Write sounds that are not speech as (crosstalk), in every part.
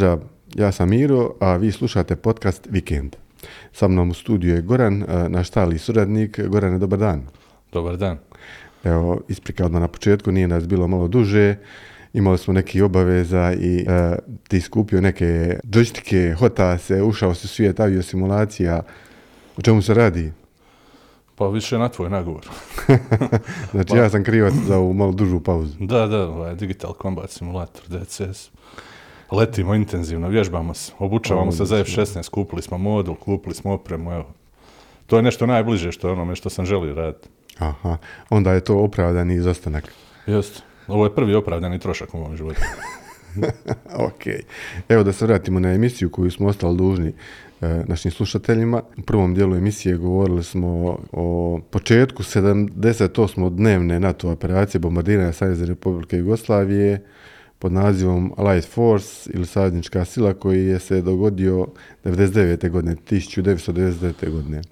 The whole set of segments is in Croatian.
Pozdrav, ja sam Miro, a vi slušate podcast Vikend. Sa mnom u studiju je Goran, naš stali suradnik. Gorane, dobar dan. Dobar dan. Evo, isprika odmah na početku, nije nas bilo malo duže. Imali smo neki obaveza i a, ti skupio neke džojstike, hotase, ušao si u svijet avio simulacija. O čemu se radi? Pa više na tvoj nagovor. (laughs) Znači, ja sam krivac za ovu malo dužu pauzu. Da, da, ovaj Digital Combat Simulator, DCS. Letimo intenzivno, vježbamo se, obučavamo se za F-16, kupili smo modul, kupili smo opremu, evo. To je nešto najbliže što je onome što sam želio raditi. Aha, onda je to opravdani izostanak. Jest. Ovo je prvi opravdani trošak u mom životu. (laughs) ok. Evo da se vratimo na emisiju koju smo ostali dužni e, našim slušateljima. U prvom dijelu emisije govorili smo o početku 78. dnevne NATO operacije bombardiranja Savezne Republike Jugoslavije pod nazivom Allied Force ili saveznička sila koji je se dogodio 99. godine, 1999. godine.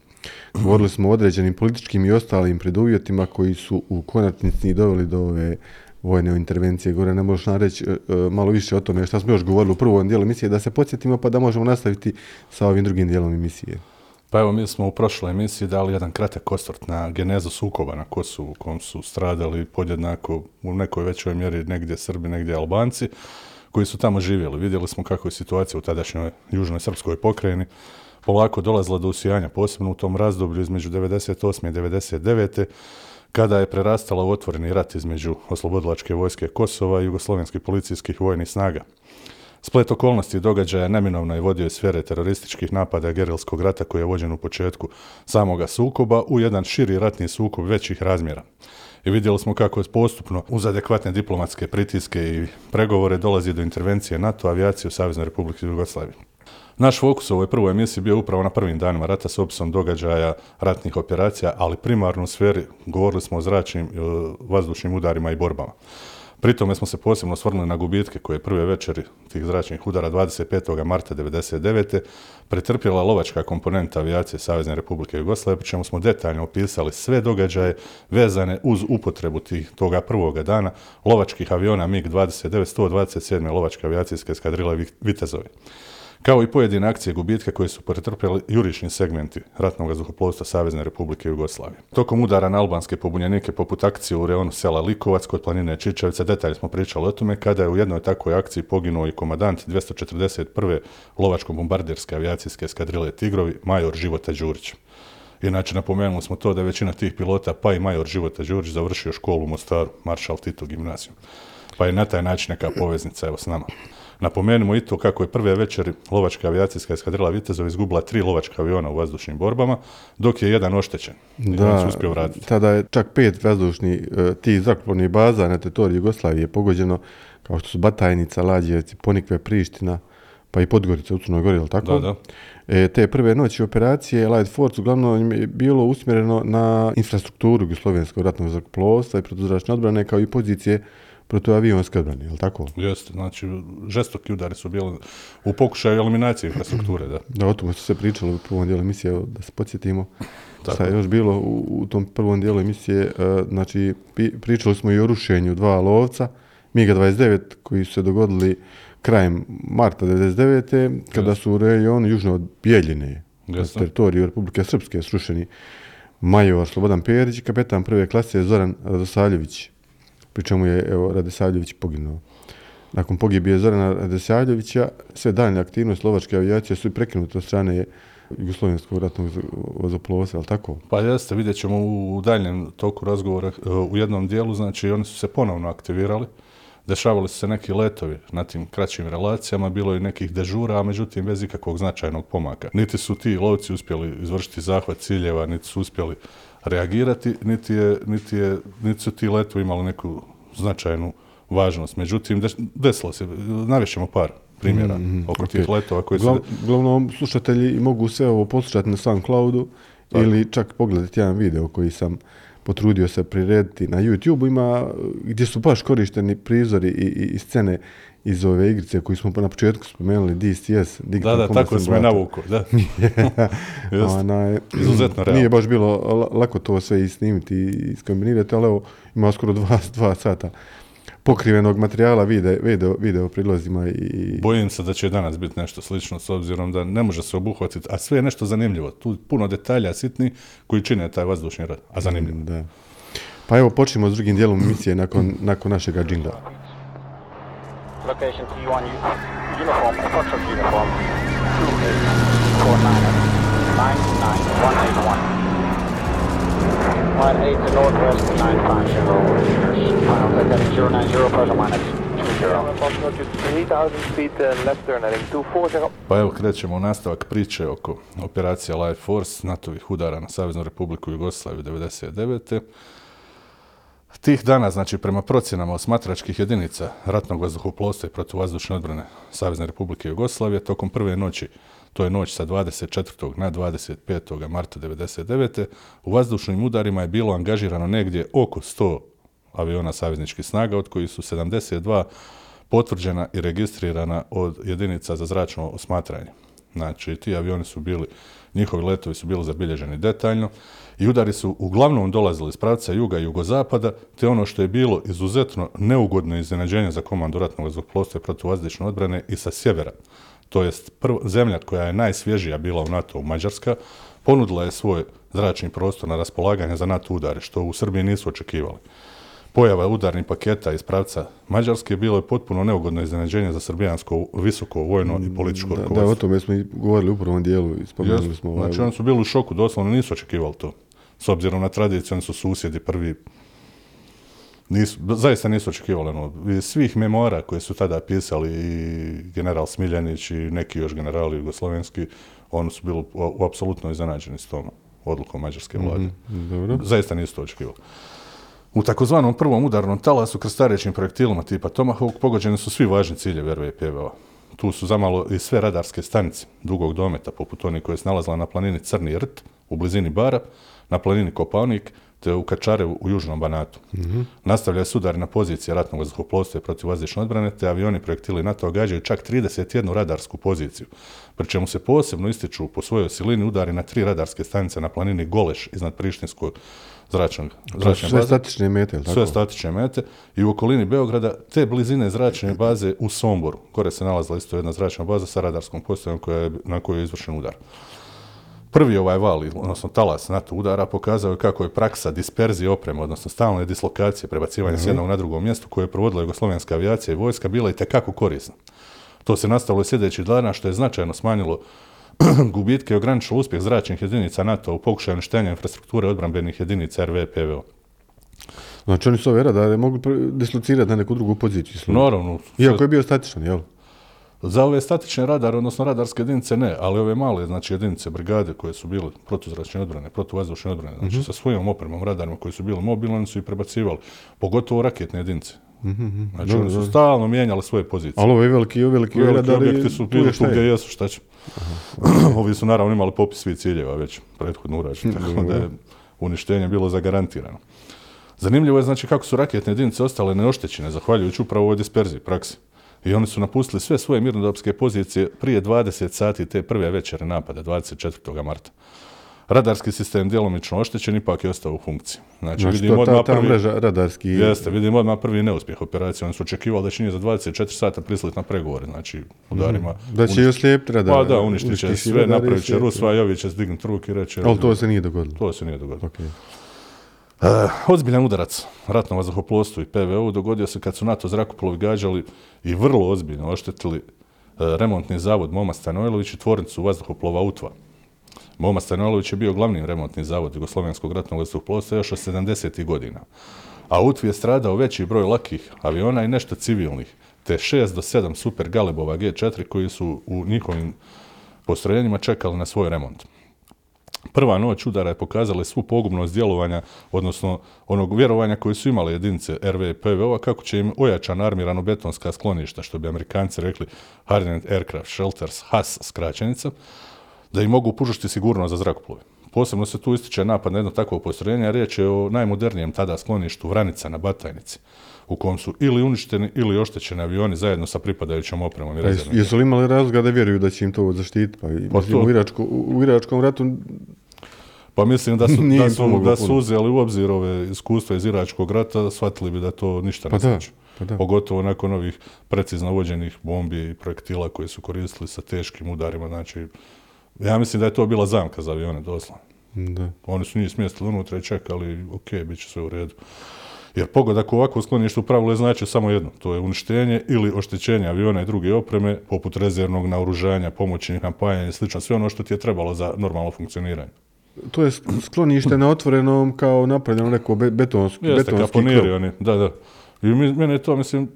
Govorili smo o određenim političkim i ostalim preduvjetima koji su u konačnici doveli do ove vojne intervencije. Gore ne možeš nam reći e, e, malo više o tome što smo još govorili u prvom dijelu emisije, da se podsjetimo pa da možemo nastaviti sa ovim drugim dijelom emisije. Pa evo, mi smo u prošloj emisiji dali jedan kratak osvrt na genezu sukoba na Kosovu, u kom su stradali podjednako u nekoj većoj mjeri negdje Srbi, negdje Albanci, koji su tamo živjeli. Vidjeli smo kako je situacija u tadašnjoj južnoj srpskoj pokrajini polako dolazila do usijanja, posebno u tom razdoblju između 98. i 99 kada je prerastala u otvoreni rat između oslobodilačke vojske Kosova i jugoslovenskih policijskih vojnih snaga. Splet okolnosti događaja neminovno je vodio iz sfere terorističkih napada gerilskog rata koji je vođen u početku samoga sukoba u jedan širi ratni sukob većih razmjera. I vidjeli smo kako je postupno uz adekvatne diplomatske pritiske i pregovore dolazi do intervencije NATO avijacije u Saveznoj Republike Jugoslavije. Naš fokus u ovoj prvoj emisiji bio upravo na prvim danima rata s opisom događaja ratnih operacija, ali primarno u sferi govorili smo o zračnim, e, vazdušnim udarima i borbama. Pri tome smo se posebno osvrnuli na gubitke koje je prve večeri tih zračnih udara 25. marta 1999. pretrpjela lovačka komponenta avijacije Savezne Republike Jugoslavije, pri čemu smo detaljno opisali sve događaje vezane uz upotrebu tih toga prvoga dana lovačkih aviona MiG-29, 127. lovačke avijacijske skadrile Vitezovi kao i pojedine akcije gubitka koje su pretrpjeli jurišni segmenti ratnog vazduhoplovstva Savezne Republike Jugoslavije. Tokom udara na albanske pobunjenike poput akcije u reonu sela Likovac kod planine Čičevica, detalje smo pričali o tome kada je u jednoj takvoj akciji poginuo i komandant 241. lovačko-bombardirske avijacijske eskadrile Tigrovi, major Života Đurić. Inače, napomenuli smo to da je većina tih pilota, pa i major Života Đurić, završio školu u Mostaru, Maršal Tito gimnaziju. Pa je na taj način neka poveznica evo s nama. Napomenimo i to kako je prve večeri lovačka avijacijska eskadrila Vitezov izgubila tri lovačka aviona u vazdušnim borbama, dok je jedan oštećen. Da, se uspio vratiti. tada je čak pet vazdušnih e, tih zrakoplovnih baza na teritoriji Jugoslavije pogođeno, kao što su Batajnica, Lađevci, Ponikve, Priština, pa i Podgorica u Crnoj Gori, je li tako? Da, da. E, te prve noći operacije Light Force uglavnom je bilo usmjereno na infrastrukturu Jugoslovenskog ratnog zrakoplovstva i protuzračne odbrane kao i pozicije protuavionske odbrane, je li tako? Jeste, znači, žestoki udari su bili u pokušaju eliminacije infrastrukture, da. Da, o tome su se pričalo u prvom dijelu emisije, da se podsjetimo. Tako. Šta je još bilo u, u tom prvom dijelu emisije, e, znači pričali smo i o rušenju dva lovca, MiG-29 koji su se dogodili krajem marta 99. kada su u rejonu južno od Bijeljine, na teritoriju Republike Srpske, srušeni major Slobodan Perić i kapetan prve klase Zoran Radosavljević, pri čemu je evo, Radosavljević poginuo. Nakon pogibije Zorana Radosavljevića, sve daljne aktivnosti lovačke avijacije su prekinute od strane Jugoslovenskog ratnog vazoplovstva, je li tako? Pa jeste, vidjet ćemo u daljem toku razgovora e, u jednom dijelu, znači oni su se ponovno aktivirali, dešavali su se neki letovi na tim kraćim relacijama, bilo je nekih dežura, a međutim bez ikakvog značajnog pomaka. Niti su ti lovci uspjeli izvršiti zahvat ciljeva, niti su uspjeli reagirati, niti, je, niti, je, niti su ti letovi imali neku značajnu važnost. Međutim, desilo se, navješćemo par primjera Mhm, oko ok. tih letova koji su... Uglav, uglavnom, slušatelji mogu sve ovo poslušati na SoundCloudu Tako. ili čak pogledati jedan video koji sam potrudio se prirediti na YouTube. Ima gdje su baš korišteni prizori i, i, i scene iz ove igrice koju smo na početku spomenuli, DCS. Da, Digital da, Combat tako smo je navukao, da. (laughs) Onaj, Izuzetno realno. Nije baš bilo la- lako to sve i snimiti i iskombinirati, ali evo, ima skoro dva, (laughs) dva sata pokrivenog materijala vide, video, video prilozima i... Bojim se da će danas biti nešto slično s obzirom da ne može se obuhvatiti, a sve je nešto zanimljivo. Tu puno detalja sitni koji čine taj vazdušni rad, a zanimljivo. Da. Pa evo počnemo s drugim dijelom emisije nakon, nakon našega džingla. Location T1 uniform, Foxtrot uniform, 28499 Line 8 to northwest 950 meters. Final take heading 090 plus or minus 20. Approximately 3000 feet uh, left turn heading 240. Pa evo krećemo u nastavak priče oko operacija Life Force, NATO-vih udara na Saveznu Republiku Jugoslaviju 99. Tih dana, znači prema procjenama osmatračkih jedinica ratnog vazduhoplovstva i protuvazdušne odbrane Savezne Republike Jugoslavije, tokom prve noći, to je noć sa 24. na 25. marta 99. u vazdušnim udarima je bilo angažirano negdje oko 100 aviona savezničkih snaga, od kojih su 72 potvrđena i registrirana od jedinica za zračno osmatranje. Znači, ti avioni su bili, njihovi letovi su bili zabilježeni detaljno i udari su uglavnom dolazili iz pravca juga i jugozapada, te ono što je bilo izuzetno neugodno iznenađenje za komandu ratnog vazduhoplovstva i protuvazdušne odbrane i sa sjevera. To jest prv- zemlja koja je najsvježija bila u NATO, Mađarska, ponudila je svoj zračni prostor na raspolaganje za NATO udare, što u Srbiji nisu očekivali. Pojava udarnih paketa iz pravca Mađarske bilo je potpuno neugodno iznenađenje za srbijansko visoko vojno i političko Da, da, rukovodstvo. o tome smo i govorili u prvom dijelu i spomenuli smo ovaj, Znači oni su bili u šoku, doslovno nisu očekivali to. S obzirom na tradiciju, oni su susjedi prvi. Nisu, zaista nisu očekivali ono. Iz svih memora koje su tada pisali i general Smiljanić i neki još generali jugoslovenski, oni su bili u, apsolutno iznenađeni s tom odlukom mađarske vlade. Mhm, dobro. Zaista nisu to očekivali. U takozvanom prvom udarnom talasu krstarećim projektilima tipa Tomahawk pogođeni su svi važni ciljevi RV i PVO. Tu su zamalo i sve radarske stanice dugog dometa, poput onih koje se nalazila na planini Crni rt u blizini Bara, na planini Kopaonik, te u Kačarevu u južnom Banatu. Nastavlja se udar na pozicije ratnog vazduhoplovstva i protivvazdušne odbrane, te avioni projektili NATO gađaju čak 31 radarsku poziciju, pri čemu se posebno ističu po svojoj silini udari na tri radarske stanice na planini Goleš iznad Prištinskog zračnog, zračne sve baze statične mete, tako? sve statične mete i u okolini Beograda te blizine zračne baze u Somboru. Gore se nalazila isto jedna zračna baza sa radarskom postajom koja je, na kojoj je izvršen udar. Prvi ovaj val, odnosno talas NATO udara, pokazao je kako je praksa disperzije opreme, odnosno stalne dislokacije, prebacivanja s jednog na drugo mjesto koje je provodila jugoslovenska avijacija i vojska, bila i tekako korisna. To se nastavilo i sljedećih dana, što je značajno smanjilo (clears throat) gubitke i ograničilo uspjeh zračnih jedinica NATO u pokušaju uništenja infrastrukture odbrambenih jedinica RV PVO. Znači oni su ove radare mogli pre- dislocirati na neku drugu poziciju. Naravno, Iako je bio statičan, jel? Za ove statične radare, odnosno radarske jedinice ne, ali ove male, znači jedinice brigade koje su bile protuzračne odbrane, protuvazdušne odbrane, znači Mhm. sa svojom opremom radarima koji su bili mobilni, su i prebacivali, pogotovo raketne jedinice. Znači Dobro, oni su stalno mijenjali svoje pozicije. Ali je veliki, veliki, Veliki radari, objekti su tu je gdje jesu, šta će. (clears throat) Ovi su naravno imali popis svih ciljeva već prethodno urađeni, tako da je uništenje bilo zagarantirano. Zanimljivo je znači kako su raketne jedinice ostale neoštećene, zahvaljujući upravo ovoj disperziji praksi. I oni su napustili sve svoje mirnodopske pozicije prije 20 sati te prve večere napada, 24. marta. Radarski sistem djelomično oštećen, ipak je ostao u funkciji. Znači, Znači vidimo ta, odmah ta prvi... mreža radarski... Jeste, vidimo odmah prvi neuspjeh operacije. Oni su očekivali da će njih za 24 sata prisliti na pregovore, znači udarima. Da će i oslijepiti radar. Pa da, uništit će sve, i napravit će. Rusva, Jović će sdignuti ruke i reći... Ali to se nije dogodilo. to se nije dogodilo. Ok. E, ozbiljan udarac ratnom vazduhoplovstvu i PVO dogodio se kad su NATO zrakoplovi gađali i vrlo ozbiljno oštetili e, remontni zavod Moma Stanojlović i tvornicu vazduhoplova Utva. Moma Stanojlović je bio glavni remontni zavod Jugoslovenskog ratnog vazduhoplovstva još od 70. godina. A Utvi je stradao veći broj lakih aviona i nešto civilnih, te 6 do 7 super Galebova G4 koji su u njihovim postrojenjima čekali na svoj remont. Prva noć udara je pokazala svu pogubnost djelovanja, odnosno onog vjerovanja koje su imale jedinice RV i PVO-a, kako će im ojačana armirano betonska skloništa, što bi amerikanci rekli Hardened Aircraft Shelters, HAS skraćenica, da im mogu pružiti sigurnost za zrakoplove. Posebno se tu ističe napad na jedno takvo postrojenje, a riječ je o najmodernijem tada skloništu Vranica na Batajnici, u kom su ili uništeni ili oštećeni avioni zajedno sa pripadajućom opremom i A jesu, li imali razloga da vjeruju da će im to zaštititi? Pa, Pa to- u, Iračku, u Iračkom ratu Pa mislim da su, (laughs) da su, da su uzeli u obzir ove iskustva iz Iračkog rata, shvatili bi da to ništa Pa ne da. znači. Pa da. Pogotovo nakon ovih precizno vođenih bombi i projektila koje su koristili sa teškim udarima. Znači, ja mislim da je to bila zamka za avione, doslovno. Da. Oni su njih smjestili unutra i čekali, ok, bit će sve u redu. Jer pogodak u ovakvo sklonište u pravilu je znači samo jedno, to je uništenje ili oštećenje aviona i druge opreme, poput rezervnog naoružanja, pomoćnih kampanja i slično, sve ono što ti je trebalo za normalno funkcioniranje. To je sk- sklonište na otvorenom kao napravljeno neko be- betonski, Jeste, betonski oni, da, da. I mi- mene je to, mislim,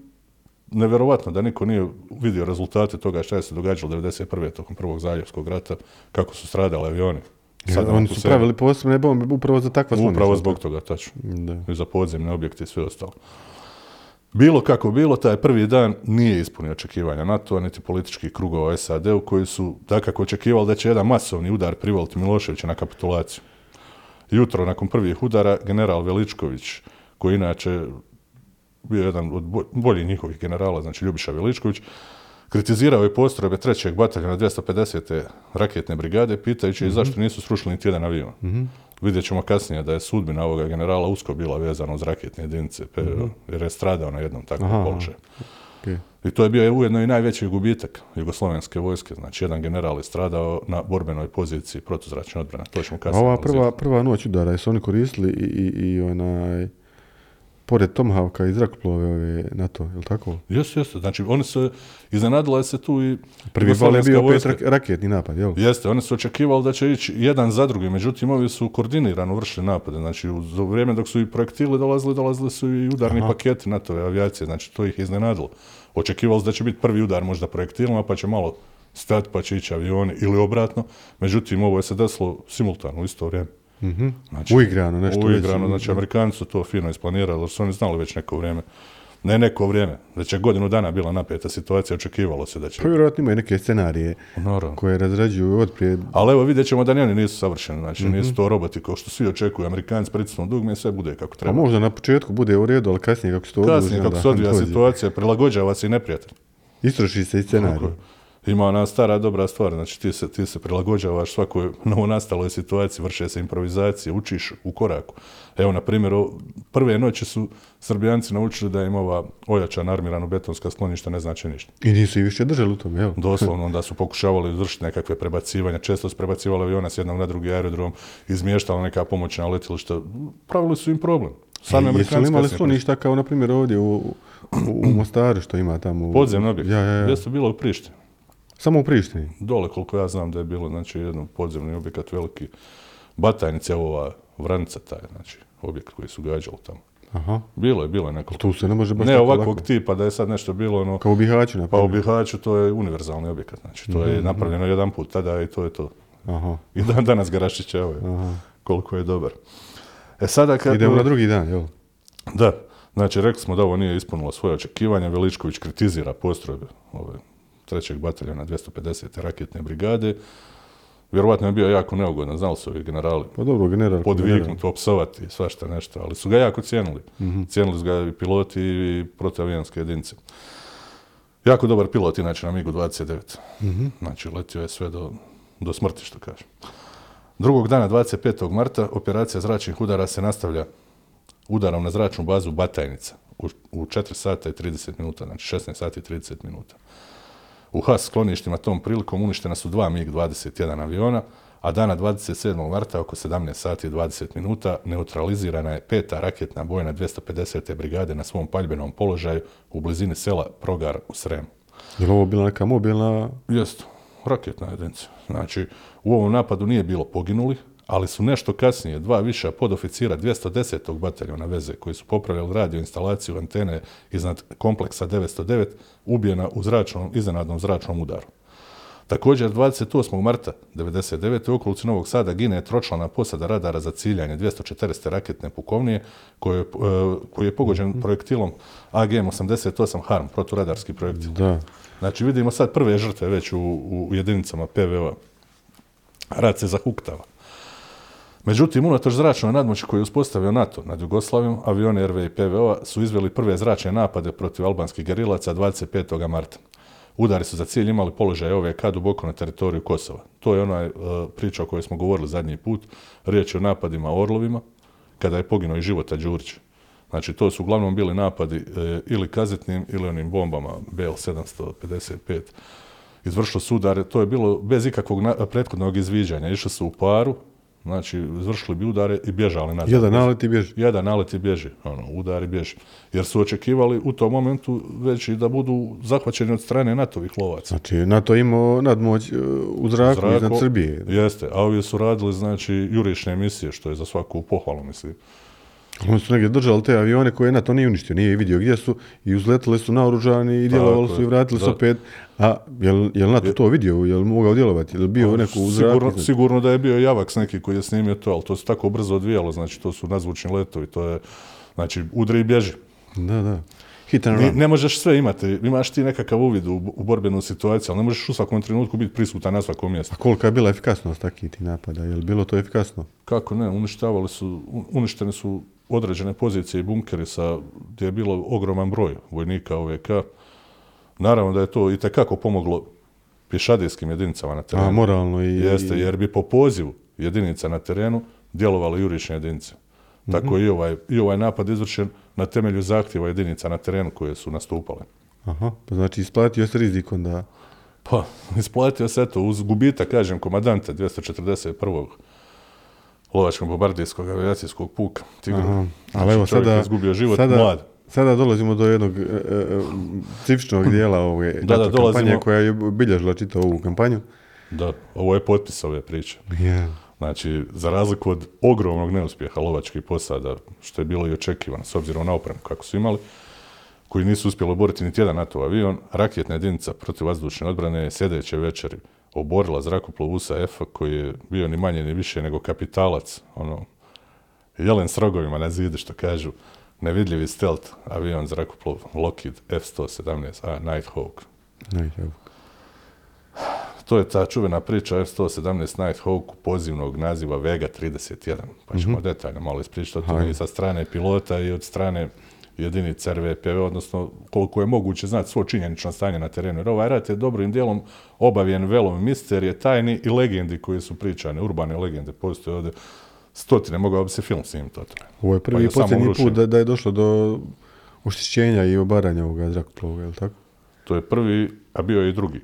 neverovatno da niko nije vidio rezultate toga šta je se događalo 91. tokom prvog zaljevskog rata, kako su stradali avioni. Saddam Oni su Hussein. pravili posebne bombe upravo za takva skloništa. Upravo zbog toga, tačno. Da. i za podzemne objekte i sve ostalo. Bilo kako bilo, taj prvi dan nije ispunio očekivanja NATO, niti političkih krugova SAD-u koji su dakako očekivali da će jedan masovni udar privoliti Miloševića na kapitulaciju. Jutro nakon prvih udara general Veličković, koji inače bio jedan od bo- boljih njihovih generala, znači Ljubiša Veličković, kritizirao je postrojbe trećeg bataljona 250. raketne brigade, pitajući ih zašto nisu srušili niti jedan avion. Vidjet ćemo kasnije da je sudbina ovoga generala usko bila vezana uz raketne jedinice, PVO, jer je stradao na jednom takvom položaju. okej. I to je bio ujedno i najveći gubitak jugoslovenske vojske. Znači, jedan general je stradao na borbenoj poziciji protuzračne odbrane. To ćemo kasnije ova prva, prva noć udara, jesu oni koristili i, i, i onaj, pored Tomhavka i zrakoplove ove NATO, je li tako? Jesu, jesu. Znači, oni su, iznenadila se tu i Prvi val je bio opet rak- raketni napad, jel? Jeste, oni su očekivali da će ići jedan za drugim, međutim ovi su koordinirano vršili napade. Znači u vrijeme dok su i projektili dolazili, dolazili su i udarni paketi NATO-ve avijacije, znači to ih je iznenadilo. Očekivalo se da će biti prvi udar možda projektilima, pa će malo stati, pa će ići avioni ili obratno. Međutim, ovo je se desilo simultano u isto vrijeme. Mhm. Znači, Uigrano nešto. Uigrano, znači Amerikanci su to fino isplanirali, jer su oni znali već neko vrijeme. Ne neko vrijeme, već je godinu dana bila napeta situacija, očekivalo se da će... Pa vjerojatno imaju neke scenarije Naravno. koje razrađuju od prije Ali evo vidjet ćemo da ni oni nisu savršeni, znači Mhm. nisu to roboti kao što svi očekuju, Amerikanci pritisnu dugme i sve bude kako Pa treba. možda na početku bude u redu, ali kasnije kako se to Kasnije kako se odvija situacija, prilagođava se i neprijatelj. Istroši se i scenarij. Tako. Ima ona stara dobra stvar, znači ti se, ti se prilagođavaš svakoj novonastaloj situaciji, vrše se improvizacije, učiš u koraku. Evo, na primjer, prve noći su Srbijanci naučili da im ova ojačana armirano betonska skloništa ne znači ništa. I nisu i više držali u tome, jel? Doslovno, (laughs) onda su pokušavali izvršiti nekakve prebacivanja, često su prebacivali aviona s jednog na drugi aerodrom, izmještala neka pomoćna letilišta. Pravili su im problem. Sami E, Jesu li imali skloništa kao, na primjer, ovdje u, u, u Mostaru što ima tamo? u- Podzemni objekt. Ja, ja, ja. Gdje su bilo u Prištini? Samo u Prištini. Dole, koliko ja znam da je bilo, znači, jedan podzemni objekat veliki. Batajnica, evo ova Vranica taj, znači, objekt koji su gađali tamo. Aha. Bilo je, bilo je nekoliko. Tu se ne može baš Ne ovakvog lako. tipa da je sad nešto bilo ono, Kao u Bihaću, na pa u. Bihaću to je univerzalni objekat, znači to je napravljeno jedan put tada i to je to. Aha. I dan danas ga raščićavaju, Aha. koliko je dobar. E sada kad... Idemo na drugi dan, jel? Da, znači rekli smo da ovo nije ispunilo svoje očekivanja, Veličković kritizira postrojbe ove trećeg bataljona 250. raketne brigade. Vjerovatno je bio jako neugodan, znali su ovi generali Pa dobro, general. podviknuti, opsovati, svašta nešto, ali su ga jako cijenili. Cijenili su ga i piloti i protivavijanske jedinice. Jako dobar pilot, inače na MiGu 29. Znači, letio je sve do, do smrti, što kaže. Drugog dana, 25. marta, operacija zračnih udara se nastavlja udarom na zračnu bazu Batajnica u, u 4 sata i 30 minuta, znači 16 sati i 30 minuta. U Has skloništima tom prilikom uništena su dva MiG-21 aviona, a dana 27. marta oko 17 sati i 20 minuta neutralizirana je peta raketna bojna 250. brigade na svom paljbenom položaju u blizini sela Progar u Sremu. Je li ovo bila neka mobilna... Jest, raketna jedinica. Znači, u ovom napadu nije bilo poginulih, ali su nešto kasnije dva viša podoficira 210. bataljona veze koji su popravljali radio instalaciju antene iznad kompleksa 909 ubijena u zračnom, iznenadnom zračnom udaru. Također, 28. marta 99. u okolici Novog Sada gine tročlana posada radara za ciljanje 240. raketne pukovnije koji je, e, koji je pogođen projektilom AGM-88 HARM, proturadarski projektil. Da. Znači vidimo sad prve žrtve već u, u jedinicama PVO-a. Rad se zahuktava. Međutim, unatoč zračnoj nadmoći koju je uspostavio NATO nad Jugoslavijom, avioni RV i PVO-a su izveli prve zračne napade protiv albanskih gerilaca 25. marta. Udari su za cilj imali položaj OVK duboko na teritoriju Kosova. To je ona priča o kojoj smo govorili zadnji put. Riječ je o napadima Orlovima, kada je poginuo i života Đurić. Znači, to su uglavnom bili napadi e, ili kazetnim ili onim bombama BL-755. Izvršilo su udare, to je bilo bez ikakvog prethodnog izviđanja. Išli su u paru, znači, izvršili bi udare i bježali nazad. Jedan nalet i bježi. Jedan nalet i bježi, ono, udari bježi. Jer su očekivali u tom momentu već i da budu zahvaćeni od strane NATO-vih lovaca. Znači, NATO imao nadmoć e, u zraku, Zrako- iznad Srbije. Jeste, a ovi su radili, znači, jurišne emisije, što je za svaku pohvalu, mislim. Oni su negdje držali te avione koje NATO nije uništio, nije vidio gdje su i uzletili su naoružani i djelovali su je, i vratili se da. opet. A jel, jel NATO to vidio, jel mogao djelovati, jel bio neko u zraku? sigurno, sigurno da je bio Javaks neki koji je snimio to, ali to se tako brzo odvijalo, znači to su nazvučni letovi, to je, znači, udri i bježi. Da, da. Hit and run. ne možeš sve imati, imaš ti nekakav uvid u, u borbenu situaciju, ali ne možeš u svakom trenutku biti prisutan na svakom mjestu. A kolika je bila efikasnost takvih ti napada? Jel bilo to efikasno? Kako ne, uništavali su, un- uništene su određene pozicije i bunkeri sa, gdje je bilo ogroman broj vojnika OVK. Naravno da je to i tekako pomoglo pješadijskim jedinicama na terenu. A, moralno i... Jeste, jer bi po pozivu jedinica na terenu djelovale jurišne jedinice. Tako i, ovaj, i ovaj napad izvršen na temelju zahtjeva jedinica na terenu koje su nastupale. Aha, pa znači isplatio se rizik onda. Pa, isplatio se to uz gubitak, kažem, komadanta 241. lovačkog bombardijskog avijacijskog puka. Tigru. Aha. Znači, Ali evo sada... izgubio život sada, mlad. Sada dolazimo do jednog e, e, specifičnog (laughs) dijela ove Da, da, NATO dolazimo- kampanje koja je obilježila čitavu ovu kampanju. Da, ovo je potpis ove priče. Ja. Znači, za razliku od ogromnog neuspjeha lovačkih posada, što je bilo i očekivano, s obzirom na opremu kako su imali, koji nisu uspjeli oboriti niti jedan NATO avion, raketna jedinica protivvazdušne odbrane je sljedeće večeri oborila zrakoplov USA F koji je bio ni manje ni više nego kapitalac, ono, jelen s rogovima na zidu, što kažu, nevidljivi stealth avion zrakoplov Lockheed F-117A Nighthawk. Evo. To je ta čuvena priča F-117 Nighthawk pozivnog naziva Vega 31, pa ćemo detaljno malo ispričati o tome i sa strane pilota i od strane jedinice RVPV, odnosno koliko je moguće znati svo činjenično stanje na terenu. Jer ovaj rat je dobrim dijelom obavljen velom misterije, tajni i legendi koje su pričane, urbane legende, postoje ovdje stotine, mogao bi se film snimiti o tome. Ovo je Pa prvi je i posljednji put da, da je došlo do oštećenja i obaranja ovoga zrakoplova, je li tako? To je prvi, a bio je i drugi.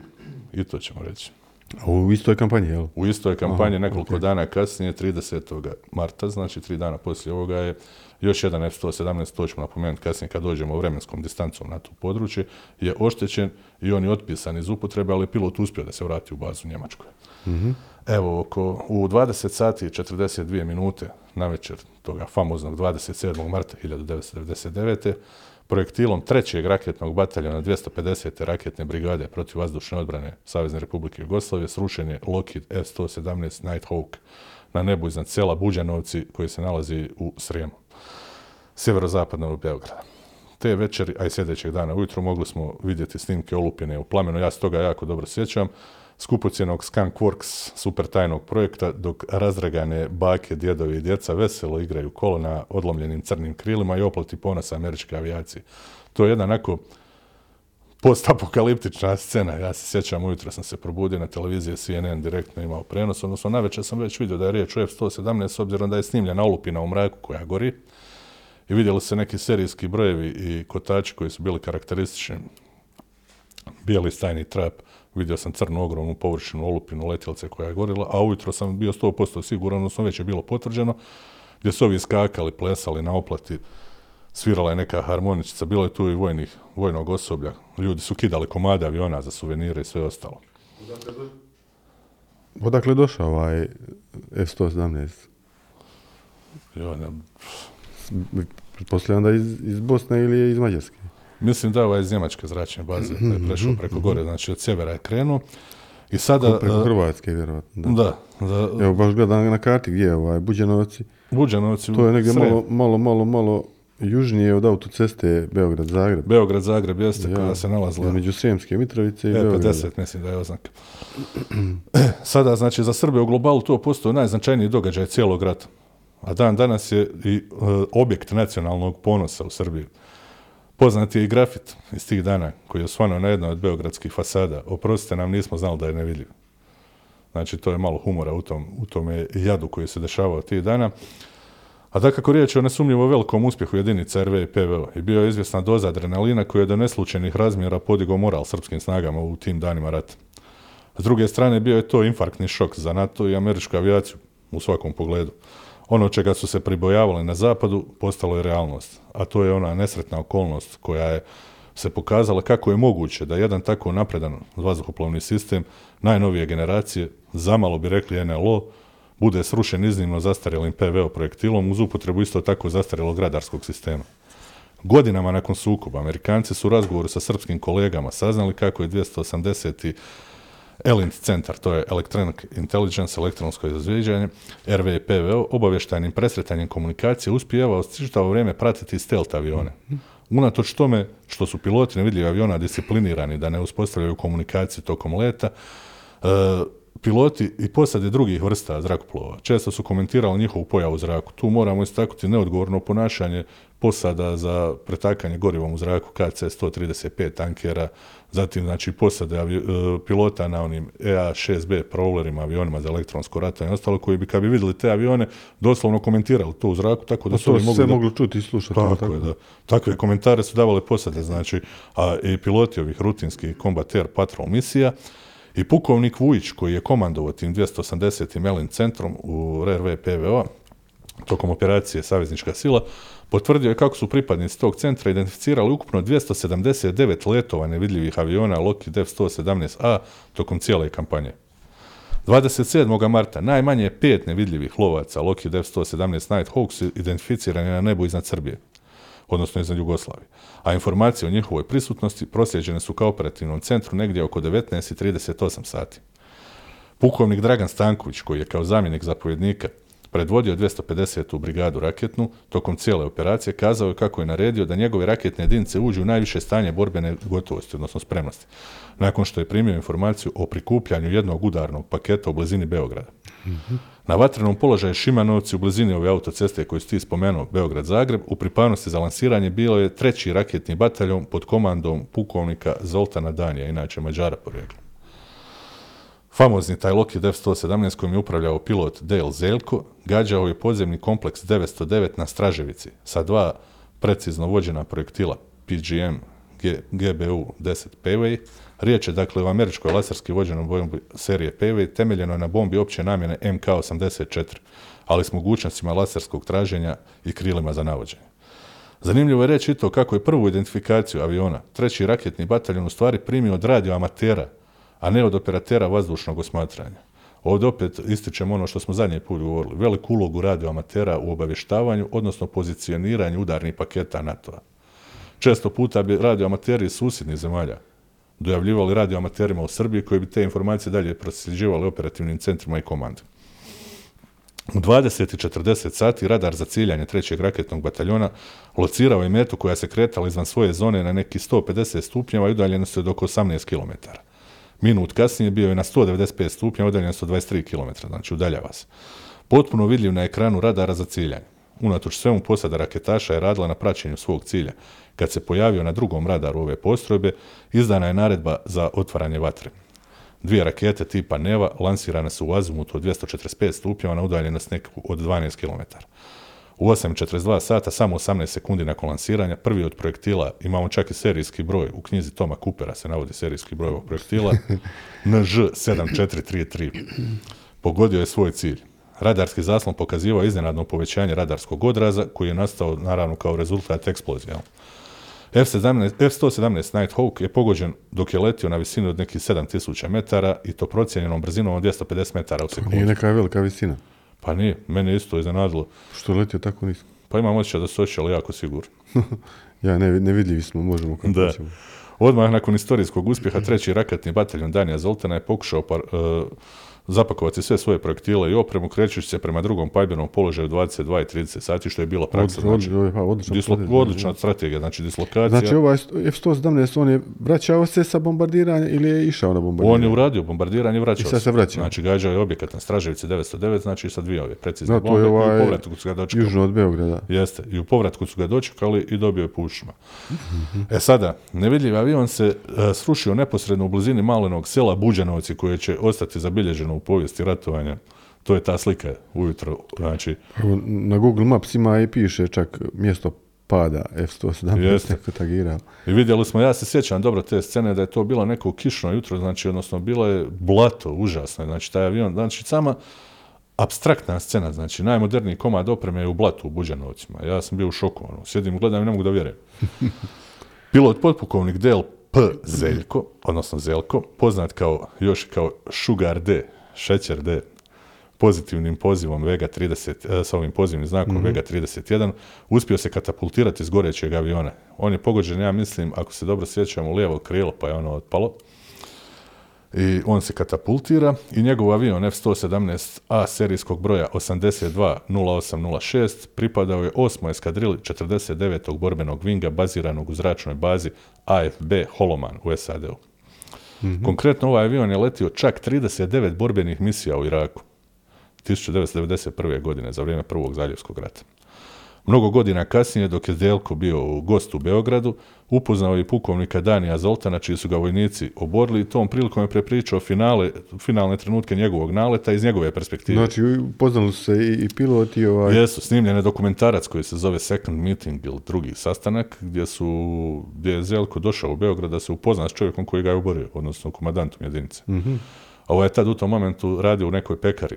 I to ćemo reći. A u istoj kampanji, jel? U istoj kampanji Aha, nekoliko dana kasnije, 30. marta, znači tri dana poslije ovoga je još jedan F-117, to ćemo napomenuti kasnije kad dođemo vremenskom distancom na to područje, je oštećen i on je otpisan iz upotrebe, ali pilot uspio da se vrati u bazu u Njemačkoj. Evo, oko, u 20 sati i 42 minute na večer toga famoznog 27. marta 1999. projektilom trećeg raketnog bataljona 250. raketne brigade protiv vazdušne odbrane Savezne Republike Jugoslavije srušen je Lockheed F-117 Nighthawk na nebu iznad sela Buđanovci koji se nalazi u Srijemu, sjeverozapadno od Beograda. Te večeri, a i sljedećeg dana ujutro mogli smo vidjeti snimke olupine u plamenu, ja se toga jako dobro sjećam, skupocjenog Skunkworks super tajnog projekta, dok razdragane bake, djedovi i djeca veselo igraju kolo na odlomljenim crnim krilima i oplati ponosa američke avijacije. To je jedna onako postapokaliptična scena. Ja se sjećam, ujutro sam se probudio na televiziji CNN direktno imao prenos, odnosno navečer sam već vidio da je riječ o F-117 s obzirom da je snimljena olupina u mraku koja gori i vidjeli se neki serijski brojevi i kotači koji su bili karakteristični. Bijeli stajni trap, vidio sam crnu ogromnu površinu olupinu letjelce koja je gorila, a ujutro sam bio 100% siguran, odnosno već je bilo potvrđeno, gdje su ovi skakali, plesali na oplati, svirala je neka harmoničica, bilo je tu i vojnih, vojnog osoblja, ljudi su kidali komade aviona za suvenire i sve ostalo. Odakle je došao ovaj F-117? Pretpostavljam da iz, iz Bosne ili je iz Mađarske. mislim da je ovaj iz njemačke zračne baze, da je prešao preko gore, znači od sjevera je krenuo. I sada... Preko e, Hrvatske, vjerojatno. Da. Da, da, Evo, baš gledam na karti gdje je ovaj Buđanovci. Buđanovci, To je negdje malo, malo, malo, malo južnije od autoceste Beograd-Zagreb. Beograd, Zagreb jeste koja se nalazila Između Srijemske Mitrovice i E, Beograda. 50 mislim da je oznaka. (clears throat) Sada, znači, za Srbe u globalu to postoje najznačajniji događaj cijelog rata. A dan danas je i e, objekt nacionalnog ponosa u Srbiji. Poznat je i grafit iz tih dana koji je osvanuo na jednoj od beogradskih fasada. Oprostite nam, nismo znali da je nevidljiv. Znači, to je malo humora u tom, u tome jadu koji se dešavao tih dana. A da kako riječ je o nesumnjivo velikom uspjehu jedinica RV i PVO i bio je izvjesna doza adrenalina koja je do neslučajnih razmjera podigao moral srpskim snagama u tim danima rata. S druge strane bio je to infarktni šok za NATO i američku avijaciju u svakom pogledu. Ono čega su se pribojavali na zapadu postalo je realnost, a to je ona nesretna okolnost koja je se pokazala kako je moguće da jedan tako napredan vazduhoplovni sistem najnovije generacije, zamalo bi rekli NLO, bude srušen iznimno zastarjelim PVO projektilom uz upotrebu isto tako zastarjelog radarskog sistema. Godinama nakon sukoba, Amerikanci su u razgovoru sa srpskim kolegama saznali kako je 280. ELINT centar, to je Electronic Intelligence, elektronsko izviđanje, RV i PVO, obavještajnim presretanjem komunikacije uspijevao čitavo vrijeme pratiti stealth avione. Unatoč tome što su piloti nevidljivih aviona disciplinirani da ne uspostavljaju komunikaciju tokom leta, e, piloti i posade drugih vrsta zrakoplova često su komentirali njihovu pojavu u zraku. Tu moramo istaknuti neodgovorno ponašanje posada za pretakanje gorivom u zraku KC-135 tankera, zatim znači posade avi- e, pilota na onim EA-6B prowlerima, avionima za elektronsko ratovanje i ostalo, koji bi kad bi vidjeli te avione doslovno komentirali to u zraku, tako da Pa su to mogli sve da- moglo čuti i slušati. tako, je, da. Takve komentare su davale posade, znači, a i piloti ovih rutinskih Combat Air Patrol misija i pukovnik Vujić, koji je komandovao tim 280. Melin centrom u RRV PVO, tokom operacije Saveznička sila, potvrdio je kako su pripadnici tog centra identificirali ukupno 279 letova nevidljivih aviona Lockheed F-117A tokom cijele kampanje. 27. marta najmanje pet nevidljivih lovaca Lockheed F-117 Nighthawks identificirani na nebu iznad Srbije, odnosno iznad Jugoslavije. A informacije o njihovoj prisutnosti proslijeđene su kao operativnom centru negdje oko 19.38 sati. Pukovnik Dragan Stanković, koji je kao zamjenik zapovjednika predvodio 250. brigadu raketnu, tokom cijele operacije kazao je kako je naredio da njegove raketne jedinice uđu u najviše stanje borbene gotovosti, odnosno spremnosti, nakon što je primio informaciju o prikupljanju jednog udarnog paketa u blizini Beograda. Na vatrenom položaju Šimanovci u blizini ove autoceste koju si ti spomenuo, Beograd-Zagreb, u pripravnosti za lansiranje bilo je treći raketni bataljon pod komandom pukovnika Zoltana Danija, inače Mađara porijeklom. Famozni taj Lockheed F-117 kojim je upravljao pilot Dale Zeljko, gađao je podzemni kompleks 909 na Straževici sa dva precizno vođena projektila PGM G- GBU 10 Payway. Riječ je dakle o američkoj laserski vođenoj bombi serije Payway temeljenoj na bombi opće namjene MK-84, ali s mogućnostima laserskog traženja i krilima za navođenje. Zanimljivo je reći i to kako je prvu identifikaciju aviona treći raketni bataljon u stvari primio od radioamatera, a ne od operatera vazdušnog osmatranja. Ovdje opet ističemo ono što smo zadnji put govorili, veliku ulogu radioamatera u obavještavanju, odnosno pozicioniranju udarnih paketa NATO-a. Često puta bi radioamateri iz susjednih zemalja dojavljivali radioamaterima u Srbiji koji bi te informacije dalje prosljeđivali operativnim centrima i komandama. U 20.40 sati radar za ciljanje trećeg raketnog bataljona locirao je metu koja se kretala izvan svoje zone na neki 150 stupnjeva i udaljenosti od oko 18 km. Minut kasnije bio je na 195 stupnjeva udaljenosti od 23 km, znači udaljava se. Potpuno vidljiv na ekranu radara za ciljanje. Unatoč svemu posada raketaša je radila na praćenju svog cilja. Kad se pojavio na drugom radaru ove postrojbe, izdana je naredba za otvaranje vatre. Dvije rakete tipa Neva lansirane su u azimutu od 245 stupnjeva na udaljenost neku od 12 km. U 8.42 sata, samo 18 sekundi nakon lansiranja, prvi od projektila, imamo čak i serijski broj, u knjizi Toma Coopera se navodi serijski broj ovog projektila, (laughs) NŽ7433. Pogodio je svoj cilj. Radarski zaslon pokazivao iznenadno povećanje radarskog odraza, koji je nastao naravno kao rezultat eksplozije. jel? F-17, F-117 Nighthawk je pogođen dok je letio na visini od nekih 7000 metara i to procijenjenom brzinom od 250 metara u sekundi. Nije neka velika visina. Pa nije, mene je isto iznenadilo. Što letio tako nisko. Pa imam osjećaj da su očeli jako sigurno. (laughs) Ja, ne, nevidljivi smo, možemo kako Da. hoćemo. Odmah nakon istorijskog uspjeha treći raketni bataljon Danija Zoltana je pokušao par, e, zapakovati sve svoje projektile i opremu krećući se prema drugom pajbenom položaju 22 i 30 sati, što je bila praksa. Od- Znači, od- pa, odlična dislo- potez, da, odlična strategija, znači dislokacija. Znači ovaj F-117, on je vraćao se sa bombardiranja ili je išao na bombardiranje? On je uradio bombardiranje i vraćao I sad se vraća. Znači, gađao je objekat na Straževici 909, znači sa dvije ove precizne bombe je i u ovaj povratku su ga dočekali. Južno od Beograda. Jeste. I u povratku su ga dočekali i dobio je pušima. E sada, nevidljivi avion se e, srušio neposredno u blizini malenog sela Buđanovci koje će ostati zabilježeno u povijesti ratovanja To je ta slika ujutro, znači, Na Google Maps ima i piše čak mjesto pada F-117 Jeste. neko tagirao. I vidjeli smo, ja se sjećam dobro te scene da je to bilo neko kišno jutro, znači odnosno bilo je blato, užasno, znači taj avion, znači sama abstraktna scena, znači najmoderniji komad opreme je u blatu u Buđanovcima. Ja sam bio u šoku, ono, sjedim gledam i ne mogu da vjerujem. (laughs) Pilot potpukovnik Del P. Zeljko, odnosno Zelko, poznat kao, još kao Sugar D, Šećer D, pozitivnim pozivom Vega 30, eh, sa ovim pozivnim znakom Vega 31, uspio se katapultirati iz gorećeg aviona. On je pogođen, ja mislim, ako se dobro sjećam, u lijevo krilo, pa je ono otpalo. I on se katapultira i njegov avion F-117A serijskog broja 820806 pripadao je 8. eskadrili 49. borbenog vinga baziranog u zračnoj bazi AFB Holoman u SAD-u. Konkretno ovaj avion je letio čak 39 borbenih misija u Iraku 1991. godine za vrijeme Prvog zaljevskog rata. Mnogo godina kasnije, dok je Zelko bio u gostu u Beogradu, upoznao je pukovnika Danija Zoltana, čiji su ga vojnici oborili i tom prilikom je prepričao finale, finalne trenutke njegovog naleta iz njegove perspektive. Znači, poznali su se i, i pilot i ovaj... Jesu, snimljen je dokumentarac koji se zove Second Meeting ili drugi sastanak, gdje, su, gdje je Zelko došao u Beograd da se upozna s čovjekom koji ga je oborio, odnosno komandantom jedinice. A ovo je tad u tom momentu radio u nekoj pekari.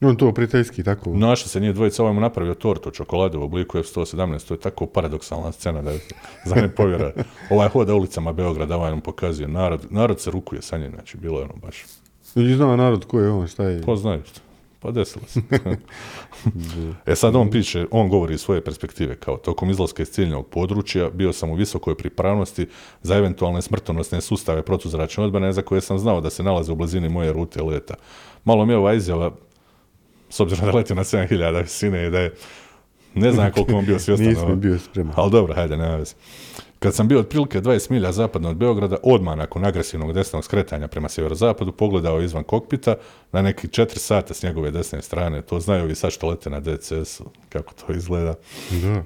On to prijateljski tako. Našli se nije dvojica, ovaj mu napravio tortu čokolade u obliku F-117, to je tako paradoksalna scena da je (laughs) za ne povjera. Ovaj hoda ulicama Beograda, ovaj nam pokazuje, narod, narod se rukuje sa njim, znači bilo je ono baš, I zna narod ko je on, šta je. ko znaju što. Pa desilo se. (laughs) (laughs) e sad on piše, on govori iz svoje perspektive, kao tokom izlaska iz ciljnog područja bio sam u visokoj pripravnosti za eventualne smrtonosne sustave protuzračne odbrane za koje sam znao da se nalaze u blizini moje rute leta. Malo mi je ova izjava, s obzirom da leti na 7000 visine i da je, ne znam koliko on bio svjestan. Nisam bio spreman. Ali dobro, hajde, nema veze. Kad sam bio otprilike 20 milja zapadno od Beograda, odmah nakon agresivnog desnog skretanja prema sjeverozapadu, pogledao izvan kokpita na neki 4 sata s njegove desne strane. To znaju ovi sad što lete na DCS-u, kako to izgleda. Da.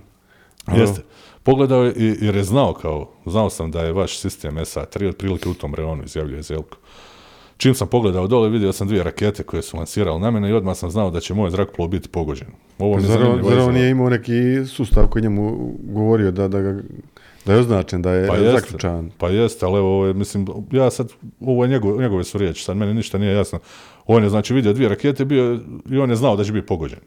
Jeste. Pogledao je i, jer je znao kao, znao sam da je vaš sistem SA-3 otprilike u tom reonu, izjavljuje Zelko. Čim sam pogledao dole, vidio sam dvije rakete koje su lansirale na mene i odmah sam znao da će moj zrakoplov biti pogođen. Ovo mi Zar, zanimljiva zar on nije imao neki sustav koji njemu govorio da, da, ga, da je označen, da je Pa jeste, zaključan? pa jeste, ali evo, ovo je, mislim, ja sad, ovo je njegove, njegove su riječi, sad meni ništa nije jasno. On je, znači, vidio dvije rakete bio, i on je znao da će biti pogođen.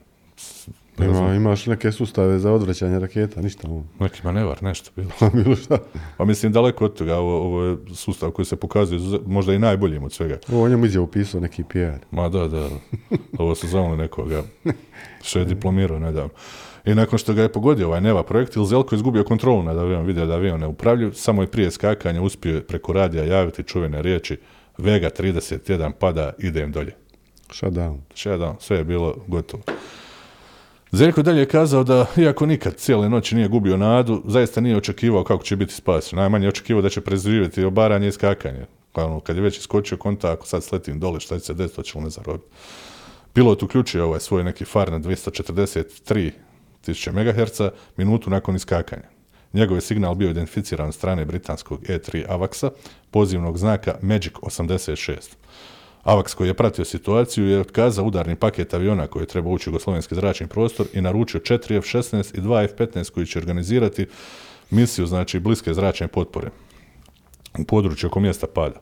Ne Ima, imaš neke sustave za odvraćanje raketa, ništa on. neki manevar, nešto bilo. (laughs) Bilo šta. Pa mislim, daleko od toga, ovo, ovo je sustav koji se pokazuje možda i najboljim od svega. Ovo njemu izjavu pisao neki PR. Ma da, da, ovo su zvali nekoga (laughs) što je diplomirao nedavno. I nakon što ga je pogodio ovaj Neva projektil, Zelko je izgubio kontrolu nad avionom, vidio da avion ne upravlja, samo je prije skakanja uspio je preko radija javiti čuvene riječi Vega 31 pada, idem dolje. Shutdown. Shutdown, sve je bilo gotovo. Zeljko dalje je kazao da, iako nikad cijele noći nije gubio nadu, zaista nije očekivao kako će biti spašen. Najmanje je očekivao da će preživjeti obaranje i skakanje. Ono, kad je već iskočio konta, ako sad sletim dole, šta će se desiti, to će me zarobiti. Pilot uključio ovaj svoj neki far na 243 tisuće MHz minutu nakon iskakanja. Njegov je signal bio identificiran od strane britanskog E3 AVAX-a, pozivnog znaka Magic 86. AVAX koji je pratio situaciju je otkazao udarni paket aviona koji je trebao ući u jugoslovenski zračni prostor i naručio 4 F-16 i 2 F-15 koji će organizirati misiju, znači bliske zračne potpore u području oko mjesta pada.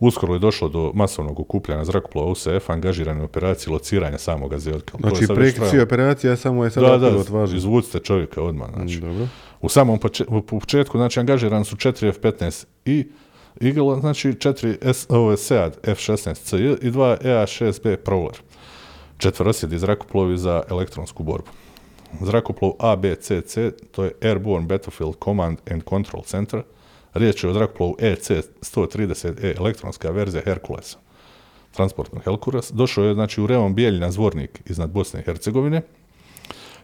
Uskoro je došlo do masovnog okupljanja zrakoplova USF angažirane u operaciji lociranja. To je Znači, trajalo. operacija, samo je sad Da, da, izvucite čovjeka odmah. Znači. Dobro. U samom početku, znači, angažirani su 4 F-15 i Eagle, znači 4 S, SEAD F-16 CJ i 2 EA-6B Prowler. Četverosjedi zrakoplovi za elektronsku borbu. Zrakoplov ABCC, to je Airborne Battlefield Command and Control Center. Riječ je o zrakoplovu E EC-130E, elektronska verzija Herkulesa transportnog Herkules. Došao je znači u reon Bijeljina zvornik iznad Bosne i Hercegovine.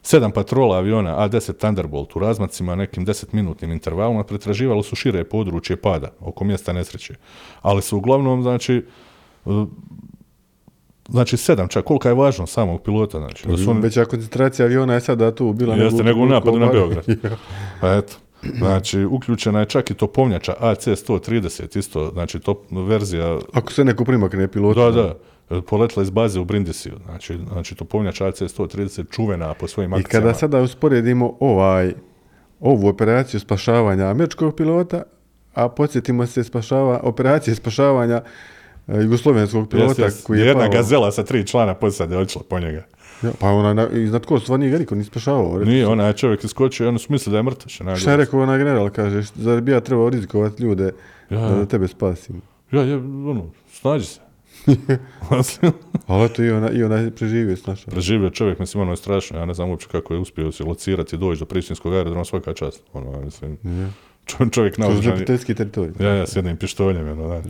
Sedam patrola aviona A-10 Thunderbolt u razmacima nekim 10-minutnim intervalima pretraživalo su šire područje pada oko mjesta nesreće. Ali su uglavnom, znači, uh, znači sedam čak, kolika je važnost samog pilota, znači. Da su oni, Veća koncentracija aviona je sada tu bila Jeste, nego u napadu na Beograd. (laughs) Pa eto. Znači, uključena je čak i topovnjača AC-130, isto, znači, top verzija Ako se neko primakne pilot. Da, da. E, poletila iz baze u Brindisiju. Znači, znači topovnjač AC-130 čuvena po svojim I akcijama. kada sada usporedimo ovaj, ovu operaciju spašavanja američkog pilota, a podsjetimo se spašava, operacije spašavanja e, jugoslovenskog pilota Jest, jest. koji je Jedna pao. gazela sa tri člana posade odšla po njega. Ja, pa ona, na- iznad ko stvarno nije niko ni spašavao. Nije, sam. onaj čovjek iskočio i ono su da je mrtav. Šta je rekao onaj general, kaže, "Št- zar bi ja trebao rizikovati ljude Ja. da, da tebe spasim. Ja, je, ono, snađi se. Ali (laughs) eto i ona, i ona je preživio s našom. Preživio čovjek, mislim, ono je strašno. Ja ne znam uopće kako je uspio se locirati doći do pristinskog aerodroma svaka čast. Ono, mislim, čo- čovjek naoružan. neprijateljski teritorij. Ja, ja, s jednim pištoljem, ono, da. Još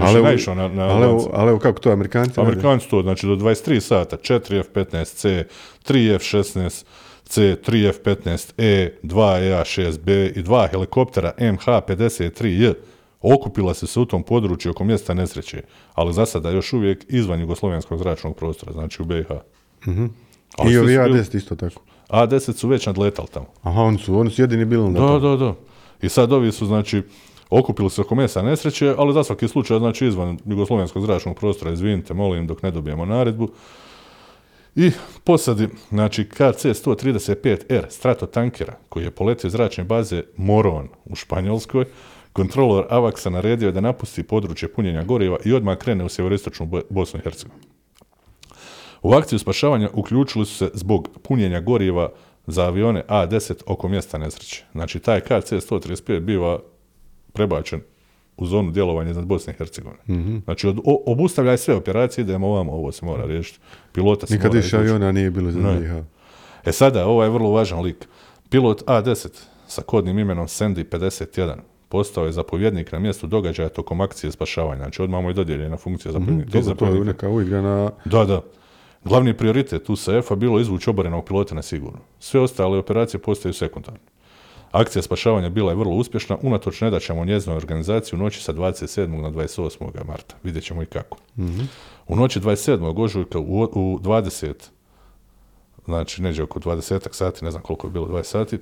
Ali je evo- naišao na, na ali, ali evo kako to Amerikanci? Amerikanci to, znači do 23 sata, 4 F-15C, 3 F-16C, 3 F-15E, 2 EA-6B i dva helikoptera MH-53J okupila se se u tom području oko mjesta nesreće, ali za sada još uvijek izvan jugoslovenskog zračnog prostora, znači u BiH. Ali I ovi su bili- A10 isto tako. A-10 su već nadletali tamo. Aha, oni su, oni su jedini bili onda Da, da, da. I sad ovi su, znači, okupili se oko mjesta nesreće, ali za svaki slučaj, znači, izvan jugoslovenskog zračnog prostora, izvinite, molim, dok ne dobijemo naredbu. I posadi, znači, KC-135R stratotankera, koji je poletio iz zračne baze Moron u Španjolskoj, kontrolor Avaxa naredio je da napusti područje punjenja goriva i odmah krene u sjeveroistočnu Bo- Bosnu i Hercegovinu. U akciju spašavanja uključili su se zbog punjenja goriva za avione A-10 oko mjesta nesreće. Znači, taj KC-135 biva prebačen u zonu djelovanja iznad Bosne i Hercegovine. Znači, od, o, obustavljaj sve operacije, idemo ovamo, ovo se mora riješiti. Pilota se Nikad više aviona nije bilo za Ne. BiH. E sada, ovo je vrlo važan lik. Pilot A-10 sa kodnim imenom Sandy 51 postao je zapovjednik na mjestu događaja tokom akcije spašavanja. Znači, odmah mu je dodijeljena funkcija zapovjednika. Dobro, to je neka uigrana... Da, da. Glavni prioritet USAF-a bilo izvući oborenog pilota na sigurno. Sve ostale operacije postaju sekundarne. Akcija spašavanja bila je vrlo uspješna, unatoč nedaćama u njezinoj organizaciji u noći sa 27. na 28. marta. Vidjet ćemo i kako. U noći 27. ožujka u, u 20 znači neđe oko 20 sati, ne znam koliko je bilo 20 sati,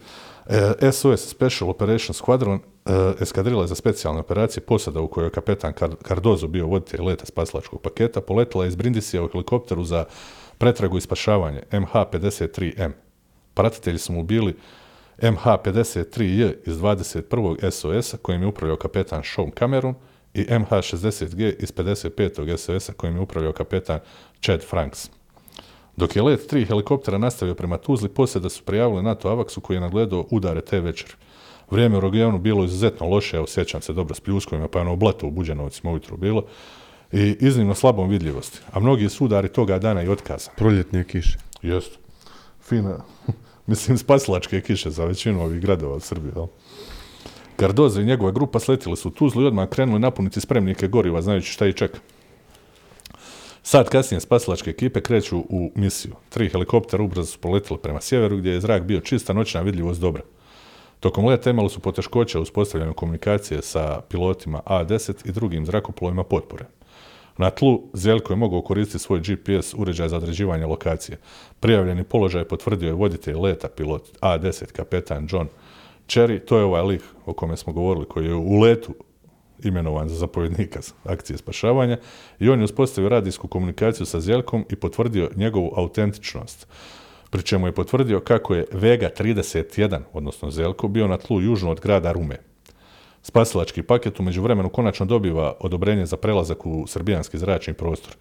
e, SOS Special Operation Squadron e, eskadrila za specijalne operacije posada u kojoj je kapetan Car- Cardozo bio voditelj leta spasilačkog paketa, poletila je iz Brindisija u helikopteru za pretragu i spašavanje MH-53M. Pratitelji su mu bili MH-53J iz 21. SOS-a kojim je upravljao kapetan Sean Cameron i MH-60G iz 55. SOS-a kojim je upravljao kapetan Chad Franks. Dok je let tri helikoptera nastavio prema Tuzli, posjeda su prijavili NATO Avaksu koji je nagledao udare te večer. Vrijeme u regionu bilo izuzetno loše, evo sjećam se dobro s pljuskovima, pa je ono blato u Buđanovcima ujutro bilo, i iznimno slabom vidljivosti. A mnogi su udari toga dana i otkazani. Proljetne kiše. Jest. Fina. (laughs) Mislim, spasilačke kiše za većinu ovih gradova u Srbiji, jel? Cardozo i njegova grupa sletili su u Tuzlu i odmah krenuli napuniti spremnike goriva, znajući šta ih čeka. Sad kasnije spasilačke ekipe kreću u misiju. Tri helikoptera ubrzo su poletili prema sjeveru gdje je zrak bio čista, noćna vidljivost dobra. Tokom leta imali su poteškoće u uspostavljanju komunikacije sa pilotima A-10 i drugim zrakoplovima potpore. Na tlu Zeljko je mogao koristiti svoj GPS uređaj za određivanje lokacije. Prijavljeni položaj potvrdio je voditelj leta pilot A-10 kapetan John Cherry, to je ovaj lik o kome smo govorili, koji je u letu imenovan za zapovjednika akcije spašavanja i on je uspostavio radijsku komunikaciju sa Zeljkom i potvrdio njegovu autentičnost. Pri čemu je potvrdio kako je Vega 31, odnosno Zeljko, bio na tlu južno od grada Rume. Spasilački paket u međuvremenu konačno dobiva odobrenje za prelazak u srbijanski zračni prostor.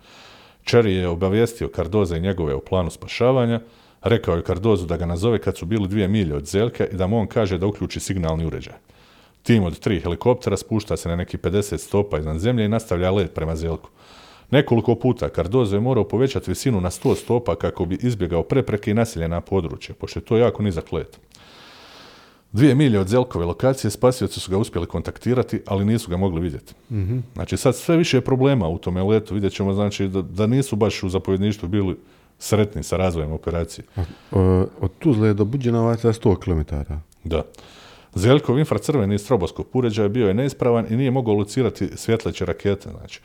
Cherry je obavijestio Cardoza i njegove o planu spašavanja, rekao je Cardozu da ga nazove kad su bili dvije milje od Zeljka i da mu on kaže da uključi signalni uređaj. Tim od tri helikoptera spušta se na neki 50 stopa iznad zemlje i nastavlja let prema Zelku. Nekoliko puta Cardozo je morao povećati visinu na 100 stopa kako bi izbjegao prepreke i naseljena područja, pošto je to jako nizak let. Dvije milje od Zelkove lokacije spasioci su ga uspjeli kontaktirati, ali nisu ga mogli vidjeti. Znači sad sve više je problema u tome letu. Vidjet ćemo znači, da, da nisu baš u zapovjedništvu bili sretni sa razvojem operacije. O, od Tuzle do Buđanovaca 100 km. Da. Zeljkov infracrveni stroboskop uređaj bio je neispravan i nije mogao locirati svjetleće rakete. Znači,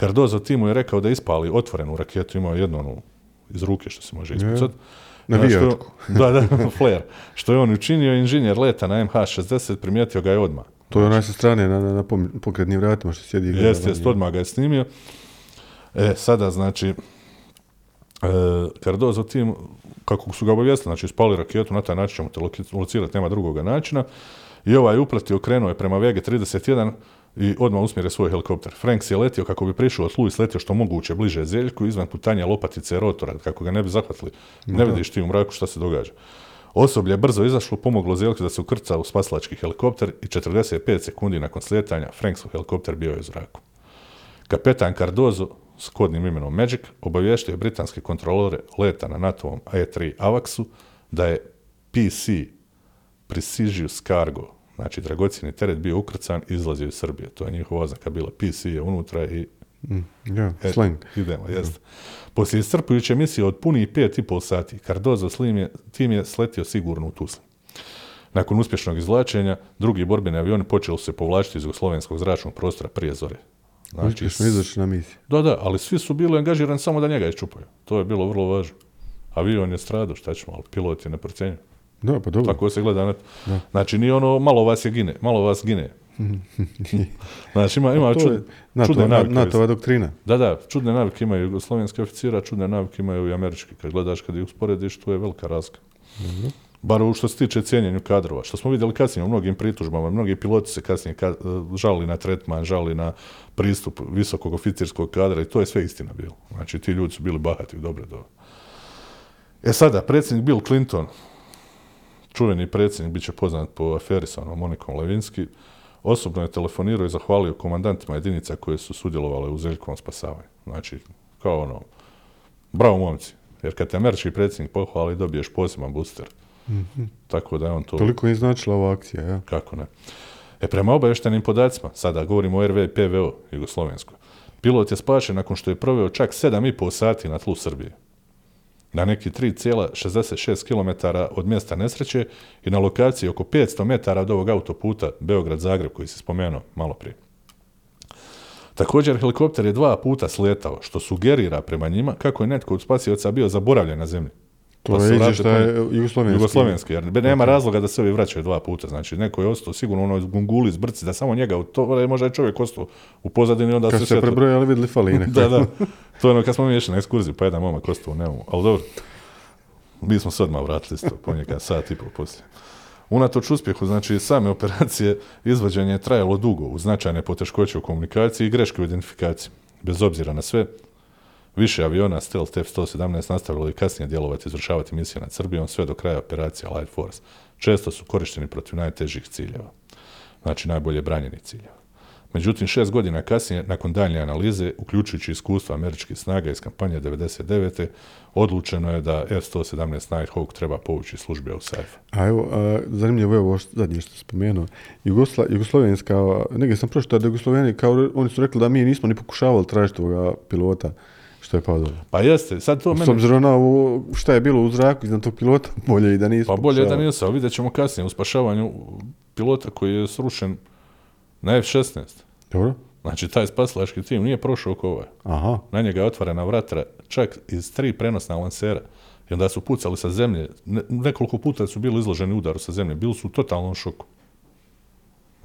Cardozo timu je rekao da ispali otvorenu raketu, imao je jednu onu iz ruke što se može ispucati. Na Znači, vijačku. (laughs) Da, da, (laughs) flare. Što je on učinio, inženjer leta na MH60 primijetio ga je odmah. To je onaj sa strane na, na, na pokretnim vratima što sjedi. Jeste, jest, odmah ga je snimio. E, sada, znači, e, Cardozo tim, kako su ga obavijestili, znači spali raketu, na taj način ćemo te locirati, nema drugoga načina. I ovaj upletio, krenuo je prema VG-31 i odmah usmjerio svoj helikopter. Franks je letio kako bi prišao od Louis, letio što moguće bliže Zeljku, izvan putanja lopatice rotora, kako ga ne bi zahvatili. Ne vidiš ti u mraku šta se događa. Osoblje je brzo izašlo, pomoglo Zeljku da se ukrca u spasilački helikopter i 45 sekundi nakon slijetanja Franksov helikopter bio je u zraku. Kapetan Cardozo s kodnim imenom Magic obavještio je britanske kontrolore leta na NATO-ovom E3 Avaksu da je PC Precious Cargo, znači dragocjeni teret bio ukrcan i izlazio iz Srbije. To je njihova oznaka bila. PC je unutra i Ja, E, slang. Idemo, jest. Poslije iscrpujuće misije od punih pet i pol sati, Cardozo s lim je, tim je sletio sigurno u Tuzli. Nakon uspješnog izvlačenja, drugi borbeni avioni počeli su se povlačiti iz jugoslovenskog zračnog prostora prije zore. Znači, izašli na misiju. da, da, ali svi su bili angažirani samo da njega iščupaju. To je bilo vrlo važno. Avion je stradao, šta ćemo, ali pilot je neprocjenjiv. Da, pa dobro. Tako se gleda na to. Znači, nije ono, malo vas je gine, malo vas gine. (laughs) znači, ima, ima to čud, je NATO, čudne navike. NATO-va doktrina. Da, da, čudne navike imaju jugoslovenski oficira, a čudne navike imaju i američki. Kad gledaš, kad ih usporediš, tu je velika razlika. Bar u što se tiče cijenjenju kadrova. Što smo vidjeli kasnije u mnogim pritužbama, mnogi piloti se kasnije ka, žali na tretman, žali na pristup visokog oficirskog kadra i to je sve istina bilo. Znači, ti ljudi su bili bahati u dobre dobe. E sada, predsjednik Bill Clinton, čuveni predsjednik, bit će poznat po aferi sa onom Monikom Levinski, osobno je telefonirao i zahvalio komandantima jedinica koje su sudjelovale u Zeljkovom spasavanju. Znači, kao ono, bravo momci, jer kad te američki predsjednik pohvali, dobiješ poseban booster. Tako da je on to... Toliko je značila ova akcija, ja. Kako ne? E, prema obavještenim podacima, sada govorimo o RV PVO Jugoslovenskoj, pilot je spašen nakon što je proveo čak 7,5 sati na tlu Srbije. Na neki 3,66 km od mjesta nesreće i na lokaciji oko 500 metara od ovog autoputa Beograd-Zagreb koji si spomenuo malo prije. Također, helikopter je dva puta sletao, što sugerira prema njima kako je netko od spasioca bio zaboravljen na zemlji. To Pa je izvještaj jugoslovenski. Jugoslovenski, jer nema razloga da se ovi vraćaju dva puta. Znači, neko je ostao sigurno ono iz gunguli, iz brci, da samo njega, to možda je čovjek ostao u pozadini, onda Kad se se prebrojali, vidjeli faline. (laughs) da, da. To je ono kad smo mi išli na ekskurziju, pa jedan momak ostao u nemu. Ali dobro, mi smo se odmah vratili isto, po njega sat i pol poslije. Unatoč uspjehu, znači same operacije, izvođenje je trajalo dugo, uz značajne poteškoće u komunikaciji i greške u identifikaciji. Bez obzira na sve, više aviona Stealth F-117 nastavilo i kasnije djelovati i izvršavati misije nad Srbijom sve do kraja operacije Light Force. Često su korišteni protiv najtežih ciljeva, znači najbolje branjeni ciljeva. Međutim, šest godina kasnije, nakon daljnje analize, uključujući iskustva američkih snaga iz kampanje 99. odlučeno je da F-117 Nighthawk treba povući službe u SAF. A evo, zanimljivo je ovo što, zadnje što spomenuo. Jugosla, Jugoslovenska, negdje sam pročitao da Jugosloveni, kao oni su rekli da mi nismo ni pokušavali tražiti ovoga pilota što je pao dole. Pa jeste, sad to S meni... obzirom na ovo šta je bilo u zraku iznad tog pilota, (laughs) bolje i da nismo Pa bolje da pokušavali. nisam, vidjet ćemo kasnije u spašavanju pilota koji je srušen na F-16. Dobro? Znači, taj spasilački tim nije prošao oko ovaj. Aha. Na njega je otvorena vratra čak iz tri prenosna lansera. I onda su pucali sa zemlje. Ne- nekoliko puta su bili izloženi udaru sa zemlje. Bili su u totalnom šoku.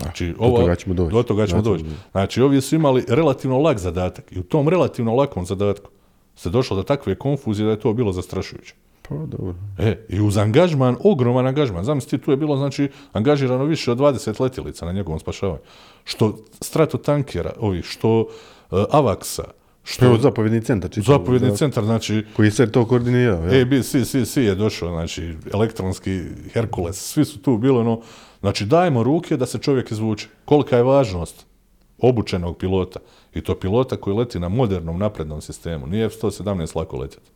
Znači, ovo, toga ćemo doći. Do toga ćemo Do toga doći. Znači, ovi su imali relativno lak zadatak. I u tom relativno lakom zadatku se došlo do takve konfuzije da je to bilo zastrašujuće. Pa dobro. E, i uz angažman, ogroman angažman. Zamisli, tu je bilo, znači, angažirano više od 20 letjelica na njegovom spašavanju. Što stratotankera, ovih, što uh, Avaksa, To je što zapovjedni centar. čitavo, zapovjedni da, centar, znači, Koji sve to koordinirao. Ja. ABCCC je došao, znači, elektronski Herkules, svi su tu bilo, ono, znači, dajmo ruke da se čovjek izvuče. Kolika je važnost obučenog pilota i to pilota koji leti na modernom naprednom sistemu. Nije F-117 lako letjeti.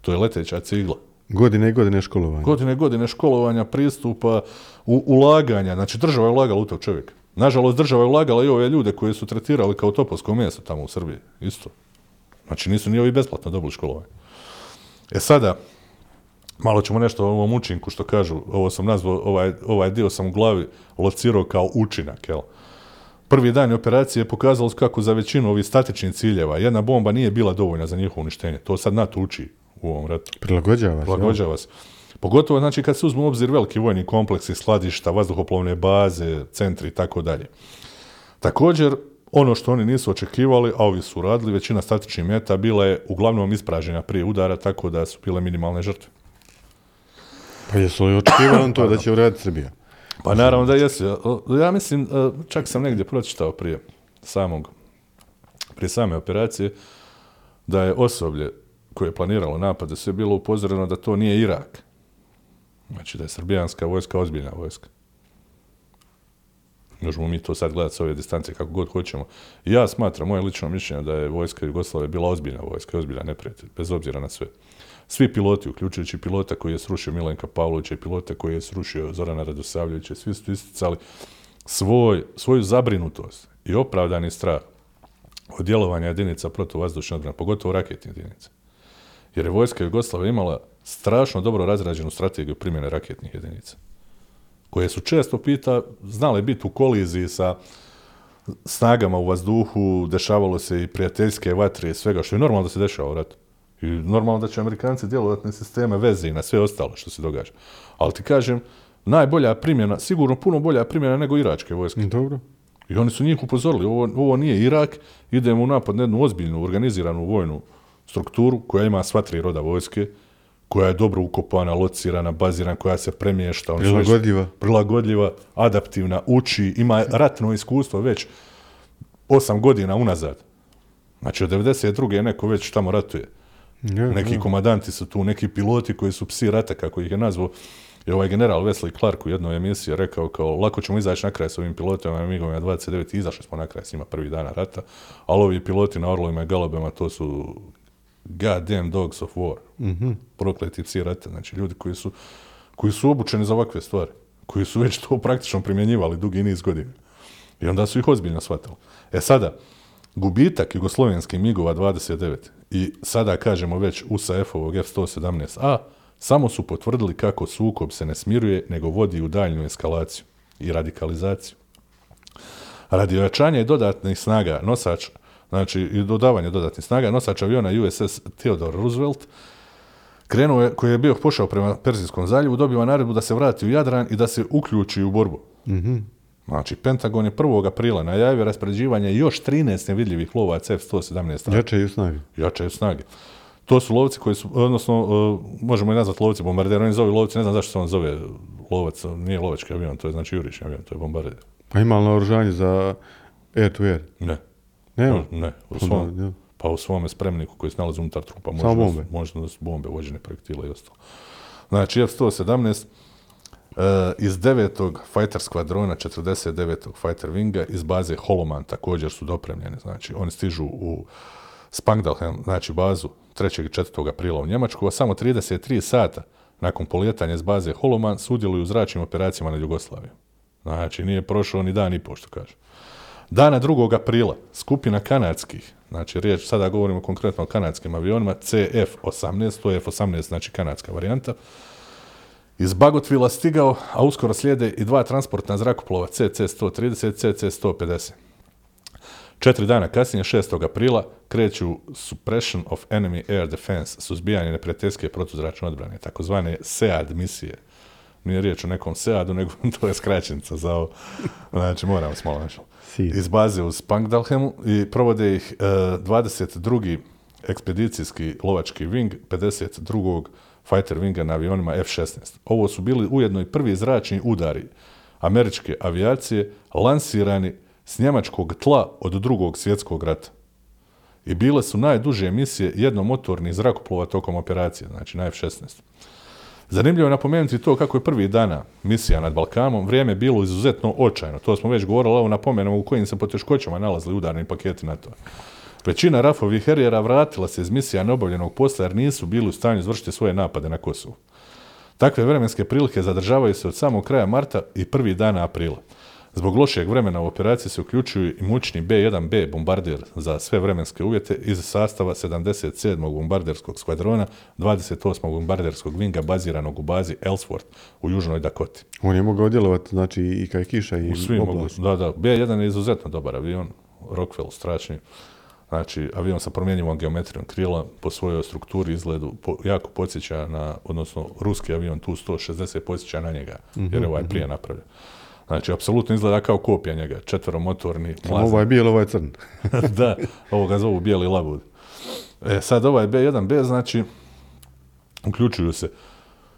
To je leteća cigla. Godine i godine školovanja. Godine i godine školovanja, pristupa, u, ulaganja. Znači, država je ulagala u tog čovjeka. Nažalost, država je ulagala i ove ljude koje su tretirali kao topovsko mjesto tamo u Srbiji. Isto. Znači, nisu ni ovi besplatno dobili školovanje. E sada, malo ćemo nešto o ovom učinku što kažu, ovo sam nazvao, ovaj, ovaj dio sam u glavi locirao kao učinak, jel? Prvi dan operacije je pokazalo se kako za većinu ovih statičnih ciljeva jedna bomba nije bila dovoljna za njihovo uništenje. To sad NATO uči u ovom ratu. Prilagođava se. Prilagođava se. Pogotovo znači kad se uzmu u obzir veliki vojni kompleksi, skladišta, vazduhoplovne baze, centri i tako dalje. Također, ono što oni nisu očekivali, a ovi su radili, većina statičnih meta bila je uglavnom ispražnjena prije udara, tako da su bile minimalne žrtve. Pa jesu li očekivali on to da će uraditi Srbija? Pa naravno da jesu. Ja- mislim, e, čak sam negdje pročitao prije samog, prije same operacije, da je osoblje koje je planiralo napade sve bilo upozoreno da to nije Irak. Znači da je srbijanska vojska ozbiljna vojska. Možemo mi to sad gledati s ove distance kako god hoćemo. Ja smatram, moje lično mišljenje, da je vojska Jugoslavije bila ozbiljna vojska, ozbiljna neprijatelj, bez obzira na sve. Svi piloti, uključujući pilota koji je srušio Milenka Pavlovića i pilota koji je srušio Zorana Radosavljevića, svi su isticali svoj, svoju zabrinutost i opravdani strah od djelovanja jedinica protuvazdušne odbrane, pogotovo raketnih jedinica. Jer je vojska Jugoslavije imala strašno dobro razrađenu strategiju primjene raketnih jedinica, koje su često pita znale biti u koliziji sa snagama u vazduhu, dešavalo se i prijateljske vatre i svega, što je normalno da se dešava u ratu. I normalno da će Amerikanci djelovati na sisteme veze i na sve ostalo što se događa. Ali ti kažem, najbolja primjena, sigurno puno bolja primjena nego iračke vojske. Dobro. I oni su njih upozorili, ovo, ovo nije Irak, idemo u napad na jednu ozbiljnu, organiziranu vojnu strukturu koja ima sva tri roda vojske, koja je dobro ukopana, locirana, bazirana, koja se premješta. su već- Prilagodljiva. prilagodljiva, adaptivna, uči, ima ratno iskustvo već osam godina unazad. Znači od 92. neko već tamo ratuje. Ja, Neki ja. komadanti su tu, neki piloti koji su psi rata, kako ih je nazvao. I ovaj general Wesley Clark u jednoj emisiji rekao kao lako ćemo izaći na kraj s ovim pilotima migovima 29 i izašli smo na kraj s njima prvi dana rata, ali ovi piloti na Orlovima i Galobima to su goddamn dogs of war. Prokleti psi rata, znači ljudi koji su, koji su obučeni za ovakve stvari, koji su već to praktično primjenjivali dugi niz godina. I onda su ih ozbiljno shvatili. E sada, gubitak jugoslovenskih migova 29 i sada kažemo već USAF-ovog F-117A samo su potvrdili kako sukob se ne smiruje, nego vodi u daljnju eskalaciju i radikalizaciju. Radi ojačanja i dodatnih snaga nosač, znači i dodavanja dodatnih snaga, nosač aviona USS Theodore Roosevelt krenuo je, koji je bio pošao prema Persijskom zaljevu, dobiva naredbu da se vrati u Jadran i da se uključi u borbu. Znači, Pentagon je 1. aprila najavio raspoređivanje još 13 nevidljivih lovaca F-117 Jačaju snage. jačaju snage. To su lovci koji su, odnosno, uh, možemo i nazvati lovci bombardera, oni zovu lovci, ne znam zašto se on zove lovac, nije lovački avion, to je znači jurišni avion, to je bombarder. Pa ima li naoružanje za air to air? Ne, Nema. ne, u Onda, svom, pa u svome spremniku koji se nalazi unutar trupa, Samo bombe. možda da su bombe, vođene projektile i ostalo. Znači, F-117 uh, iz 9. Fighter skvadrona 49. Fighter Winga iz baze Holoman također su dopremljeni. Znači, oni stižu u Spangdahlem, znači bazu 3. i 4. aprila u Njemačku, a samo 33 sata nakon polijetanja iz baze Holoman sudjeluju u zračnim operacijama na Jugoslaviju. Znači, nije prošao ni dan i po, što kaže. Dana 2. aprila skupina kanadskih, znači riječ, sada govorimo konkretno o kanadskim avionima, CF-18, to je F-18, znači kanadska varijanta, iz Bagotvila stigao, a uskoro slijede i dva transportna zrakoplova CC-130, CC-150. Četiri dana kasnije, 6. aprila, kreću Suppression of Enemy Air Defense, suzbijanje neprijateljske protuzračne odbrane, takozvane SEAD misije. Nije riječ o nekom SEAD-u, nego (laughs) to je skraćenica za ovo. Znači, moramo se malo našli. SEAD. Iz baze u Spangdalhemu i provode ih e, 22. ekspedicijski lovački wing 52. fighter winga na avionima F-16. Ovo su bili ujedno i prvi zračni udari američke avijacije lansirani s njemačkog tla od drugog svjetskog rata. I bile su najduže misije jednomotornih zrakoplova tokom operacije, znači na F-16. Zanimljivo je napomenuti to kako je prvi dana misija nad Balkanom, vrijeme je bilo izuzetno očajno. To smo već govorili, ovo napomenemo u kojim se poteškoćama nalazili udarni paketi NATO. Većina Rafovih herijera vratila se iz misija neobavljenog posla jer nisu bili u stanju izvršiti svoje napade na Kosovu. Takve vremenske prilike zadržavaju se od samog kraja marta i prvi dana aprila. Zbog lošeg vremena u operaciji se uključuju i mučni B-1B bombarder za sve vremenske uvjete iz sastava 77. bombarderskog skvadrona 28. bombarderskog vinga baziranog u bazi Ellsworth u Južnoj Dakoti. On je mogao djelovati, znači, i kad je kiša i U svim da, da. B1 je izuzetno dobar avion, Rockwell strašni. Znači, avion sa promjenjivom geometrijom krila po svojoj strukturi izgledu po, jako podsjeća na, odnosno ruski avion Tu-160 podsjeća na njega, jer je ovaj prije napravljen. Znači, apsolutno izgleda kao kopija njega, četveromotorni. Ovo je bijel, ovo je crn. (laughs) (laughs) da, ovo ga zovu bijeli labud. E, sad ovaj B1B, znači, uključuju se,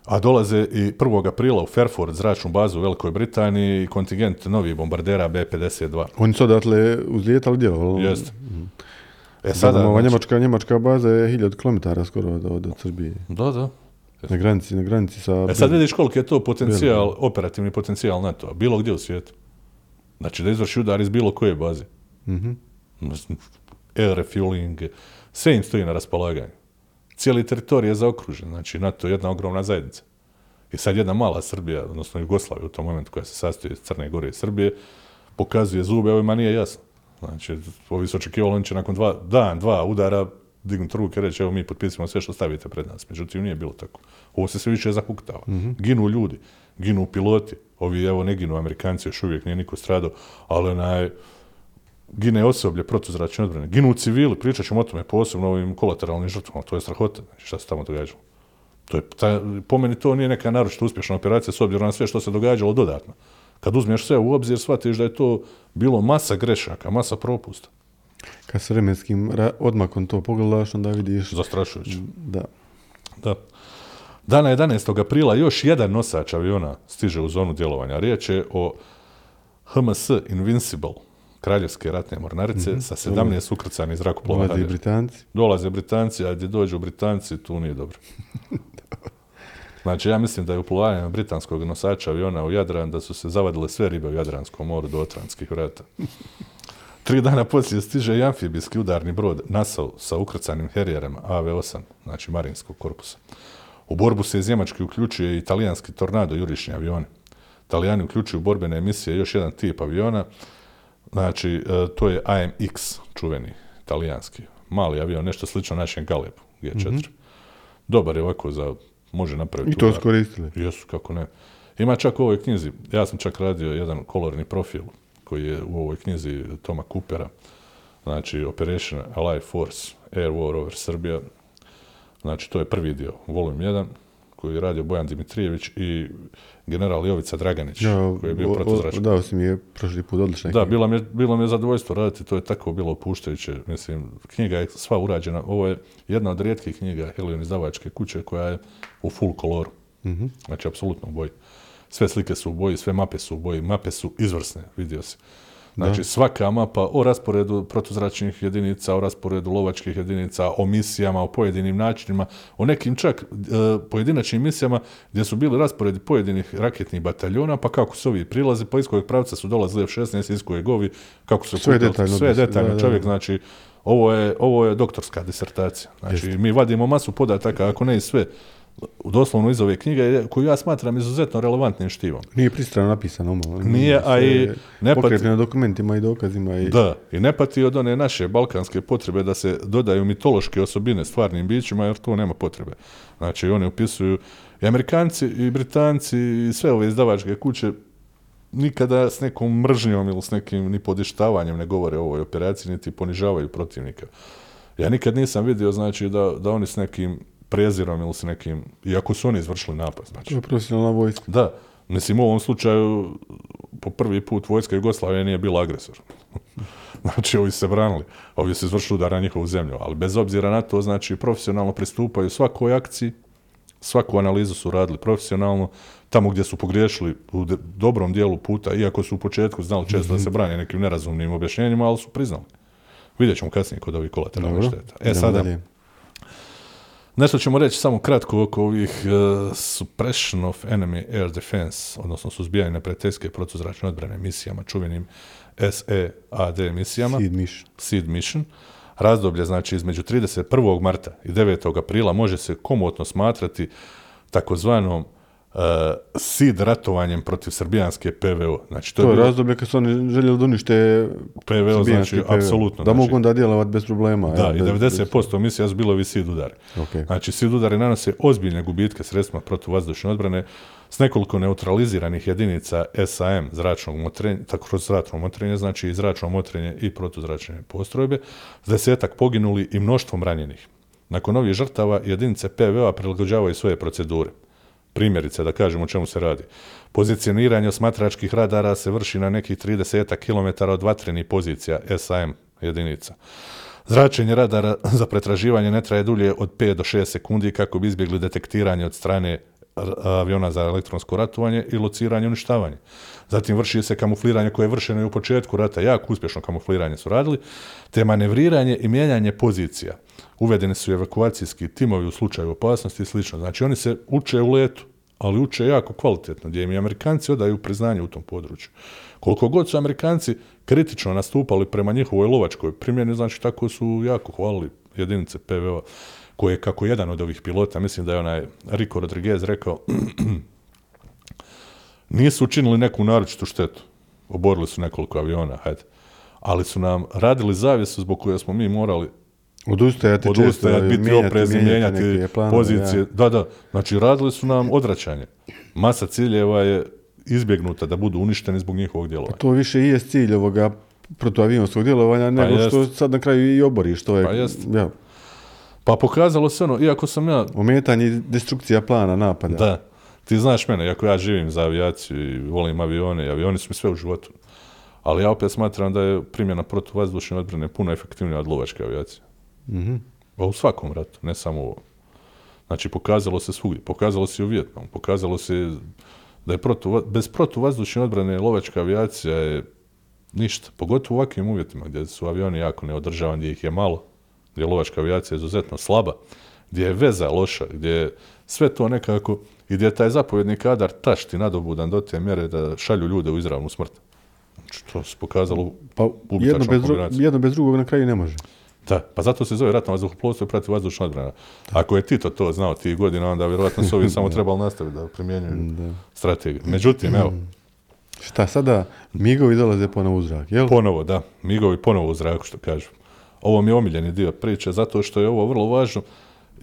a dolaze i 1. aprila u Fairford, zračnu bazu u Velikoj Britaniji, kontingent novih bombardera B-52. Oni su odatle uzlijetali djelovali. Jeste. E Sada, sada, ova znači- njemačka, njemačka baza je 1000 km skoro od, od, od Srbije. Da, da. Na granici, na granici sa... E sad vidiš koliko je to potencijal, operativni potencijal NATO-a, bilo gdje u svijetu. Znači da izvrši udar iz bilo koje baze. Mhm. Air refueling, sve im stoji na raspolaganju. Cijeli teritorij je zaokružen, znači NATO je jedna ogromna zajednica. I sad jedna mala Srbija, odnosno Jugoslavija u tom momentu koja se sastoji iz Crne Gore i Srbije, pokazuje zube, ovima nije jasno. Znači, ovi su očekivali, oni će nakon dva, dan, dva udara dignuti ruke i reći, evo mi potpisimo sve što stavite pred nas. Međutim, nije bilo tako. Ovo se sve više zahuktava. Ginu ljudi, ginu piloti. Ovi, evo, ne ginu Amerikanci, još uvijek nije niko stradao, ali onaj, gine osoblje protuzračne odbrane, ginu civili, pričat ćemo o tome posebno ovim kolateralnim žrtvama, to je strahota, znači šta se tamo događalo. To je, ta, po meni to nije neka naročito uspješna operacija s obzirom na sve što se događalo dodatno. Kad uzmeš sve u obzir, shvatiš da je to bilo masa grešaka, masa propusta. Kad s vremenskim odmakom to pogledaš, onda vidiš... Zastrašujuće. Da. Da. Dana 11. aprila još jedan nosač aviona stiže u zonu djelovanja. Riječ je o HMS Invincible, kraljevske ratne mornarice, sa 17 ukrcanih zrakoplova. Dolaze. Britanci. Dolaze Britanci, a gdje dođu Britanci, tu nije dobro. (laughs) Znači, ja mislim da je uplovavanjem britanskog nosača aviona u Jadran, da su se zavadile sve ribe u Jadranskom moru do Otranskih vrata. (laughs) Tri dana poslije stiže i amfibijski udarni brod Nassau sa ukrcanim herijerama AV-8, znači Marinskog korpusa. U borbu se iz Njemačke uključuje i italijanski tornado jurišni avioni. Italijani uključuju borbene emisije još jedan tip aviona, znači e, to je AMX, čuveni italijanski. Mali avion, nešto slično našem Galebu G4. Dobar je ovako za, može napraviti I to udar. skoristili. Jesu, kako ne. Ima čak u ovoj knjizi, ja sam čak radio jedan kolorni profil koji je u ovoj knjizi Toma Coopera, znači Operation Allied Force Air War over Serbia, znači to je prvi dio, volum 1, koji je radio Bojan Dimitrijević i general Jovica Draganić, Ja, koji je bio protuzračni. dao si mi je prošli put odlična Da, bilo mi, je, bilo mi je zadovoljstvo raditi, to je tako bilo opuštajuće. Mislim, knjiga je sva urađena. Ovo je jedna od rijetkih knjiga Helion izdavačke kuće koja je u full koloru. Znači, apsolutno u boji. Sve slike su u boji, sve mape su u boji. Mape su izvrsne, vidio si. Znači, svaka mapa o rasporedu protuzračnih jedinica, o rasporedu lovačkih jedinica, o misijama, o pojedinim načinima, o nekim čak e, pojedinačnim misijama gdje su bili rasporedi pojedinih raketnih bataljona, pa kako su ovi prilazi, pa iz kojeg pravca su dolazili F-16, iz kojeg ovi, kako su Sve putali, detaljno sve detaljno. da, da, Čovjek, znači, ovo je, ovo je doktorska disertacija. Znači, mi vadimo masu podataka, ako ne i sve, doslovno iz ove knjige, koju ja smatram izuzetno relevantnim štivom. Nije pristrano napisano malo. Nije, a i ne pati- Pokrepljeno dokumentima i dokazima. I... Da, i ne pati od one naše balkanske potrebe da se dodaju mitološke osobine stvarnim bićima, jer to nema potrebe. Znači, oni upisuju i Amerikanci, i Britanci, i sve ove izdavačke kuće nikada s nekom mržnjom ili s nekim ni podištavanjem ne govore o ovoj operaciji, niti ponižavaju protivnika. Ja nikad nisam vidio, znači, da, da oni s nekim prezirom ili s nekim, iako su oni izvršili napad, znači, To je profesionalna vojska. da, mislim u ovom slučaju po prvi put vojska Jugoslavije nije bila agresor. (laughs) znači ovi se branili, ovi su izvršili udar na njihovu zemlju, ali bez obzira na to, znači profesionalno pristupaju svakoj akciji, svaku analizu su radili profesionalno, tamo gdje su pogriješili u de- dobrom dijelu puta, iako su u početku znali često da se brane nekim nerazumnim objašnjenjima, ali su priznali. Vidjet ćemo kasnije kod ovih kolateralnih šteta. E sada, dalje. Nešto ćemo reći samo kratko oko ovih uh, suppression of enemy air defense, odnosno suzbijanje neprijateljske protuzračne odbrane misijama, čuvenim SEAD misijama, Seed mission. SEED mission. Razdoblje, znači, između 31. marta i 9. aprila može se komotno smatrati takozvanom uh, SEED ratovanjem protiv srbijanske PVO. Znači, to, To je bilo razdoblje kad su oni željeli da unište PVO, znači, PVO. apsolutno. Da znači, mogu onda djelovati bez problema. Da, jel, i bez- bez- 90% misija su bilo ovi SID udari. Ok. Znači, SID udari nanose ozbiljne gubitke sredstvima protuvazdušne odbrane s nekoliko neutraliziranih jedinica SAM zračnog motrenja, tako kroz zračno motrenje, znači i zračno motrenje i protuzračne postrojbe, s desetak poginuli i mnoštvom ranjenih. Nakon ovih žrtava jedinice PVO-a prilagođavaju svoje procedure. Primjerice, da kažem o čemu se radi. Pozicioniranje osmatračkih radara se vrši na nekih 30 km od vatrenih pozicija SAM jedinica. Zračenje radara za pretraživanje ne traje dulje od 5 do 6 sekundi kako bi izbjegli detektiranje od strane aviona za elektronsko ratovanje i lociranje i uništavanje. Zatim vrši se kamufliranje koje je vršeno i u početku rata, jako uspješno kamufliranje su radili, te manevriranje i mijenjanje pozicija. Uvedeni su evakuacijski timovi u slučaju opasnosti i slično. Znači oni se uče u letu, ali uče jako kvalitetno, gdje im i Amerikanci odaju priznanje u tom području. Koliko god su Amerikanci kritično nastupali prema njihovoj lovačkoj primjeni, znači tako su jako hvalili jedinice PVO, koje kako jedan od ovih pilota, mislim da je onaj Rico Rodriguez rekao, (clears throat) nisu učinili neku naročitu štetu. Oborili su nekoliko aviona, hajde. Ali su nam radili zavjesu zbog koje smo mi morali Odustajati često, odustajati, biti mijenjati- oprezni, mijenjati, planove, pozicije. ja. Da, da. Znači, radili su nam odvraćanje. Masa ciljeva je izbjegnuta da budu uništeni zbog njihovog djelovanja. To više i je cilj ovoga protuavionskog djelovanja, nego jest. što sad na kraju i oboriš. To je, Pa jest. ja, Pa pokazalo se ono, iako sam ja, ometanje i destrukcija plana napada. da, ti znaš mene, iako ja živim za avijaciju i volim avione, i avioni su mi sve u životu. Ali ja opet smatram da je primjena protuvazdušne odbrane puno efektivnija od lovačke avijacije. Mhm. Pa u svakom ratu, ne samo ovo. Znači, pokazalo se svugdje. Pokazalo se i u Vjetnamu. Pokazalo se da je protu, bez protuvazdušne odbrane lovačka avijacija je ništa. Pogotovo u ovakvim uvjetima gdje su avioni jako neodržavani, gdje ih je malo, gdje je lovačka avijacija izuzetno slaba, gdje je veza loša, gdje je sve to nekako i gdje je taj zapovjedni kadar tašti nadobudan do te mjere da šalju ljude u izravnu smrt. Znači, to se pokazalo Pa jedno bez, dru- jedno bez drugog na kraju ne može. Da, pa zato se zove ratno vazduhoplovstvo i prati vazdušna odbrana. Ako je Tito to znao tih godina, onda vjerojatno su ovi (laughs) samo trebali nastaviti da primjenjuju strategiju. Međutim, evo, Šta sada? Migovi dolaze ponovo u zrak, jel? ponovo, da, migovi ponovo u zraku, što kažu. Ovo mi je omiljeni dio priče, zato što je ovo vrlo važno.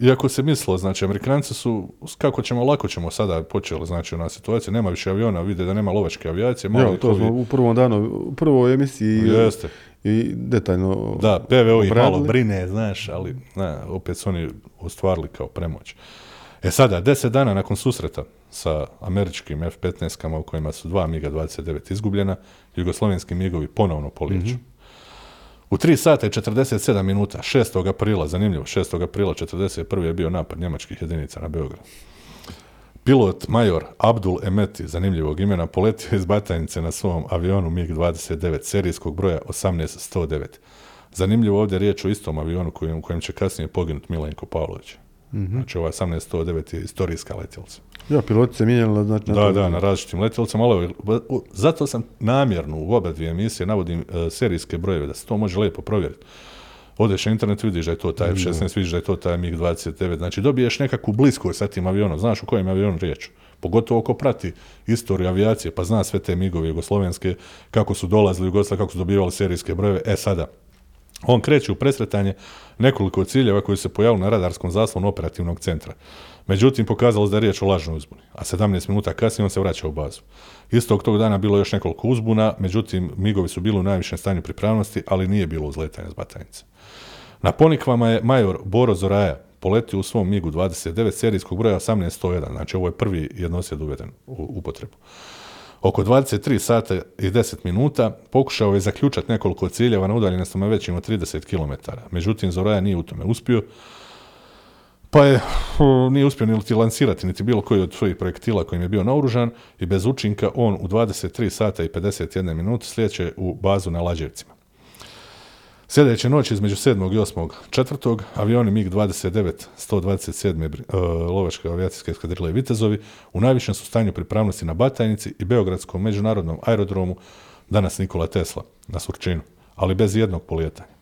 Iako se mislilo, znači, Amerikanci su, kako ćemo, lako ćemo sada počeli, znači, ona situacija, nema više aviona, vide da nema lovačke avijacije, malo ih to smo u prvom danu, u prvoj emisiji Jeste. I detaljno Da, PVO ih malo brine, znaš, ali ne, opet su oni ostvarili kao premoć. E sada, deset dana nakon susreta sa američkim F-15-kama u kojima su dva MiGa-29 izgubljena, jugoslovenski MiGovi ponovno polijeću. U 3 sata i 47 minuta, 6. aprila, zanimljivo, 6. aprila 41. je bio napad njemačkih jedinica na Beograd. Pilot major Abdul Emeti, zanimljivog imena, poletio iz Batajnice na svom avionu MiG-29 serijskog broja 18109. Zanimljivo ovdje je riječ o istom avionu kojem, kojem će kasnije poginuti Milenko Pavlović. Znači ovaj 18109 je istorijska letjelica. Ja, piloti se mijenjali, znači... na Da, da, na različitim letjelicama, ali zato sam namjerno u oba dvije emisije navodim e, serijske brojeve, da se to može lijepo provjeriti. Odeš na internet, vidiš da je to taj F-16, vidiš da je to taj MiG-29, znači dobiješ nekakvu bliskost sa tim avionom, znaš u kojem je avionu riječ. Pogotovo ko prati istoriju avijacije, pa zna sve te migove jugoslovenske, kako su dolazili u kako su dobivali serijske brojeve. E sada, on kreće u presretanje nekoliko ciljeva koji se pojavili na radarskom zaslonu operativnog centra. Međutim, pokazalo se da je riječ o lažnoj uzbuni, a 17 minuta kasnije on se vraća u bazu. Istog tog dana bilo je još nekoliko uzbuna, međutim, migovi su bili u najvišem stanju pripravnosti, ali nije bilo uzletanja s batajnice. Na ponikvama je major Boro Zoraja poletio u svom MIG-u 29 serijskog broja 18101, znači ovo je prvi jednosjed uveden u upotrebu. Oko 23 sata i 10 minuta pokušao je zaključati nekoliko ciljeva na udaljenostima većim od 30 km. Međutim, Zoraja nije u tome uspio, pa je uh, nije uspio niti lansirati niti bilo koji od svojih projektila kojim je bio naoružan i bez učinka on u 23 sata i 51 minuta sljeće u bazu na Lađevcima. Sljedeće noći između 7. i 8. četvrtog avioni MiG-29 127. bri- e, lovačke avijacijske eskadrile Vitezovi u najvišem su stanju pripravnosti na Batajnici i Beogradskom međunarodnom aerodromu danas Nikola Tesla na Surčinu, ali bez jednog polijetanja.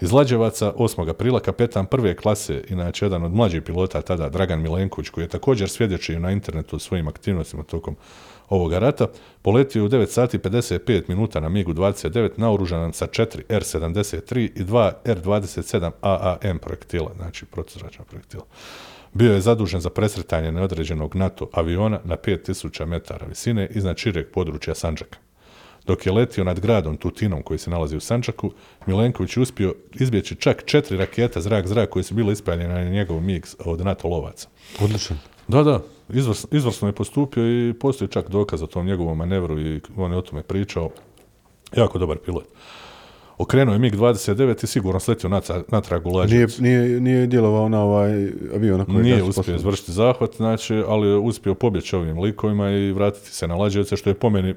Iz Lađevaca 8. aprila kapetan prve klase, inače jedan od mlađih pilota tada, Dragan Milenković, koji je također svjedočio na internetu svojim aktivnostima tokom ovoga rata, poletio u 9 sati 55 minuta na MiG-29 naoružanan sa 4 R-73 i 2 R-27 AAM projektila, znači protuzračna projektila. Bio je zadužen za presretanje neodređenog NATO aviona na 5000 metara visine iznad šireg područja Sanđaka. Dok je letio nad gradom Tutinom koji se nalazi u Sančaku, Milenković je uspio izbjeći čak četiri raketa zrak-zrak koje su bile ispaljene na njegov MiG od NATO lovaca. Odličan. Da, da, izvrs, izvrsno je postupio i postoji čak dokaz o tom njegovom manevru i on je o tome pričao. Jako dobar pilot. Okrenuo je MiG-29 i sigurno sletio natrag, u Nije, nije, nije djelovao na ovaj avion na koji Nije uspio poslali. izvršiti zahvat, znači, ali je uspio pobjeći ovim likovima i vratiti se na Lađevce, što je po meni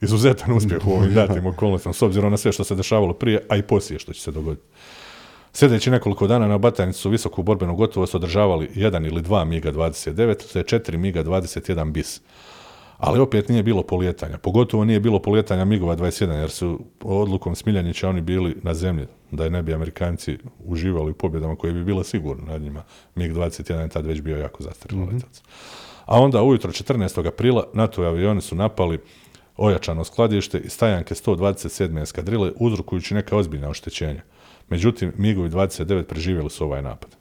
izuzetan uspjeh u ovim (laughs) datim okolnostima, s obzirom na sve što se dešavalo prije, a i poslije što će se dogoditi. Sljedeći nekoliko dana na Batajnicu su visoku borbenu gotovost održavali jedan ili dva MiGa-29, te četiri MiGa-21 bis. Ali opet nije bilo polijetanja. Pogotovo nije bilo polijetanja MiGova 21, jer su odlukom Smiljanića oni bili na zemlji, da ne bi Amerikanci uživali u pobjedama koje bi bile sigurne nad njima. MiG-21 je tad već bio jako zastarjelo letac. A onda ujutro 14. aprila NATO avioni su napali ojačano skladište i stajanke 127. eskadrile uzrokujući neka ozbiljna oštećenja. Međutim, MiGovi 29 preživjeli su ovaj napad.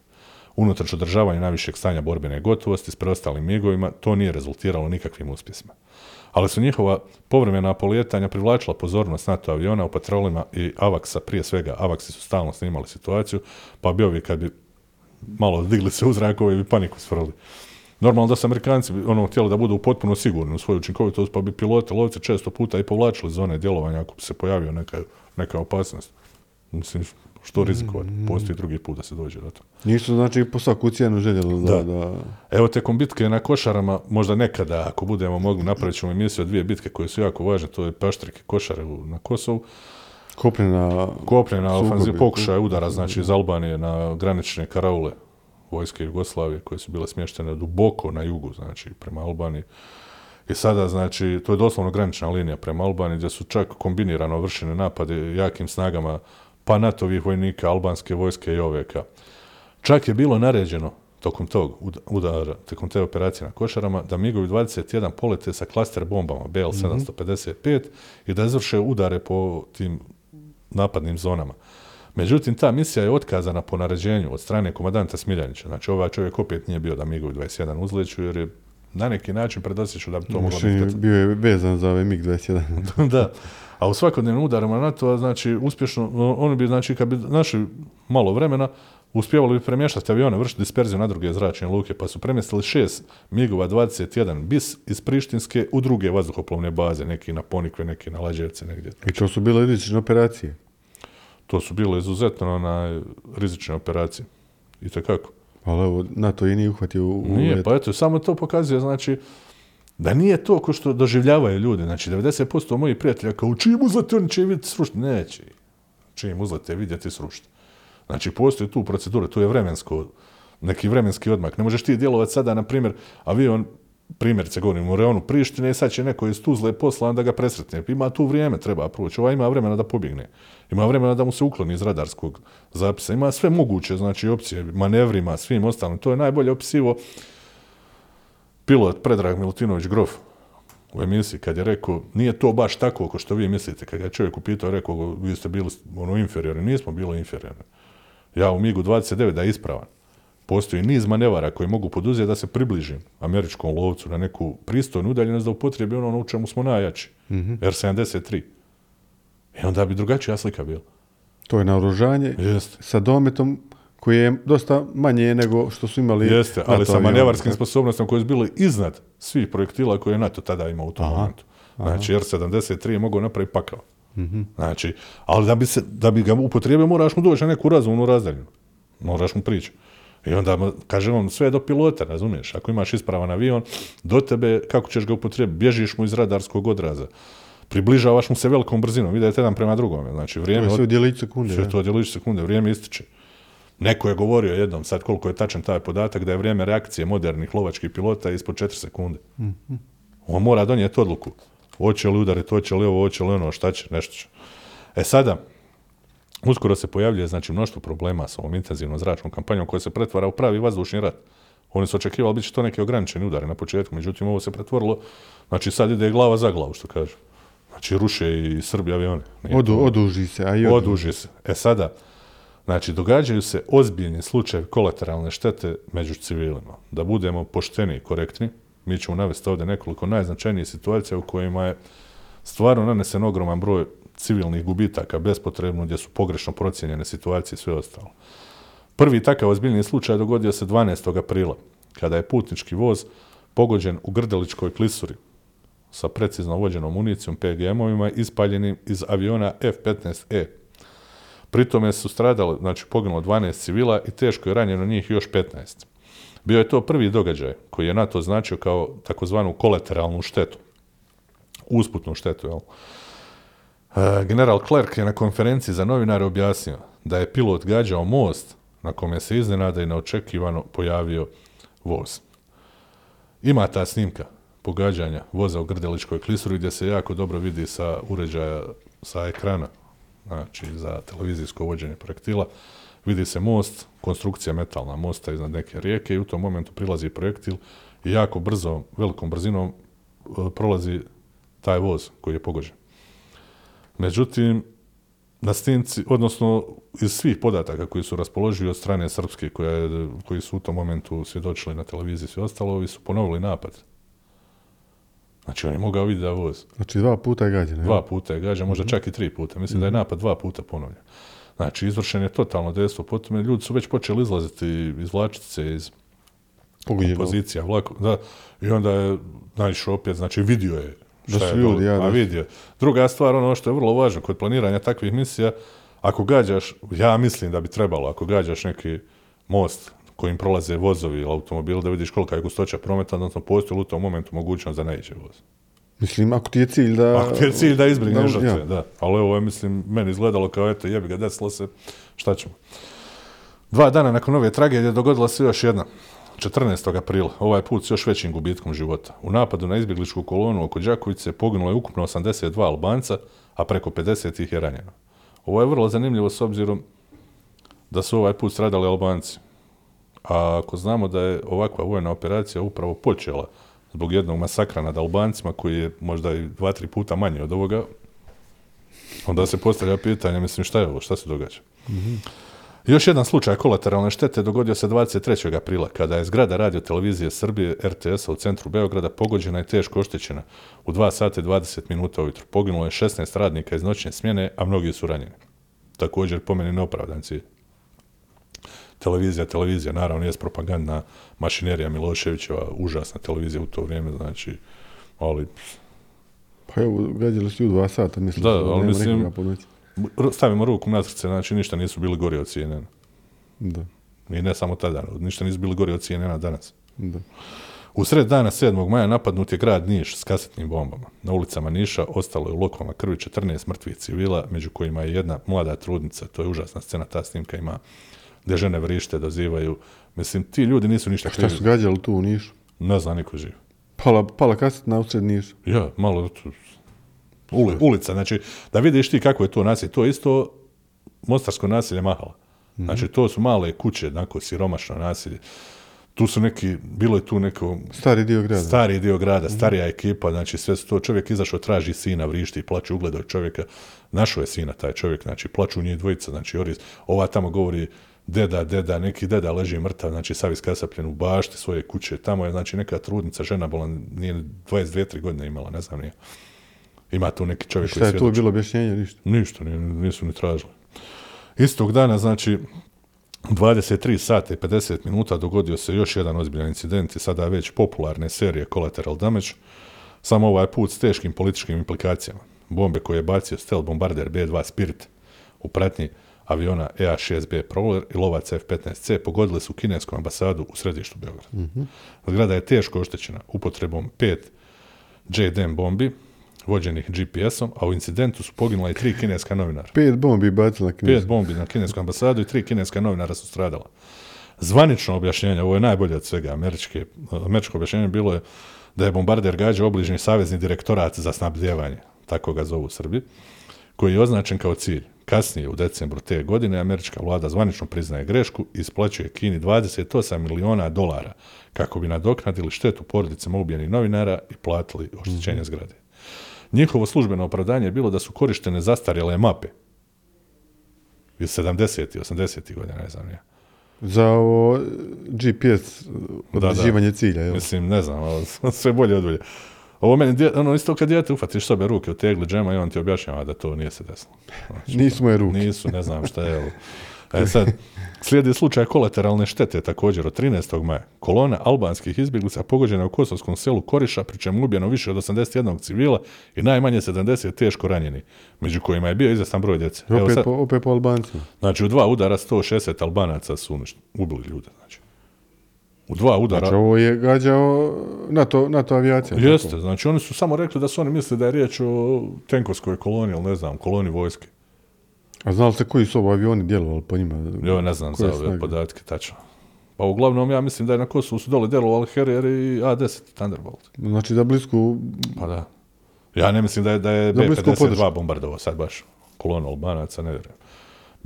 Unatoč održavanja najvišeg stanja borbene gotovosti s preostalim migovima, to nije rezultiralo nikakvim uspjesima. Ali su njihova povremena polijetanja privlačila pozornost NATO aviona u patrolima i Avaksa, prije svega Avaksi su stalno snimali situaciju, pa bi kad bi malo digli se u zrak, ovi bi paniku stvorili. Normalno da su Amerikanci ono, htjeli da budu potpuno sigurni u svoju učinkovitost, pa bi pilote, lovci često puta i povlačili zone djelovanja ako bi se pojavio neka, neka opasnost. Mislim, što rizikovati? Postoji drugi put da se dođe do toga. Nisu znači po svaku cijenu željeli da, Da. da, Evo tijekom bitke na Košarama, možda nekada, ako budemo mogli, napravit ćemo emisiju dvije bitke koje su jako važne, to je Paštrik i Košare na Kosovu. kopnena Kopnjena sukobi. ofenziv pokušaj udara, znači iz Albanije na granične karaule vojske Jugoslavije koje su bile smještene duboko na jugu, znači prema Albaniji. I sada, znači, to je doslovno granična linija prema Albaniji gdje su čak kombinirano vršene napade jakim snagama pa NATO-vih vojnika, albanske vojske i OVK. Čak je bilo naređeno tokom tog ud- udara, tokom te operacije na Košarama, da MiGovi 21 polete sa klaster bombama BL-755 i da izvrše udare po tim napadnim zonama. Međutim, ta misija je otkazana po naređenju od strane komadanta Smiljanića. Znači, ovaj čovjek opet nije bio da MiGovi 21 uzleću, jer je na neki način predosjećao da bi to moglo biti bio je vezan za ovaj MiG-21. (laughs) da. A u svakodnevnim udarima NATO, znači, uspješno, oni bi, znači, kad bi našli malo vremena, uspjevali bi premještati avione, vršiti disperziju na druge zračne luke, pa su premjestili šest MIG-ova 21 bis iz Prištinske u druge vazduhoplovne baze, neki na Ponikve, neki na Lađevce, negdje. I to su bile rizične operacije. To su bile izuzetno na rizične operacije. I kako? Ali evo, NATO i nije uhvatio u Nije, pa eto, samo to pokazuje, znači, da nije to ko što doživljavaju ljudi. Znači, 90% mojih prijatelja kao, čim uzlete, oni će vidjeti srušiti. Neće. Čim uzlete, vidjeti srušiti. Znači, postoji tu procedura, tu je vremensko, neki vremenski odmak. Ne možeš ti djelovati sada, na primjer, avion, primjerice govorim u reonu Prištine sad će neko iz Tuzle poslan da ga presretne. Ima tu vrijeme, treba proći. Ovaj ima vremena da pobjegne. Ima vremena da mu se ukloni iz radarskog zapisa. Ima sve moguće, znači, opcije, manevrima, svim ostalim. To je najbolje opisivo pilot Predrag Milutinović Grof u emisiji kad je rekao nije to baš tako ako što vi mislite. Kad ga je čovjek upitao, rekao vi ste bili ono inferiorni. Nismo bili inferiorni. Ja u MiGu 29 da je ispravan. Postoji niz manevara koji mogu poduzeti da se približim američkom lovcu na neku pristojnu udaljenost da upotrebi ono u čemu smo najjači. R-73. I onda bi drugačija slika bila. To je naoružanje sa dometom koji je dosta manje nego što su imali Jeste, ali sa manevarskim sposobnostima koje su bile iznad svih projektila koje je NATO tada imao u tom momentu. Znači, R-73 je mogao napraviti pakao. Mhm. Znači, ali da bi, se, da bi ga upotrijebio, moraš mu doći na neku razumnu razdaljinu. Moraš mu prići. I onda, mu- kaže on, sve je do pilota, razumiješ? Ako imaš ispravan avion, do tebe, kako ćeš ga upotrijebiti? Bježiš mu iz radarskog odraza. Približavaš mu se velikom brzinom, idete jedan prema drugome. Znači, To vrijeme... je od- sve u sekunde. sve to sekunde, vrijeme ističe. Neko je govorio jednom, sad koliko je tačan taj podatak, da je vrijeme reakcije modernih lovačkih pilota ispod 4 sekunde. On mora donijeti odluku. Hoće li udariti, hoće li ovo, hoće li ono, šta će, nešto će. E sada, uskoro se pojavljuje znači mnoštvo problema sa ovom intenzivnom zračnom kampanjom koja se pretvara u pravi vazdušni rat. Oni su očekivali bit će to neki ograničeni udari na početku, međutim ovo se pretvorilo, znači sad ide glava za glavu, što kažu. Znači ruše i Srbi avione. Odu, oduži se, a i odu. Oduži se. E sada, znači, događaju se ozbiljni slučaj kolateralne štete među civilima. Da budemo pošteni i korektni, mi ćemo navesti ovdje nekoliko najznačajnijih situacija u kojima je stvarno nanesen ogroman broj civilnih gubitaka bespotrebno, gdje su pogrešno procijenjene situacije i sve ostalo. Prvi takav ozbiljni slučaj dogodio se 12. aprila, kada je putnički voz pogođen u Grdeličkoj klisuri sa precizno vođenom municijom PGM-ovima ispaljenim iz aviona F-15E. Pri tome su stradali, znači poginulo 12 civila i teško je ranjeno njih još 15. Bio je to prvi događaj koji je NATO značio kao takozvanu kolateralnu štetu. Usputnu štetu, jel? E, General Clark je na konferenciji za novinare objasnio da je pilot gađao most na kome se iznenada i neočekivano pojavio voz. Ima ta snimka pogađanja voza u Grdeličkoj klisuri gdje se jako dobro vidi sa uređaja sa ekrana, znači za televizijsko vođenje projektila. Vidi se most, konstrukcija metalna mosta iznad neke rijeke i u tom momentu prilazi projektil i jako brzo, velikom brzinom e, prolazi taj voz koji je pogođen. Međutim, na snimci, odnosno iz svih podataka koji su raspoloživi od strane Srpske, koja koji su u tom momentu svjedočili na televiziji sve ostalo, ovi su ponovili napad. Znači, on je mogao vidjeti da voz. Znači dva puta je gađan. jel? Dva puta je gađan, možda čak i tri puta. Mislim da je napad dva puta ponovljen. Znači, izvršen je totalno dejstvo. Potom ljudi su već počeli izlaziti, izvlačiti se iz pozicija vlako. Da, I onda je naišao opet, znači vidio je Da šta su je ljudi, ja, A da su- vidio. Druga stvar, ono što je vrlo važno kod planiranja takvih misija, ako gađaš, ja mislim da bi trebalo, ako gađaš neki most kojim prolaze vozovi ili automobili, da vidiš kolika je gustoća prometa, odnosno postoji li u tom momentu mogućnost da ne iđe voz. Mislim, ako ti je cilj da... Ako ti je cilj da izbrigneš da- žrtve, ja. da. Ali ovo je, mislim, meni izgledalo kao, eto, jebi ga, desilo se, šta ćemo. Dva dana nakon ove tragedije dogodila se još jedna. 14. aprila, ovaj put s još većim gubitkom života. U napadu na izbjegličku kolonu oko Đakovice poginulo je ukupno 82 Albanca, a preko 50 ih je ranjeno. Ovo je vrlo zanimljivo s obzirom da su ovaj put stradali Albanci. A ako znamo da je ovakva vojna operacija upravo počela zbog jednog masakra nad Albancima koji je možda i dva, tri puta manji od ovoga, onda se postavlja pitanje, mislim, šta je ovo, šta se događa? Još jedan slučaj kolateralne štete dogodio se 23. aprila, kada je zgrada radio televizije Srbije RTS-a u centru Beograda pogođena i teško oštećena u 2 sata i 20 minuta ujutro. Poginulo je 16 radnika iz noćne smjene, a mnogi su ranjeni. Također, po meni neopravdan cilj. Televizija, televizija, naravno, je propagandna mašinerija Miloševićeva, užasna televizija u to vrijeme, znači, ali Pa evo, gađali su ju dva sata, mislim. Da, nema ali mislim- noći. r- stavimo ruku na srce, znači ništa nisu bili gori od CNN. Da, I ne samo tada, ništa nisu bili gori od CNN danas. da. U sred dana 7. maja napadnut je grad Niš s kasetnim bombama. Na ulicama Niša ostalo je u lokvama krvi 14 mrtvih civila, među kojima je jedna mlada trudnica. To je užasna scena, ta snimka ima gdje žene vrište, dozivaju. Mislim, ti ljudi nisu ništa Šta krivi. su gađali tu u Nišu? Ne zna niko živ. Pala, pala kasetna usred Niša. Ja, malo uli, ulica, znači, da vidiš ti kako je to nasilje. To je isto mostarsko nasilje Mahala. Znači, to su male kuće, onako, siromašno nasilje. Tu su neki, bilo je tu neko Stari dio grada. stari dio grada, starija ekipa, znači sve su to, čovjek izašao, traži sina, vrišti, plače, ugledao je čovjeka, našao je sina taj čovjek, znači plaču njih dvojica, znači Oris, ova tamo govori deda, deda, neki deda leži mrtav, znači sav iskasapljen u bašti svoje kuće, tamo je znači neka trudnica, žena bolan, nije 22-3 godine imala, ne znam nije. Ima tu neki čovjek Šta koji je tu bilo objašnjenje, ništa. Ništa, ni- nisu ni tražili. Istog dana, znači, u 23 sata i 50 minuta dogodio se još jedan ozbiljan incident i sada već popularne serije Collateral Damage, samo ovaj put s teškim političkim implikacijama. Bombe koje je bacio stealth bombarder B-2 Spirit u pratnji aviona EA-6B Prowler i lovac F-15C pogodili su kinesku ambasadu u središtu Beograda. Zgrada je teško oštećena upotrebom pet JDM bombi, vođenih GPS-om, a u incidentu su poginula i tri kineska novinara. Pet bombi bacila knjiža. Pet bombi na kinesku ambasadu i tri kineska novinara su stradala. Zvanično objašnjenje, ovo je najbolje od svega, američke, američko objašnjenje bilo je da je bombarder gađao obližnji savezni direktorat za snabdjevanje, tako ga zovu Srbi, koji je označen kao cilj. Kasnije, u decembru te godine, američka vlada zvanično priznaje grešku i isplaćuje Kini 28 miliona dolara kako bi nadoknadili štetu porodicama ubijenih novinara i platili oštećenje zgrade. Njihovo službeno opravdanje je bilo da su korištene zastarjele mape iz 70. i 80. godina, ne znam ja. Za ovo GPS određivanje cilja, jel? Mislim, ne znam, ali (laughs) sve bolje od bolje. Ovo meni, ono isto kad dijete ufatiš sobe ruke u tegli džema i on ti objašnjava da to nije se desilo. Znači, Nisu moje ruke. Nisu, ne znam šta je. (laughs) E sad, Slijedi slučaj kolateralne štete također od 13. maja. Kolona albanskih izbjeglica pogođena u kosovskom selu Koriša, pri čemu je ubijeno više od 81 civila i najmanje 70 teško ranjeni, među kojima je bio izvestan broj djece. I opet, po, opet po Albancima. Znači u dva udara 160 Albanaca su ubili ljude. Znači. U dva udara... Znači ovo je gađao NATO, NATO avijacija. tako? Jeste, znači oni su samo rekli da su oni mislili da je riječ o tenkovskoj koloni, ili ne znam, koloni vojske. A znali ste koji su ovo avioni djelovali po njima? Jo, ne znam Koje za ove podatke tačno. Pa uglavnom ja mislim da je na Kosovu su dole djelovali Harrier i A10 Thunderbolt. Znači da blisku... Pa da. Ja ne mislim da je, da je Za blisku B-52 podršku. bombardovao sad baš kolonu Albanaca, ne vjerujem.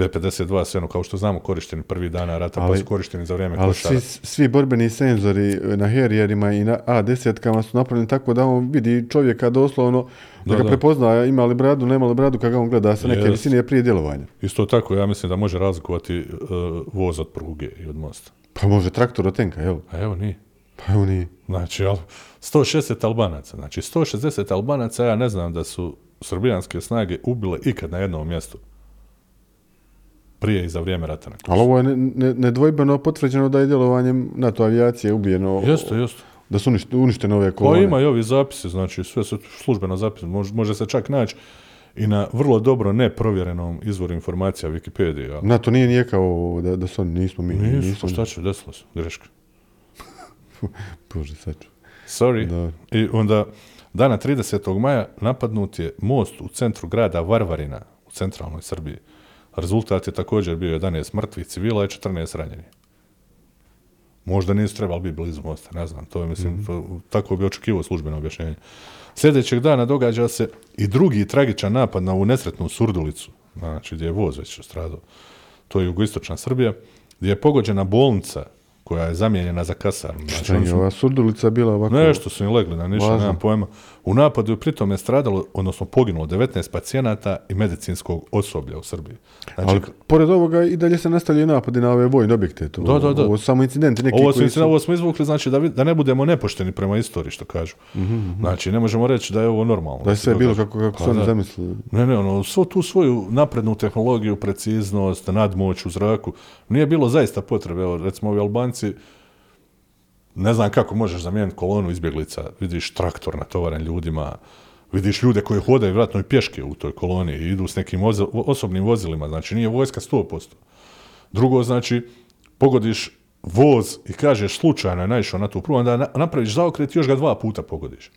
B-52 sve ono, kao što znamo, korišteni prvi dana rata, pa Ali- su korišteni za vrijeme Ali svi, svi borbeni senzori na Harrierima i na A10-kama su napravljeni tako da on vidi čovjeka doslovno da, Da, ga prepozna ima li bradu, nema li bradu kada on gleda sa neke Jest. visine prije djelovanja. Isto tako, ja mislim da može razlikovati uh, voz od pruge i od mosta. Pa može traktor od tenka, evo. A evo nije. Pa evo nije. Znači, al, 160 Albanaca. Znači, 160 Albanaca, ja ne znam da su srbijanske snage ubile ikad na jednom mjestu. Prije i za vrijeme rata na Kosovu. Ali ovo je ne- ne- nedvojbeno potvrđeno da je djelovanjem NATO avijacije ubijeno, Jeste, jeste. da su unište- uništene ove Pa kolone. ima i ovi zapisi, znači sve su službeno zapisi. Može, može se čak naći i na vrlo dobro neprovjerenom izvoru informacija Wikipedije. ali NATO nije nijekao da, da su oni, nismo mi. Nisu, nismo pa šta će, desilo se, greška. (laughs) Bože, saču. Sorry. Da. I onda dana 30. maja napadnut je most u centru grada Varvarina u centralnoj Srbiji. Rezultat je također bio 11 mrtvih civila i 14 ranjenih. Možda nisu trebali biti blizu mosta, ne znam, to je, mislim, to- tako bi očekivao službeno objašnjenje. Sljedećeg dana događa se i drugi tragičan napad na ovu nesretnu Surdulicu, znači gdje je voz već stradao. To je jugoistočna Srbija, gdje je pogođena bolnica koja je zamijenjena za kasarnu. Znači, Šta je su- ova surdulica bila ovako... Nešto su im legli na Važno. nemam pojma. U napadu je pritom je stradalo, odnosno poginulo 19 pacijenata i medicinskog osoblja u Srbiji. Znači, Ali pored ovoga i dalje se nastavljaju napadi na ove vojne objekte. To, Da, da, da. Ovo su samo incidenti neki ovo, su, koji istina, ovo smo izvukli, znači da, vi- da ne budemo nepošteni prema istoriji, što kažu. Znači, ne možemo reći da je ovo normalno. Da je sve bilo kako, kako Pa su oni zamislili. Ne, ne, ono, svo tu svoju naprednu tehnologiju, preciznost, nadmoć u zraku, nije bilo zaista potrebe. Evo, recimo, ovi Albanci, ne znam kako možeš zamijeniti kolonu izbjeglica, vidiš traktor natovaren ljudima, vidiš ljude koji hodaju vjerojatno i pješke u toj koloni i idu s nekim osobnim vozilima, znači nije vojska 100%. Drugo, znači, pogodiš voz i kažeš slučajno je naišao na tu prugu, onda na- napraviš zaokret i još ga dva puta pogodiš.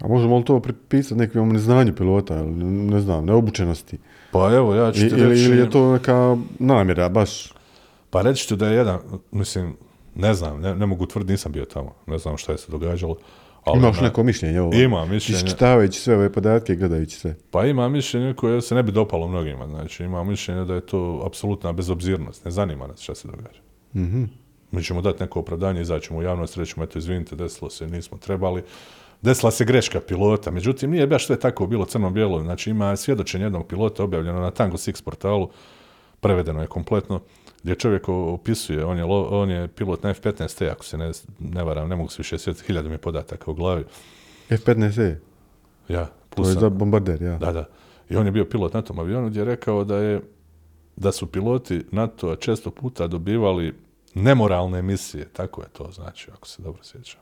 A možemo li to pripisati nekom neznanju pilota, ili ne znam, neobučenosti? Pa evo, ja ću ti reći... ili je to neka namjera, baš? Pa reći ću da je jedan, mislim, ne znam, ne, ne mogu tvrditi, nisam bio tamo, ne znam šta je se događalo. Ali Imaš na- neko mišljenje? Ovo, Ima mišljenje. Iščitavajući sve ove podatke i gledajući sve. Pa ima mišljenje koje se ne bi dopalo mnogima, znači ima mišljenje da je to apsolutna bezobzirnost, ne zanima nas šta se događa. Mhm. Mi ćemo dati neko opravdanje, izaćemo u javnost, rećemo, eto, izvinite, desilo se, nismo trebali. Desila se greška pilota, međutim, nije baš sve tako bilo crno-bijelo, znači ima svjedočenje jednog pilota objavljeno na Tango Six portalu, prevedeno je kompletno, gdje čovjek opisuje, on je, on je pilot na F-15T, ako se ne, ne varam, ne mogu se više sjetiti, hiljadu mi je podataka u glavi. F-15E, Ja, to plus je sam- za bombarder, ja. da, da. I on je bio pilot na tom avionu gdje je rekao da je da su piloti NATO često puta dobivali nemoralne misije, tako je to znači, ako se dobro sjećam.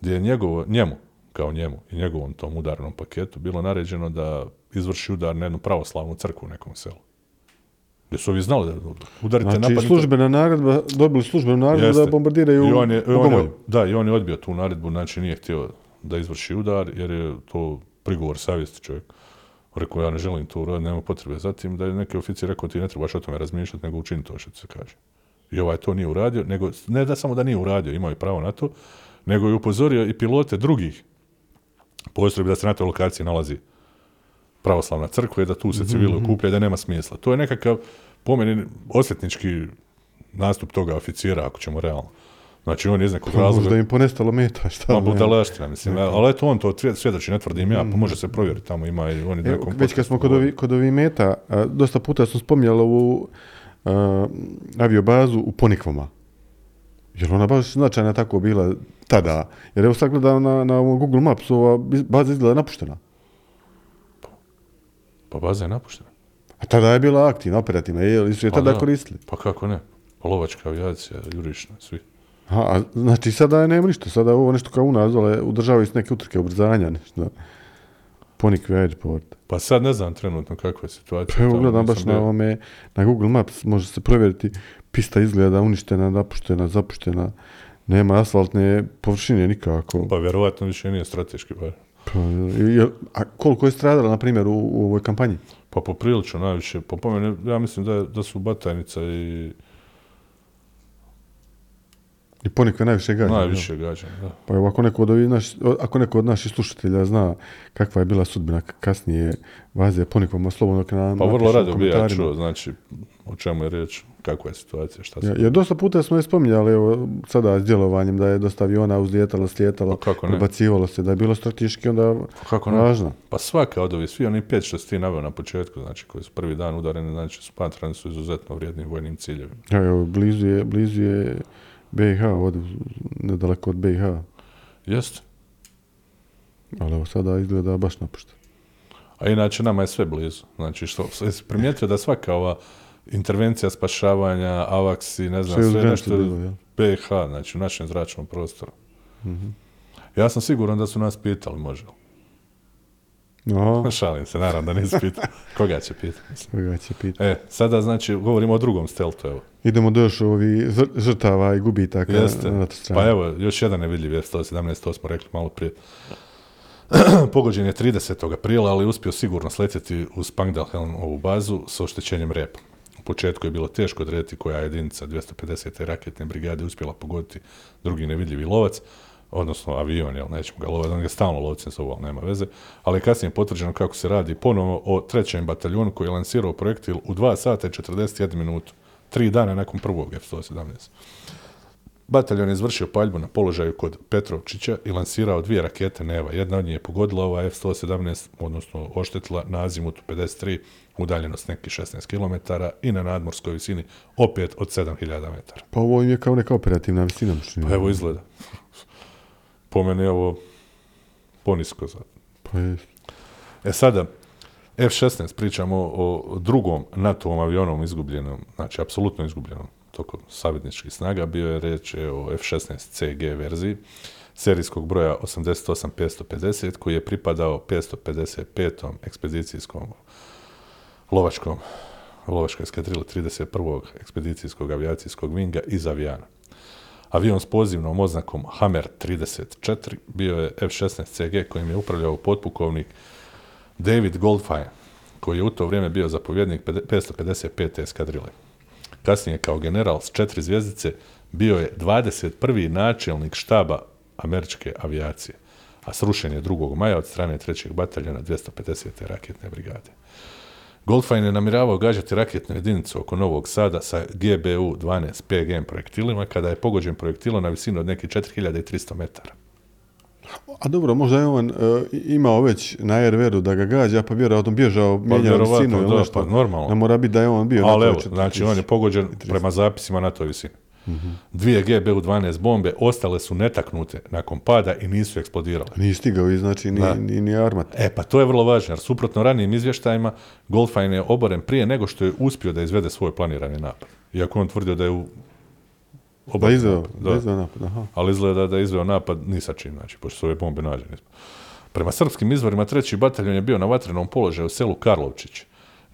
Gdje je njegovo, njemu, kao njemu i njegovom tom udarnom paketu bilo naređeno da izvrši udar na jednu pravoslavnu crkvu u nekom selu. Gdje su ovi znali da udarite Znači, napadnite- službena naredba, dobili službenu naredbu Jeste. da bombardiraju I on je, on da, i on je odbio tu naredbu, znači nije htio da izvrši udar, jer je to prigovor savjesti čovjek. Rekao, ja ne želim to uraditi, nema potrebe. Zatim da je neki oficir rekao, ti ne trebaš o tome razmišljati, nego učini to što se kaže. I ovaj to nije uradio, nego, ne da samo da nije uradio, imao je pravo na to, nego je upozorio i pilote drugih postrojbi da se na toj lokaciji nalazi pravoslavna crkva i da tu se Mhm, civili okupljaju, da nema smisla. To je nekakav, po meni, osvetnički nastup toga oficira, ako ćemo realno. Znači, on je iz nekog Pa Možda razloga... im ponestalo meta, šta Ma znam. budalaština, mislim, ali eto on to svjed- svjedoči, ne tvrdim ja, pa može se provjeriti, tamo ima i oni Mhm. Evo, nekom već kad smo kod, podcastu ovi, kod ovih meta, a, dosta puta smo spominjali ovu a, aviobazu u Ponikvama. Jer ona baš značajna tako bila tada. Jer evo sad gledam na, na Google Maps, ova baza izgleda napuštena. Pa baza je napuštena. A A tada je bila aktivna, operativna, je li su je Pa tada da. koristili? Pa kako ne? Pa lovačka avijacija, jurišna, svi. Aha, a znači sada je nema ništa, sada je ovo nešto kao u nas dole, udržavaju se neke utrke ubrzanja, nešto. Ponikve Airport. Pa sad ne znam trenutno kakva je situacija. Pa evo gledam baš na ovome, na Google Maps može se provjeriti, pista izgleda uništena, napuštena, zapuštena, nema asfaltne površine nikako. Pa vjerovatno više nije strateški bar. Pa, je- a koliko je stradala, na primjer, u, u ovoj kampanji? Pa poprilično najviše, po po meni, ja mislim da, je- da su Batajnica i I ponikve najviše gađa. jel? najviše gađan, da. Pa evo, ako neko od, ovih naš, ako neko od naših slušatelja zna kakva je bila sudbina kasnije vaze ponikvama, slobodno nam Pa vrlo rado bi ja čuo, znači, o čemu je riječ, kakva je situacija, šta se... Ja, dosta puta smo je spominjali, evo, sada s djelovanjem, da je dosta aviona uzlijetalo, slijetalo, Pa prebacivalo se, da je bilo strateški onda kako ne? važno. Pa svaka od ovih, svi oni pet što ti naveo na početku, znači koji su prvi dan udareni, znači smatrani su izuzetno vrijednim vojnim ciljevima. Ja, evo, blizu je, blizu je BiH, ovdje, nedaleko od BiH, Jeste. ali evo sada izgleda baš napušta. A inače nama je sve blizu. Znači, što, primijetio da svaka ova intervencija spašavanja, avaksi, ne znam, Sve sve nešto bilo? BiH, znači u našem zračnom prostoru. Ja sam siguran da su nas pitali, može li? No, Šalim se, naravno da nisu pitali. (laughs) Koga će pitati? koga će pitati. E, sada znači govorimo o drugom steltu, evo. Idemo do još ovi žrtava i gubitaka Jeste. na to stranu. Pa evo, još jedan nevidljiv F-117, to smo rekli malo prije. (clears throat) Pogođen je 30. aprila, ali uspio sigurno sletjeti u Spangdalhelmovu bazu sa oštećenjem repa. Početku je bilo teško odrediti koja jedinica 250. raketne brigade uspjela pogoditi drugi nevidljivi lovac, odnosno avion, jel nećemo ga lovati, on ga stalno lovcem zovu, ali nema veze, ali je kasnije potvrđeno kako se radi ponovo o trećem bataljonu koji je lansirao projektil u 2 sata i 41 minutu, tri dana nakon prvog F-117. Bataljon je izvršio paljbu na položaju kod Petrovčića i lansirao dvije rakete Neva. Jedna od njih je pogodila ova F-117, odnosno oštetila na azimutu 53, udaljenost nekih 16 km i na nadmorskoj visini opet od 7000 metara. Pa ovo im je kao neka operativna visina. Pa evo izgleda. Po meni je ovo ponisko za Pa je. E sada, F-16, pričamo o drugom NATO-om avionom izgubljenom, znači apsolutno izgubljenom tokom savjetničkih snaga, bio je reč o F-16 CG verziji serijskog broja 88550 koji je pripadao 555. ekspedicijskom lovačkom lovačkoj eskadrili 31. ekspedicijskog avijacijskog vinga iz Avijana. Avion s pozivnom oznakom Hammer 34 bio je F-16 CG kojim je upravljao potpukovnik David Goldfein, koji je u to vrijeme bio zapovjednik 555. eskadrile. Kasnije kao general s četiri zvjezdice bio je 21. načelnik štaba američke avijacije, a srušen je 2. maja od strane 3. bataljona 250. raketne brigade. Goldfein je namiravao gađati raketnu jedinicu oko Novog Sada sa GBU-12 PGM projektilima kada je pogođen projektilom na visinu od nekih 4300 metara. A dobro, možda je on e, imao već na RVR-u da ga gađa, pa vjerojatno bježao, mijenjao vjerovatno, visinu da, pa normalno. Ne mora biti da je on bio Ali evo, znači on je pogođen prema zapisima na toj visini. Dvije GBU-12 bombe ostale su netaknute nakon pada i nisu eksplodirale. Nije stigao i znači ni, ni, ni armat. E, pa to je vrlo važno, jer suprotno ranijim izvještajima, Goldfein je oboren prije nego što je uspio da izvede svoj planirani napad. Iako on tvrdio da je u... Da obavio izveo, da izveo napad, aha. ali izgleda da je izveo napad ni sa čim, znači, pošto su ove bombe nađene. Prema srpskim izvorima, treći bataljon je bio na vatrenom položaju u selu Karlovčić.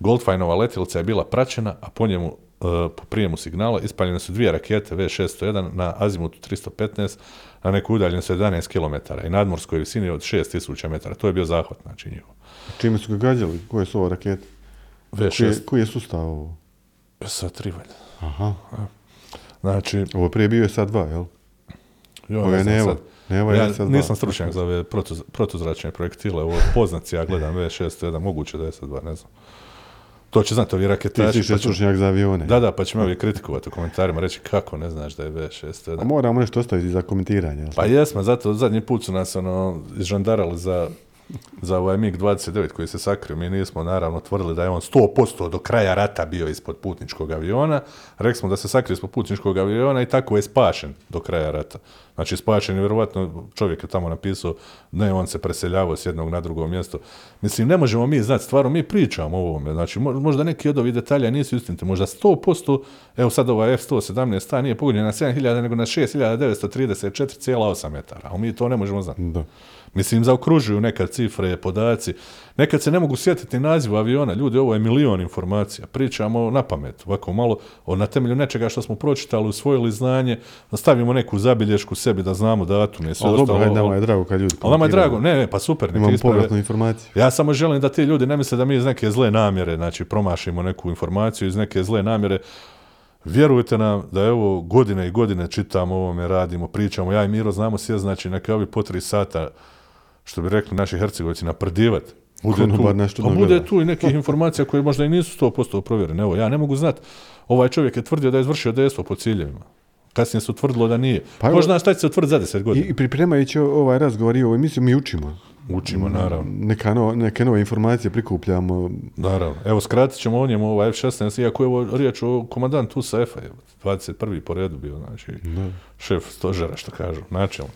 Goldfajnova letjelica je bila praćena, a po njemu, e, po prijemu signala, ispaljene su dvije rakete V601 na azimutu 315, na neku udaljenost od 11 km i nadmorskoj visini od 6000 metara. To je bio zahvat, znači njihov. Čime su ga gađali? Koje su ovo rakete? Koji V6, je, koji je sustav ovo? sa tri valjda. Aha. Znači, Ovo je prije bio je sad dva, jel? jo, Ovo je znam Nevo. sad. Ja sad dva. nisam stručnjak za ove protu, protuzračne projektile, ovo poznaci, ja gledam V601, moguće da je sad dva, ne znam. To će znati ovi Ti si raketaši. pa stručnjak za avione. Da, da, pa će me ovi kritikovati u komentarima, reći kako ne znaš da je A V601. moramo nešto ostaviti za komentiranje. Pa jesmo, zato zadnji put su nas ono, izžandarali za za ovaj MiG-29 koji se sakrio. Mi nismo naravno tvrdili da je on 100% do kraja rata bio ispod putničkog aviona. Rekli smo da se sakrio ispod putničkog aviona i tako je spašen do kraja rata. Znači spašen je vjerovatno, čovjek je tamo napisao, ne, on se preseljavao s jednog na drugo mjesto. Mislim, ne možemo mi znati, stvarno mi pričamo o ovome. Znači, mo- možda neki od ovih detalja nisu istiniti. Možda 100%, evo sad ovaj F-117 ta nije pogođen na 7000, nego na 6934,8 metara. A mi to ne možemo znati. Da. Mislim, zaokružuju nekad cifre, podaci. Nekad se ne mogu sjetiti naziva aviona. Ljudi, ovo je milion informacija. Pričamo na pamet, ovako malo, o, na temelju nečega što smo pročitali, usvojili znanje, stavimo neku zabilješku sebi da znamo datume i sve dobro, ostalo. hajde, nama je drago kad ljudi nama je drago, ne, ne, pa super, Imamo povratnu informaciju. Ja samo želim da ti ljudi ne misle da mi iz neke zle namjere, znači promašimo neku informaciju iz neke zle namjere. Vjerujte nam da je ovo godine i godine čitamo ovome, radimo, pričamo. Ja i Miro znamo sve, znači neka ovi po tri sata, što bi rekli naši hercegovci, naprdivat. Bude tu, nešto a bude tu i nekih informacija koje možda i nisu 100% provjerene. Evo, ja ne mogu znati. Ovaj čovjek je tvrdio da je izvršio dejstvo po ciljevima. Kasnije se utvrdilo da nije. Pa zna šta će se utvrditi za 10 I, godina? I pripremajući ovaj razgovor i ovu emisiju, mi učimo. Učimo, naravno. Neka no, neke nove informacije prikupljamo. Naravno. Evo, skratit ćemo o njemu ovaj F-16, iako je ovo riječ o komandantu USAF-a, je 21. po redu bio, znači, šef stožera, što kažu, načelnik.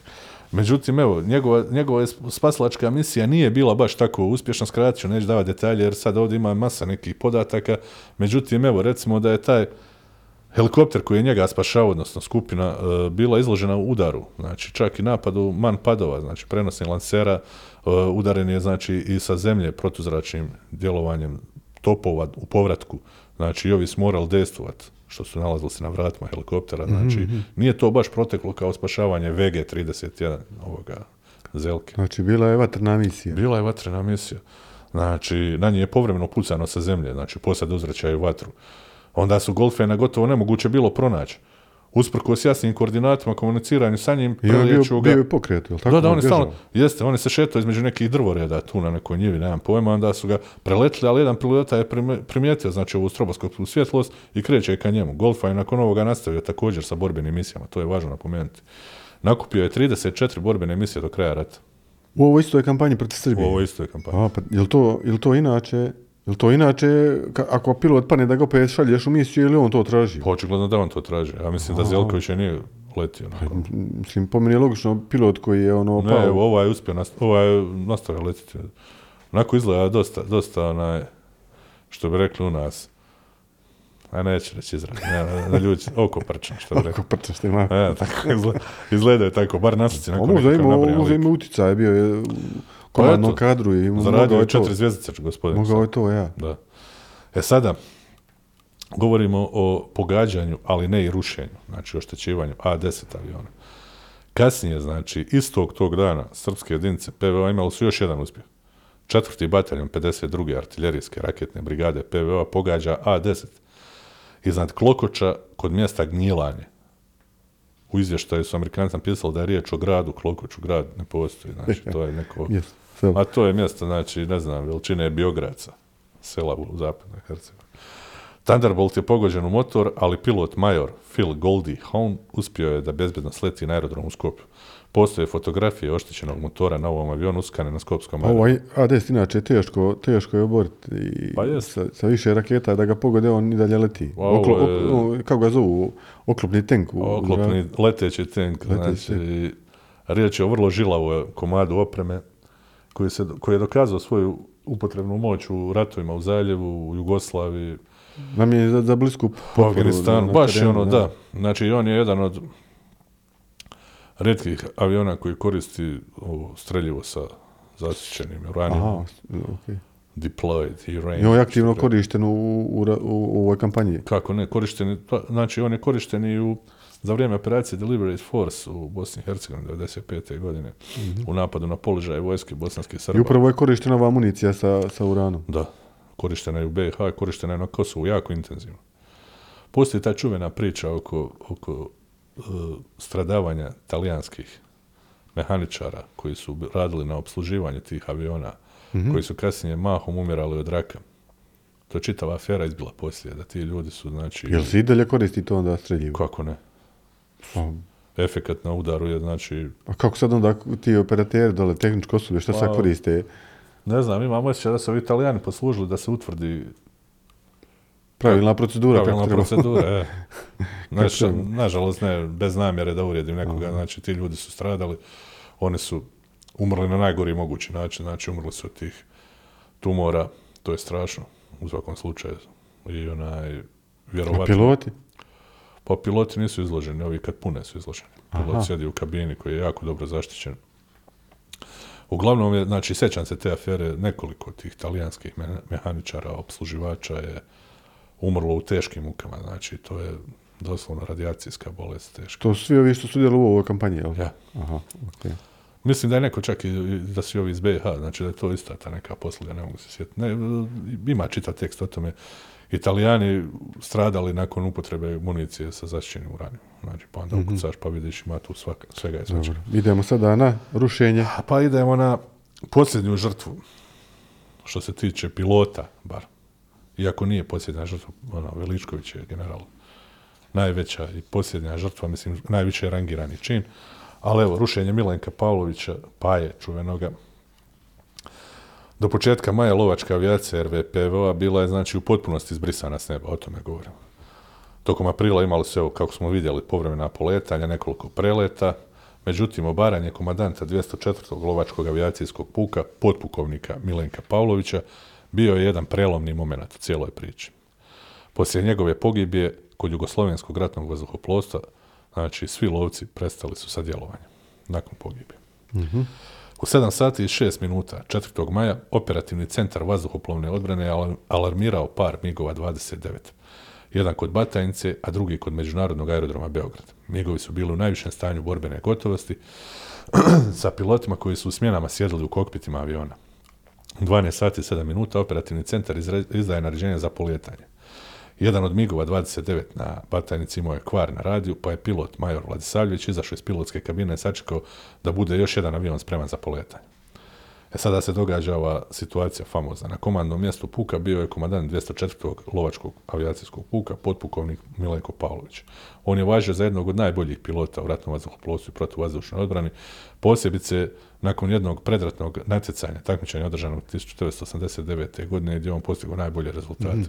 Međutim, evo, njegova, njegova je spasilačka misija nije bila baš tako uspješna, skratit ću, neću davati detalje, jer sad ovdje ima masa nekih podataka. Međutim, evo, recimo da je taj helikopter koji je njega spašao, odnosno skupina, e, bila izložena u udaru, znači čak i napadu man padova, znači prenosnih lansera, e, udaren je znači i sa zemlje protuzračnim djelovanjem topova u povratku, znači i ovi su morali dejstvovat, što su nalazili se na vratima helikoptera, znači nije to baš proteklo kao spašavanje VG-31 ovoga Zelke. Znači, bila je vatrna misija. Bila je vatrena misija. Znači, na nje je povremeno pucano sa zemlje, znači posad uzvraćaju vatru. Onda su golfena gotovo nemoguće bilo pronaći. Usprkos jasnim koordinatima, komuniciranju sa njim, je prelijeću ga- bio je pokret, tako? da, da, on je stalno, jeste, on je se šetao između nekih drvoreda tu na nekoj njivi, nemam pojma, onda su ga preletili, ali jedan pilota je primijetio, znači, ovu stroboskopsku svjetlost i kreće ka njemu. Golfa je nakon ovoga nastavio također sa borbenim misijama, to je važno napomenuti. Nakupio je 34 borbene misije do kraja rata. U ovoj istoj kampanji protiv U Srbije. ovoj istoj kampanji. A, pa, jel to, jel to inače, jel to inače, ako pilot pane da ga opet šalješ u misiju ili on to traži? Pa očigledno da on to traži. Ja mislim da Zelković je nije letio. M- Mislim, po meni je logično pilot koji je ono Ne, pao. ovaj je uspio, nast- ovaj je nastavio letiti. Onako izgleda dosta, dosta onaj, što bi rekli u nas, a neću reći izraz, ne, ne ljudi, oko prčno, što bi rekli. Kako prča što ima. E, tako izgleda, izgleda je tako, bar naslici možda lik. ima utjecaj, bio je u komandnom eto, kadru i Zaradio je to. četiri zvjezdice, gospodin. Mogao je to, ja. Da. E sada, govorimo o pogađanju, ali ne i rušenju, znači oštećivanju A-10 aviona. Kasnije, znači, istog tog dana, srpske jedinice PVO imali su još jedan uspjeh. Četvrti bataljon 52. artiljerijske raketne brigade PVO pogađa A-10 iznad Klokoča kod mjesta Gnjilanje. U izvještaju su Amerikanci napisali da je riječ o gradu Klokoču, grad ne postoji, znači (laughs) to je neko... selo. A to je mjesto, znači, ne znam, veličine Biogradca, sela u zapadnoj Hercegovini. Thunderbolt je pogođen u motor, ali pilot major Phil Goldie Hawn uspio je da bezbedno sleti na aerodrom u Skopju. Postoje fotografije oštećenog motora na ovom avionu uskane na Skopskom aerodromu. Ovaj A10 inače teško, teško je oboriti i Pa jest. sa, sa više raketa da ga pogode on i dalje leti. A ovo Oklo, ok- o, kako ga zovu? Oklopni tank. u- Oklopni leteći tank, Leteći znači, riječ je o vrlo žilavoj komadu opreme koji, se, koji je dokazao svoju upotrebnu moć u ratovima u Zaljevu, u Jugoslaviji, Namijenjen za, za blisku u potporu Afganistanu, baš je ono, da. Znači, on je jedan od redkih aviona koji koristi ovo streljivo sa zasićenim uranijom, Aha, okej. deployed uranium. I on je aktivno korišten u, u, ra- u, u ovoj kampanji. Kako ne, korišten, pa, znači on je korišten i u, za vrijeme operacije Deliberate Force u Bosni i Hercegovini 95. godine u napadu na položaje vojske bosanske I Srba. upravo je korištena ova amunicija sa, sa uranom. Da, korištena je u BiH, korištena je na Kosovu jako intenzivno. Postoji ta čuvena priča oko, oko e, stradavanja talijanskih mehaničara koji su radili na obsluživanju tih aviona, koji su kasnije mahom umirali od raka. To je čitava afera izbila poslije, da ti ljudi su, znači, Jel se i dalje koristi to onda streljivo? kako ne? Pa, efekat na udaru je, znači, A kako sad onda ti operateri dole, tehničko osoblje, šta sad Pa, koriste? ne znam, imam osjećaj da su ovi italijani poslužili da se utvrdi Pravilna procedura pravilna kako treba. procedura, e. (laughs) Znači, nažalost, ne, bez namjere da uvrijedim nekoga, znači, ti ljudi su stradali, oni su umrli na najgori mogući način, znači, umrli su od tih tumora, to je strašno, u svakom slučaju. I onaj, A vjerovatno... piloti? Pa piloti nisu izloženi, ovi kad pune su izloženi. Pilot Aha. sjedi u kabini koji je jako dobro zaštićen. Uglavnom je, znači, sećam se te afere, nekoliko tih talijanskih me- mehaničara, obsluživača je umrlo u teškim mukama, znači, to je doslovno radijacijska bolest teška. To su svi ovi što sudjeluju u ovoj kampanji, jel? Ja. Aha, okej. Mislim da je neko čak i da su i ovi iz BiH, znači da je to ista ta neka posluga, ne mogu se sjetiti. Ne, ima čitav tekst o tome. Italijani stradali nakon upotrebe municije sa zaštićenim uranijom. Znači, pa onda ukucaš pa vidiš ima tu svaka, svega i svačega. Dobro. Idemo sada na rušenje. Pa idemo na posljednju žrtvu, što se tiče pilota, bar. Iako nije posljednja žrtva, ono, Veličković je general najveća i posljednja žrtva, mislim, najviše rangirani čin. Ali evo, rušenje Milenka Pavlovića, Paje, čuvenoga, do početka maja lovačka avijacija RVPV-a bila je znači u potpunosti izbrisana s neba, o tome govorim. Tokom aprila imali su, evo, kako smo vidjeli, povremena poletanja, nekoliko preleta, međutim, obaranje komadanta 204. lovačkog avijacijskog puka, potpukovnika Milenka Pavlovića, bio je jedan prelomni moment u cijeloj priči. Poslije njegove pogibije kod Jugoslovenskog ratnog vazduhoplovstva, znači svi lovci prestali su sa djelovanjem nakon pogibije. U 7 sati i 6 minuta 4. maja operativni centar vazduhoplovne odbrane je alar- alarmirao par MIGova 29. Jedan kod Batajnice, a drugi kod Međunarodnog aerodroma Beograd. MIGovi su bili u najvišem stanju borbene gotovosti (clears throat) sa pilotima koji su u smjenama sjedili u kokpitima aviona. U 12 sati i 7 minuta operativni centar izdaje naređenje za polijetanje. Jedan od MIGova 29 na Batajnici imao je kvar na radiju, pa je pilot major Vladisavljević izašao iz pilotske kabine i sačekao da bude još jedan avion spreman za poletanje. E sada se događa ova situacija famozna. Na komandnom mjestu puka bio je komandant 204. lovačkog avijacijskog puka, potpukovnik Milenko Pavlović. On je važio za jednog od najboljih pilota u ratnom vazduhoplovstvu i protuvazdušnoj odbrani, posebice nakon jednog predratnog natjecanja, takmičenja održanog 1989. godine gdje je on postigao najbolje rezultate.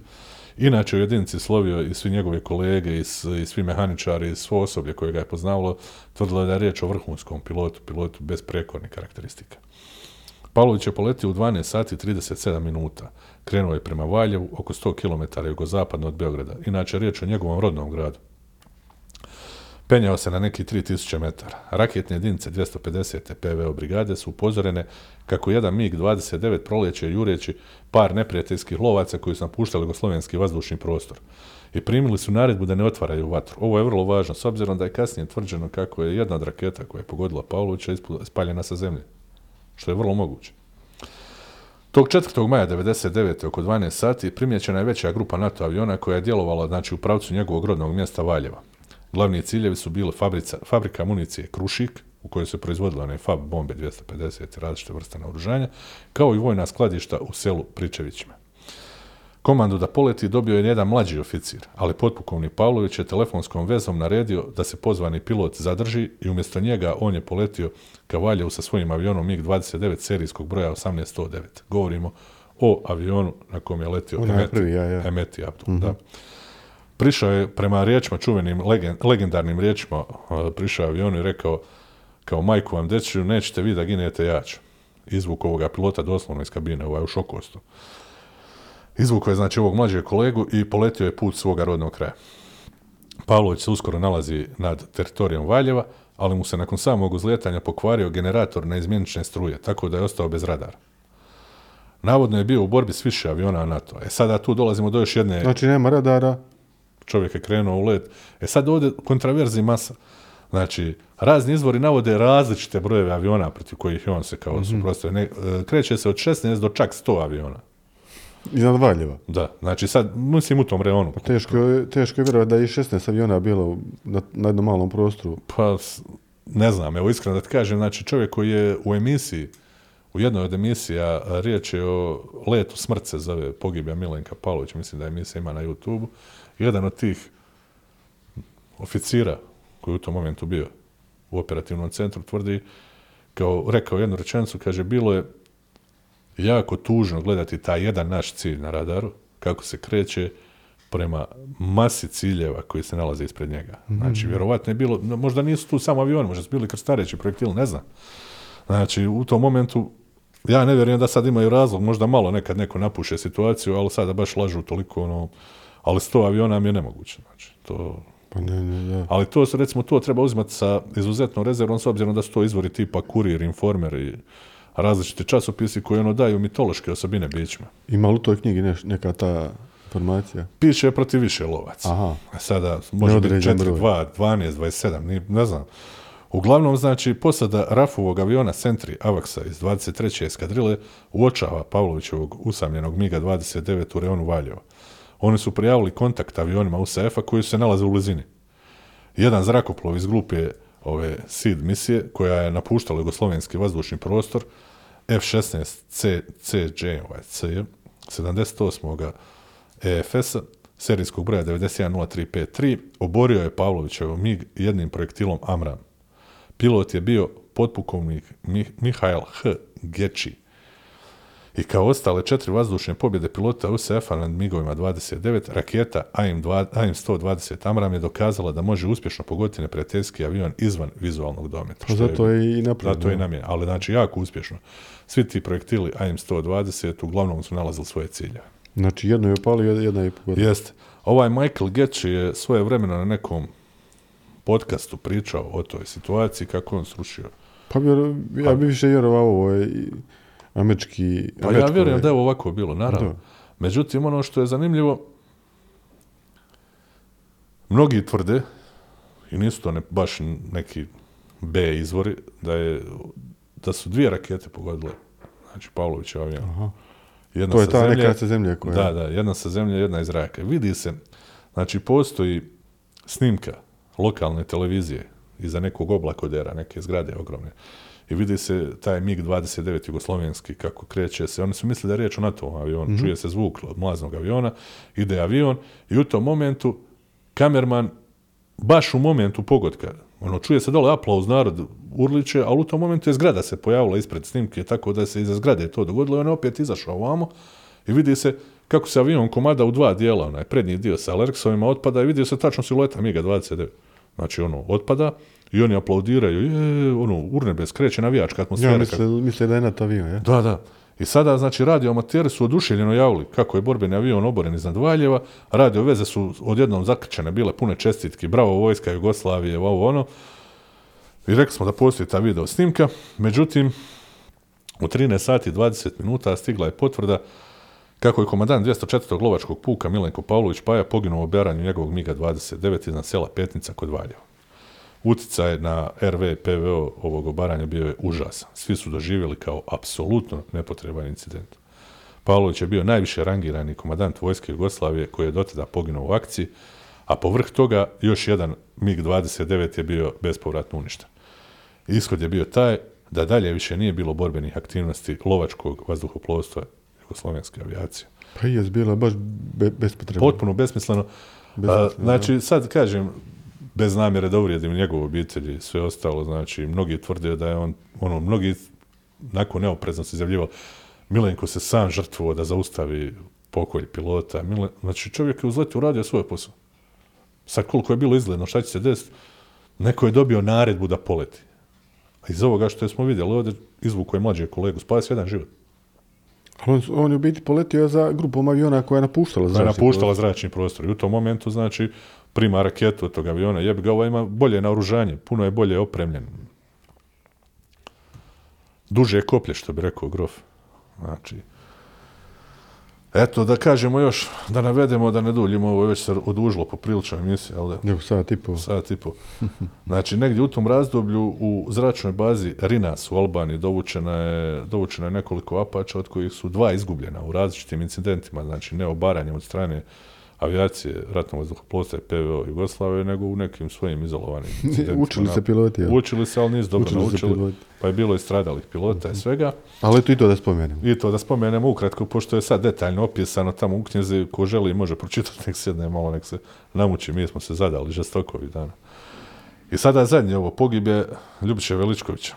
Inače u jedinici slovio i svi njegove kolege i, i svi mehaničari i svo osoblje koje ga je poznavalo tvrdilo je da je riječ o vrhunskom pilotu, pilotu bez prekornih karakteristika. Pavlović je poletio u 12 sati i 37 minuta. Krenuo je prema Valjevu, oko 100 km jugozapadno od Beograda. Inače, riječ o njegovom rodnom gradu. Penjao se na neki 3000 metara. Raketne jedinice 250. PVO brigade su upozorene kako jedan MiG-29 proljeće jureći par neprijateljskih lovaca koji su napuštali jugoslovenski vazdušni prostor. I primili su naredbu da ne otvaraju vatru. Ovo je vrlo važno, s obzirom da je kasnije tvrđeno kako je jedna od raketa koja je pogodila Pavlovića spaljena sa zemlje. Što je vrlo moguće. Tog 4. maja 99. oko 12 sati primjećena je veća grupa NATO aviona koja je djelovala znači, u pravcu njegovog rodnog mjesta Valjeva. Glavni ciljevi su bile fabrica, fabrika municije Krušik, u kojoj se proizvodile one FAB bombe 250 i različite vrste naoružanja, kao i vojna skladišta u selu Pričevićima. Komandu da poleti dobio je jedan mlađi oficir, ali potpukovnik Pavlović je telefonskom vezom naredio da se pozvani pilot zadrži i umjesto njega on je poletio ka Valjevu sa svojim avionom MiG-29 serijskog broja 1809. Govorimo o avionu na kom je letio Onaj Emeti, prvi, ja, ja. Emeti Abdul, da. Prišao je prema riječima, čuvenim legen- legendarnim riječima, a, prišao je avionu i rekao kao majku vam dečiju, nećete vi da ginete ja ću. Izvuk ovoga pilota doslovno iz kabine, ovaj u šokostu. Izvukao je znači ovog mlađeg kolegu i poletio je put svoga rodnog kraja. Pavlović se uskoro nalazi nad teritorijom Valjeva, ali mu se nakon samog uzlijetanja pokvario generator neizmjenične struje, tako da je ostao bez radara. Navodno je bio u borbi s više aviona NATO. E sada tu dolazimo do još jedne Znači nema radara, čovjek je krenuo u let. E sad ovdje kontraverzi masa. Znači, razni izvori navode različite brojeve aviona protiv kojih je on se kao. Ne, e, Kreće se od 16 do čak 100 aviona. iznad Valjeva. Da, znači sad, mislim u tom reonu. Teško je, teško je vjerovati da je i 16 aviona bilo u- na, na jednom malom prostoru. Pa, ne znam, evo iskreno da ti kažem, znači čovjek koji je u emisiji, u jednoj od emisija, riječ je o letu smrt se zove pogibija Milenka Pavlovića, mislim da emisija ima na YouTube-u, jedan od tih oficira koji je u tom momentu bio, u operativnom centru tvrdi, kao rekao jednu rečenicu, kaže, bilo je jako tužno gledati taj jedan naš cilj na radaru, kako se kreće prema masi ciljeva koji se nalaze ispred njega. Znači, vjerovatno je bilo, možda nisu tu samo avioni, možda su bili krstareći projektili, ne znam. Znači, u tom momentu, ja ne vjerujem da sad imaju razlog, možda malo nekad neko napuše situaciju, ali sada baš lažu toliko, ono, ali sto aviona mi je nemoguće. Znači, to, Pa ne, ne, da. ali to se, recimo, to treba uzimati sa izuzetnom rezervom, s obzirom da su to izvori tipa Kurir, Informer i različiti časopisi koji ono daju mitološke osobine bićima. Ima li u toj knjigi neš, neka ta informacija? Piše protiv više lovaca. Aha. A sada može biti Neodređen 4, broj. 2, 12, 27, ni, ne znam. Uglavnom, znači, posada Rafovog aviona Sentry Avaksa iz 23. eskadrile uočava Pavlovićevog usamljenog MiGa-29 u reonu Valjeva. Oni su prijavili kontakt avionima USAF-a koji se nalaze u blizini. Jedan zrakoplov iz glupe ove SID misije, koja je napuštala jugoslovenski vazdušni prostor, F-16 C, CJ, ovaj C, 78. EFS-a, serijskog broja 910353, oborio je Pavlovićev MiG jednim projektilom Amram. Pilot je bio potpukovnik Mi- Mihael H. Geči. I kao ostale četiri vazdušne pobjede pilota USF-a nad MiG-ovima 29, raketa AIM-2 AIM-120 Amram je dokazala da može uspješno pogoditi neprijateljski avion izvan vizualnog dometa. Pa što zato je i napravljeno. zato je i namjen, ali znači jako uspješno. Svi ti projektili AIM-120 uglavnom su nalazili svoje ciljeve. Znači jedno je opalio, jedna je pogodila. Jeste. Ovaj Michael Getch je svoje vremena na nekom podcastu pričao o toj situaciji kako on srušio. Pa ja bi više vjerovao ovo je američki... Pa ja vjerujem je- da je ovako bilo, naravno. Da. Međutim, ono što je zanimljivo, mnogi tvrde, i nisu to ne, baš neki B izvori, da, je, da su dvije rakete pogodile, znači Pavlovića avion. Aha. Jedna To je ta zemlje- neka sa zemlje koja... Da, da, jedna sa zemlje, jedna iz zraka. Vidi se, znači postoji snimka lokalne televizije iza nekog oblakodera, neke zgrade ogromne. I vidi se taj MiG-29 jugoslovenski kako kreće se. Oni su mislili da je riječ o NATO avionu. Čuje se zvuk od mlaznog aviona, ide avion i u tom momentu kamerman baš u momentu pogodka, ono, čuje se dole aplauz, narod urliče, ali u tom momentu je zgrada se pojavila ispred snimke, tako da se iza zgrade to dogodilo i on je opet izašao ovamo i vidi se kako se avion komada u dva dijela, onaj prednji dio sa Lerksovima otpada i vidi se tačno silueta MiGa-29. Znači, ono, otpada i oni aplaudiraju, je, ono, urnebes, kreće navijačka atmosfera. Ja misle, misle da je NATO avion, ja? da, da. I sada, znači, radio amateri su oduševljeno javili kako je borbeni avion oboren iznad Valjeva, radio veze su odjednom zakrčene, bile pune čestitki, bravo vojska Jugoslavije, ovo ono. I rekli smo da postoji ta video snimka, međutim, u 13 sati i 20 minuta stigla je potvrda kako je komandant 204. lovačkog puka Milenko Pavlović Paja poginuo u oberanju njegovog MiGa-29 iznad sela Petnica kod Valjeva. Uticaj na RV PVO ovog obaranja bio je užasan. Svi su doživjeli kao apsolutno nepotreban incident. Pavlović je bio najviše rangirani komandant vojske Jugoslavije koji je dotada poginuo u akciji, a povrh toga još jedan MiG-29 je bio bespovratno uništen. Ishod je bio taj da dalje više nije bilo borbenih aktivnosti lovačkog vazduhoplovstva jugoslovenske avijacije. Pa je bilo baš be, bespotrebno. Potpuno besmisleno. Besmisleno, A, znači, sad kažem, bez namjere da uvrijedim njegovu obitelj i sve ostalo, znači, mnogi tvrde da je on, ono, mnogi nakon neopreznosti izjavljivao, Milenko se sam žrtvovao da zaustavi pokolj pilota. Mile, znači, čovjek je uzletio uradio svoj posao. Sad koliko je bilo izgledno, šta će se desiti? Neko je dobio naredbu da poleti. A iz ovoga što smo vidjeli ovdje, izvuko je mlađe kolegu, spasio jedan život. On, on je u biti poletio za grupom aviona koja je napuštala koja je zračni napuštala zračni prostor. I u tom momentu, znači, prima raketu od tog aviona. Jebi ga, ovaj ima bolje naoružanje, puno je bolje opremljen. Duže je koplje, što bi rekao grof. Znači, eto, da kažemo još, da navedemo, da ne duljimo, ovo je već se odužilo poprilično emisije, ali Nego sat i pol. sat i. (laughs) Znači, negdje u tom razdoblju u zračnoj bazi Rinas u Albaniji dovučena je, dovučena je nekoliko apača, od kojih su dva izgubljena u različitim incidentima, znači ne obaranjem od strane avijacije ratnog vazduhoplovstva i PVO Jugoslavije, nego u nekim svojim izolovanim. (laughs) Učili se piloti, jel? Učili se, ali nisu dobro naučili, pa je bilo i stradalih pilota i svega. Ali eto i to da spomenem. I to da spomenemo ukratko, pošto je sad detaljno opisano tamo u knjizi, ko želi može pročitati, nek sjedne malo, nek se namuči, mi smo se zadali žestoko ovih dana. I sada zadnje ovo pogibje Ljubiše Veličkovića.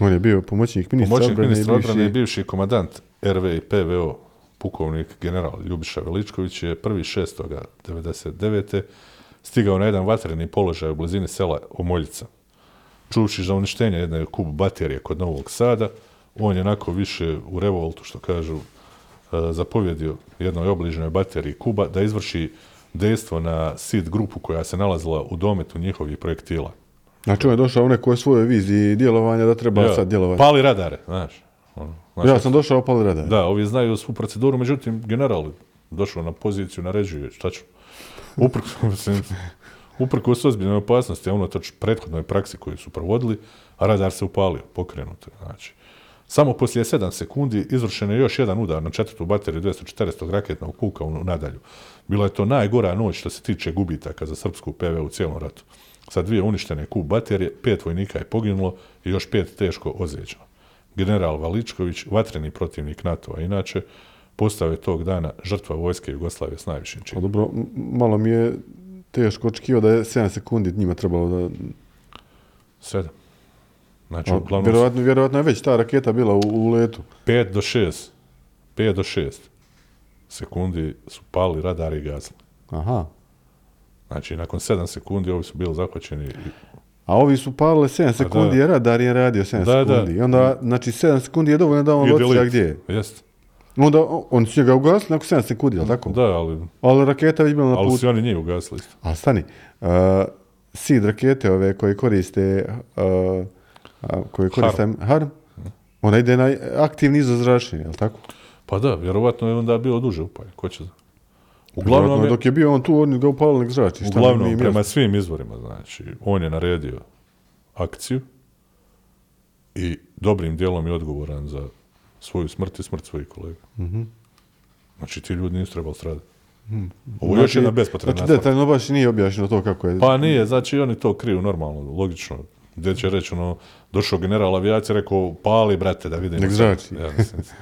On je bio pomoćnik ministra obrane i bivši... komandant RV i PVO, pukovnik general Ljubiša Veličković je 1.6.99. stigao na jedan vatreni položaj u blizini sela Omoljica. Čuvši za uništenje jedne kub baterije kod Novog Sada, on je onako više u revoltu, što kažu, e, zapovjedio jednoj obližnjoj bateriji kuba da izvrši dejstvo na SID grupu koja se nalazila u dometu njihovih projektila. Znači on je došao u nekoj svojoj viziji djelovanja da treba sad djelovati. Pali radare, znaš. Ono, ja sam došao opali radar. Da, ovi znaju svu proceduru, međutim, general došao na poziciju, naređuje, šta ću? Uprko, (laughs) mislim, uprkos ozbiljnoj opasnosti, a unatoč prethodnoj praksi koju su provodili, a radar se upalio, pokrenuto. je, Znači, samo poslije 7 sekundi izvršen je još jedan udar na četvrtu bateriju 240 raketnog puka u nadalju. Bila je to najgora noć što se tiče gubitaka za srpsku PV u cijelom ratu. Sa dvije uništene kub baterije, pet vojnika je poginulo i još pet teško ozlijeđeno. General Valičković, vatreni protivnik NATO-a, inače, postao je tog dana žrtva vojske Jugoslavije s najvišim Pa činom. dobro, m- malo mi je teško očekivao da je 7 sekundi njima trebalo da... Sedam. Znači, A, uglavnom, vjerovatno, vjerovatno je već ta raketa bila u, u letu. 5 do 6, 5 do 6 sekundi su pali radari i gasili. Aha. Znači, nakon 7 sekundi ovi su bili zahvaćeni. i- A ovi su palile 7 sekundi, da. jer radar je radio 7 Da, da. sekundi. I onda, znači 7 sekundi je dovoljno da on delete. gdje je. Jest. Onda oni su ga ugasili nakon 7 sekundi, jel tako? Da, ali, Ali raketa je bila na ali putu. su i oni njih ugasili isto. A stani, uh, SID rakete ove koje koriste, uh, koje koriste HARM, ona ide na aktivni izvoz zračenja, jel tako? Pa da, vjerovatno je onda bilo duže upalje. Ko će znati? Uglavnom, je, dok je bio on tu, oni ga upalili nek zrači. Šta uglavnom prema svim izvorima, znači, on je naredio akciju i dobrim dijelom je odgovoran za svoju smrt i smrt svojih kolega. Znači, ti ljudi nisu trebali stradati. Ovo je još Znači- jedna bespotrebna Znači, detaljno baš nije objašnjeno to kako je. Pa nije, znači oni to kriju normalno, logično. Gdje će reći, ono, došao general avijacije, rekao, pali, brate, da vidim. Nek zrači. Ja,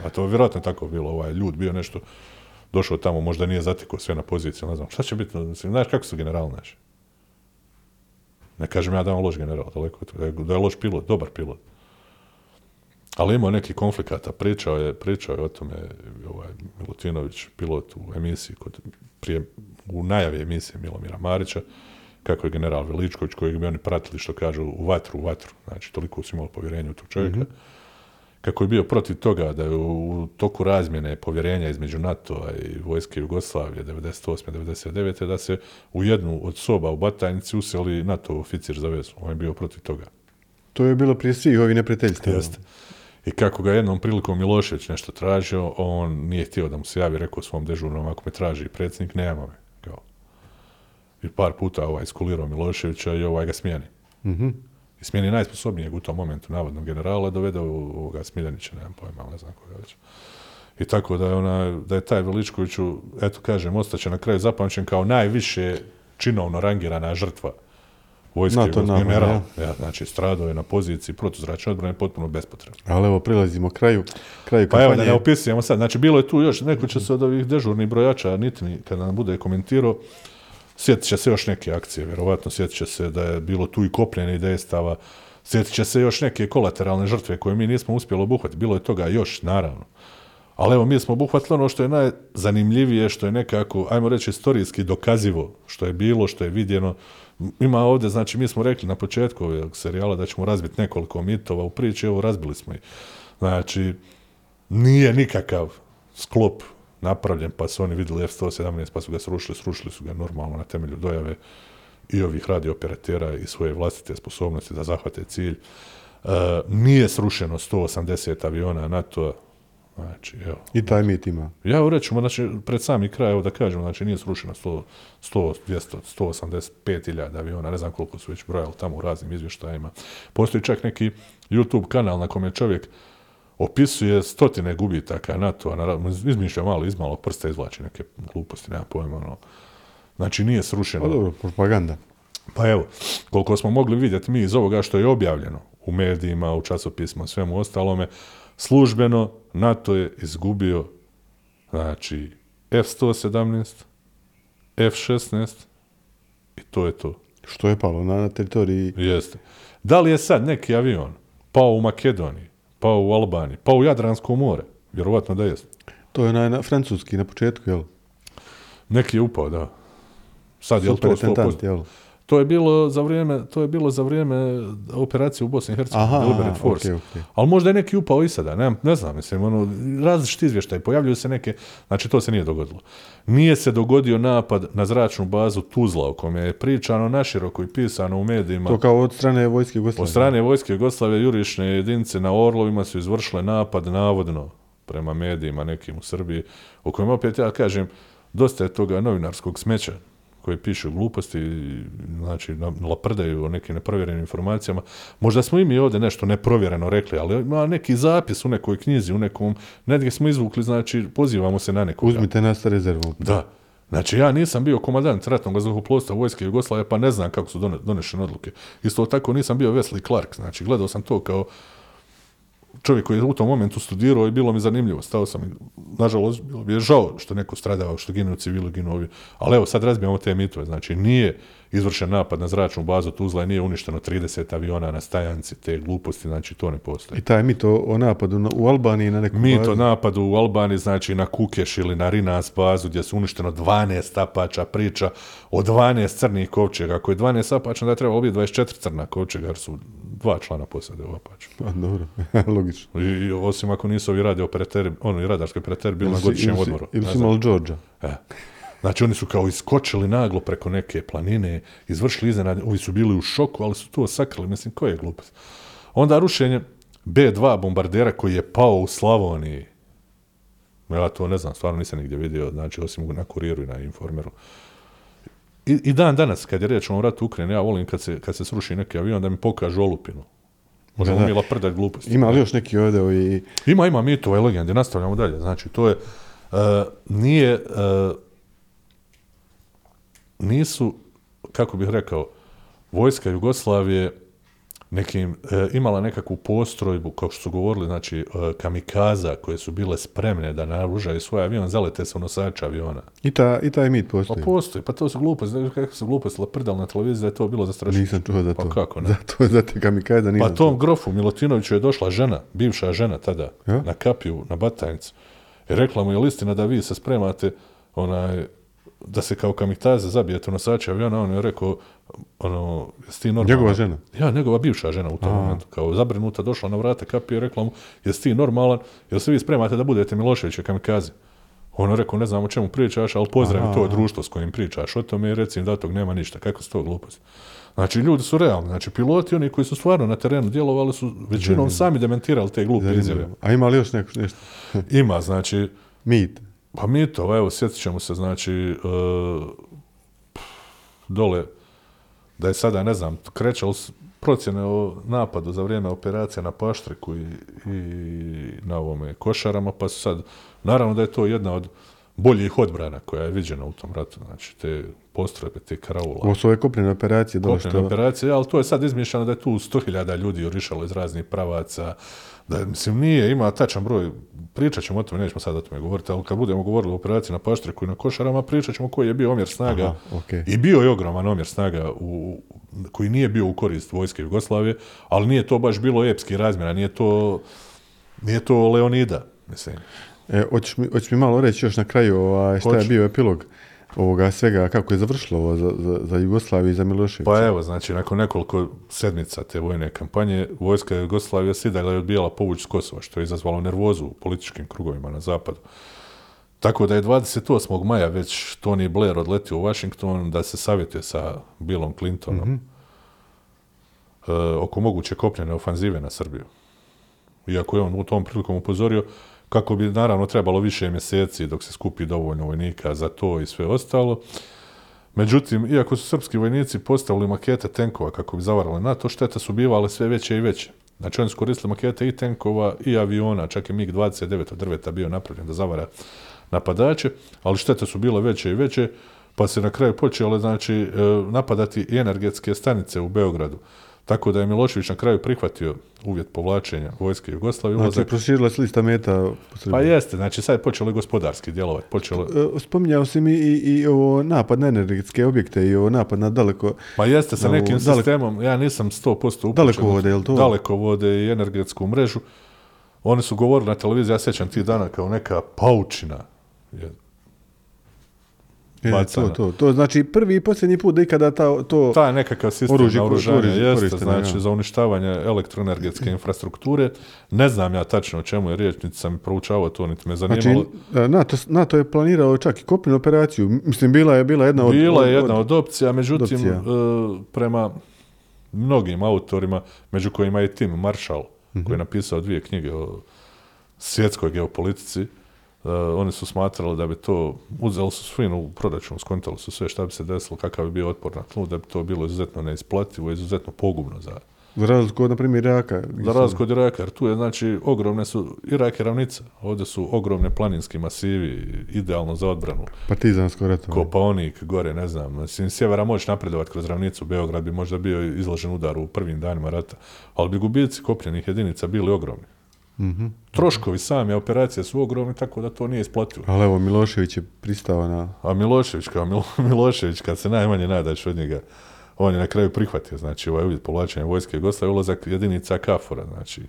a to je vjerojatno tako bilo, ovaj ljud bio nešto, došao tamo, možda nije zatikao sve na poziciju, ne znam, šta će biti, znaš kako su general naši? Ne kažem ja da on loš general, daleko da je loš pilot, dobar pilot. Ali imao neki konflikata, pričao je, pričao je o tome ovaj, Milutinović, pilot u emisiji, kod, prije, u najavi emisije Milomira Marića, kako je general Veličković, kojeg bi oni pratili, što kažu, u vatru, u vatru, znači toliko su imali povjerenje u tog čovjeka, kako je bio protiv toga da je u toku razmjene povjerenja između NATO-a i vojske Jugoslavije 98. 99. da se u jednu od soba u Batajnici useli NATO oficir za vezu. On je bio protiv toga. To je bilo prije svih ovih neprijateljstva. Jeste. I kako ga jednom prilikom Milošević nešto tražio, on nije htio da mu se javi, rekao svom dežurnom, ako me traži predsjednik, nema me. Kao. I par puta ovaj skulirao Miloševića i ovaj ga smijeni. I smijeni najsposobnijeg u tom momentu, navodno generala, dovede u- ovoga Smiljanića, nemam pojma, ali ne znam koga već. I tako da je, ona, da je taj Veličkoviću, eto kažem, ostaće na kraju zapamćen kao najviše činovno rangirana žrtva vojske NATO general. Ja, znači, stradao je na poziciji protuzračne odbrane potpuno bespotrebno. Ali evo, prilazimo kraju, kraju Pa evo, da kampanje. ne opisujemo sad. Znači, bilo je tu još, neko će se od ovih dežurnih brojača, nitni, kada nam bude komentirao, sjetit će se još neke akcije, vjerovatno sjetit će se da je bilo tu i kopljene dejstava, sjetit će se još neke kolateralne žrtve koje mi nismo uspjeli obuhvatiti. Bilo je toga još, naravno. Ali evo, mi smo obuhvatili ono što je najzanimljivije, što je nekako, ajmo reći, istorijski dokazivo, što je bilo, što je vidjeno. Ima ovdje, znači, mi smo rekli na početku ovog serijala da ćemo razbiti nekoliko mitova u priči, evo, razbili smo ih. Znači, nije nikakav sklop napravljen, pa su oni vidjeli F-117, pa su ga srušili, srušili su ga normalno na temelju dojave i ovih radiooperatera i svoje vlastite sposobnosti da zahvate cilj. E, nije srušeno 180 aviona NATO-a, znači, evo, I taj mit ima. ja rećemo, znači, pred sami kraj, evo da kažemo, znači nije srušeno 100, 100 200, 185 hiljada aviona, ne znam koliko su već brojali tamo u raznim izvještajima. Postoji čak neki YouTube kanal na kome čovjek opisuje stotine gubitaka NATO-a, naravno, izmišlja malo, iz malog prsta izvlači neke gluposti, nema pojma, ono. Znači nije srušeno. Pa dobro, propaganda. Pa evo, koliko smo mogli vidjeti mi iz ovoga što je objavljeno u medijima, u časopisima, svemu ostalome, službeno NATO je izgubio znači F-117, F-16 i to je to. Što je palo na, na teritoriji? Jeste. Da li je sad neki avion pao u Makedoniji, pao u Albaniji, pao u Jadransko more? Vjerovatno da jest. To je na, na francuski na početku, jel? Neki je upao, da. Sad je to Superintentant, 100%? jel? To je bilo za vrijeme, to je bilo za vrijeme operacije u Bosni i Hercegovini, Deliberate Force. okej, okej. Ali možda je neki upao i sada, ne, ne znam, mislim, ono, različiti izvještaj, pojavljuju se neke, znači to se nije dogodilo. Nije se dogodio napad na zračnu bazu Tuzla, o kome je pričano naširoko i pisano u medijima. To kao od strane vojske Jugoslavije. Od strane vojske Jugoslavije jurišne jedinice na Orlovima su izvršile napad navodno prema medijima nekim u Srbiji, o kojem opet ja kažem, dosta je toga novinarskog smeća koji pišu gluposti, znači na- laprdaju o nekim neprovjerenim informacijama. Možda smo i mi ovdje nešto neprovjereno rekli, ali ima neki zapis u nekoj knjizi, u nekom, negdje smo izvukli, znači pozivamo se na nekoga. Uzmite nas sa rezervom. Da. Znači, ja nisam bio komandant ratnog zrakoplovstva vojske Jugoslavije, pa ne znam kako su done- donešene odluke. Isto tako nisam bio Wesley Clark, znači gledao sam to kao čovjek koji je u tom momentu studirao i bilo mi zanimljivo. Stao sam, nažalost, bilo mi je žao što neko stradao, što ginu civili, ginu ovi. Ali evo, sad razbijamo te mitove. Znači, nije izvršen napad na zračnu bazu Tuzla i nije uništeno 30 aviona na stajanci, te gluposti, znači to ne postoji. I taj mit o, o napadu na, u Albaniji na neku Mit bazu. o napadu u Albaniji, znači na Kukeš ili na Rinas bazu gdje su uništeno 12 tapača, priča o 12 crnih kovčega. Ako je 12 tapača, onda treba biti 24 crna kovčega, jer su dva člana posade u Apaču. Pa, dobro, (laughs) logično. I, i osim ako nisu ovi radio operateri, ono i radarski operateri bili na godišnjem odmoru. Ili su imali Đorđa. E. Znači oni su kao iskočili naglo preko neke planine, izvršili iznenad, ovi su bili u šoku, ali su to sakrili, mislim, koja je glupost. Onda rušenje B-2 bombardera koji je pao u Slavoniji. Ja to ne znam, stvarno nisam nigdje vidio, znači osim na kuriru i na informeru. I, I dan danas, kad je reč o ratu u Ukrajini, ja volim kad se, kad se sruši neki avion da mi pokažu olupinu. Možemo mi laprdati gluposti. Ima li još neki ovdje ovi... Ima, ima mitova i legende, nastavljamo dalje. Znači, to je, uh, nije, uh, nisu, kako bih rekao, vojska Jugoslavije nekim, e, imala nekakvu postrojbu, kao što su govorili, znači, e, kamikaza koje su bile spremne da naružaju svoj avion, zalete se u nosača aviona. I, ta, I taj mit Pa postoji. postoji, pa to su gluposti, znaš kako su gluposti laprdali na televiziji da je to bilo zastrašujuće. Nisam čuo za to. Pa kako ne? (laughs) Za to, za te kamikaze nisam Pa tom grofu Milutinoviću je došla žena, bivša žena tada, Ja? na kapiju, na batajnicu. I rekla mu je listina da vi se spremate onaj, da se kao kamikaze zabijete u nosače aviona, on je rekao, ono, jesi ti normalan? Njegova žena? Ja, njegova bivša žena u tom momentu, kao zabrinuta, došla na vrata kapije i rekla mu, jesi ti normalan, jel se vi spremate da budete Miloševiće kamikaze? On je rekao, ne znam o čemu pričaš, ali pozdravi to društvo s kojim pričaš o tome i recim da tog nema ništa. Kako su to gluposti? Znači, ljudi su realni. Znači, piloti, oni koji su stvarno na terenu djelovali su većinom sami dementirali te glupe izjave. A ima li još neko, nešto? Ima, znači, Mit. Pa mi to, evo, sjetit ćemo se, znači, e, dole, da je sada, ne znam, krećalo s- procjene o napadu za vrijeme operacije na Paštriku i, i na ovome košarama, pa su sad, naravno da je to jedna od boljih odbrana koja je viđena u tom ratu, znači te postrojbe, te karaula. Ovo su ove kopnene operacije. dole Kopnene operacije, ali to je sad izmišljeno da je tu 100.000 ljudi jurišalo iz raznih pravaca, da, mislim, nije, ima tačan broj, pričat ćemo o tome, nećemo sad o tome govoriti, ali kad budemo govorili o operaciji na Paštriku i na Košarama, pričat ćemo koji je bio omjer snaga. Aha, okej. I bio je ogroman omjer snaga u, koji nije bio u korist vojske Jugoslavije, ali nije to baš bilo epski razmjera, nije to, nije to Leonida, mislim. E, hoćeš mi, hoćeš mi malo reći još na kraju ovaj, šta je Hoću. bio epilog ovoga svega, kako je završilo ovo za, za, za Jugoslaviju i za Miloševića? Pa evo, znači, nakon nekoliko sedmica te vojne kampanje, vojska Jugoslavije se i dalje odbijala povući s Kosova, što je izazvalo nervozu u političkim krugovima na zapadu. Tako da je 28. maja već Tony Blair odletio u Washington da se savjetuje sa Billom Clintonom e, oko moguće kopnjene ofanzive na Srbiju. Iako je on u tom prilikom upozorio kako bi naravno trebalo više mjeseci dok se skupi dovoljno vojnika za to i sve ostalo. Međutim, iako su srpski vojnici postavili makete tenkova kako bi zavarali NATO, štete su bivale sve veće i veće. Znači, oni su koristili makete i tenkova i aviona, čak je MiG-29 od drveta bio napravljen da zavara napadače, ali štete su bile veće i veće, pa se na kraju počele znači, e, napadati i energetske stanice u Beogradu. Tako da je Milošević na kraju prihvatio uvjet povlačenja vojske Jugoslavije. Znači, ulazak- proširila se lista meta pa jeste, znači sad je počelo i gospodarski djelovati. Počelo, E, Spominjao si mi i, i ovo napad na energetske objekte i ovo napad na daleko... Pa jeste sa nekim daleko- sistemom, ja nisam 100% upućen. Dalekovode, jel to? Dalekovode i energetsku mrežu. Oni su govorili na televiziji, ja sjećam tih dana kao neka paučina. Je, E, Bacana. to, to, to znači prvi i posljednji put da ikada ta, to... taj nekakav sistem Oružje jeste, znači ja. za uništavanje elektroenergetske infrastrukture. Ne znam ja tačno o čemu je riječ, niti sam proučavao to, niti me Znači, zanimalo. e, NATO, NATO je planirao čak i kopnenu operaciju. Mislim, bila je bila jedna od... Bila je jedna od opcija, međutim, opcija. e, prema mnogim autorima, među kojima je Tim Marshall, Mhm. koji je napisao dvije knjige o svjetskoj geopolitici, e, oni su smatrali da bi to, uzeli su svinu u proračun, skontali su sve šta bi se desilo, kakav bi bio otpor na tlu, da bi to bilo izuzetno neisplativo, izuzetno pogubno za, Za razliku od, na primjer, Iraka. za razliku od Iraka, jer tu je, znači, ogromne su, Irak je ravnica, ovdje su ogromne planinski masivi, idealno za odbranu. Partizansko ratovanje. Kopaonik, gore, ne znam, mislim, sjevera moći napredovati kroz ravnicu, Beograd bi možda bio izložen udaru u prvim danima rata, ali bi gubici kopljenih jedinica bili ogromni. Mhm. Troškovi same operacije su ogromni, tako da to nije isplativo. Ali evo, Milošević je pristao na... A Milošević, kao Milo, (laughs) Milošević, kad se najmanje nadaš od njega, on je na kraju prihvatio, znači ovaj uvjet povlačenja vojske Jugoslavije, ulazak jedinica KFOR-a, znači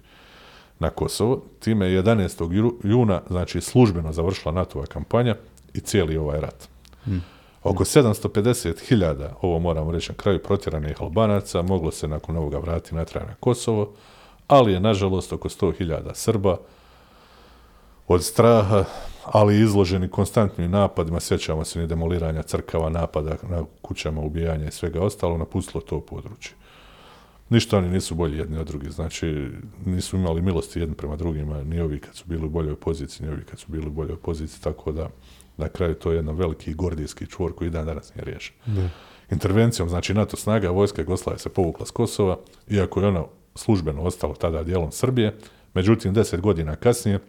na Kosovo. Time je 11. ju- juna, znači službeno završila NATO-va kampanja i cijeli ovaj rat. Oko 750.000, ovo moramo reći na kraju, protjeranih Albanaca moglo se nakon ovoga vratiti natrag na Kosovo, ali je nažalost oko 100.000 Srba od straha, ali izloženi konstantnim napadima, sjećamo se ni demoliranja crkava, napada na kućama, ubijanja i svega ostalo, napustilo to područje. Ništa oni nisu bolji jedni od drugih, znači nisu imali milosti jedni prema drugima, ni ovi kad su bili u boljoj poziciji, ni ovi kad su bili u boljoj poziciji, tako da na kraju to je jedan veliki gordijski čvor koji dan danas nije riješen. Intervencijom, znači NATO snaga, vojska Jugoslavije se povukla s Kosova, iako je ona službeno ostalo tada dijelom Srbije, međutim deset godina kasnije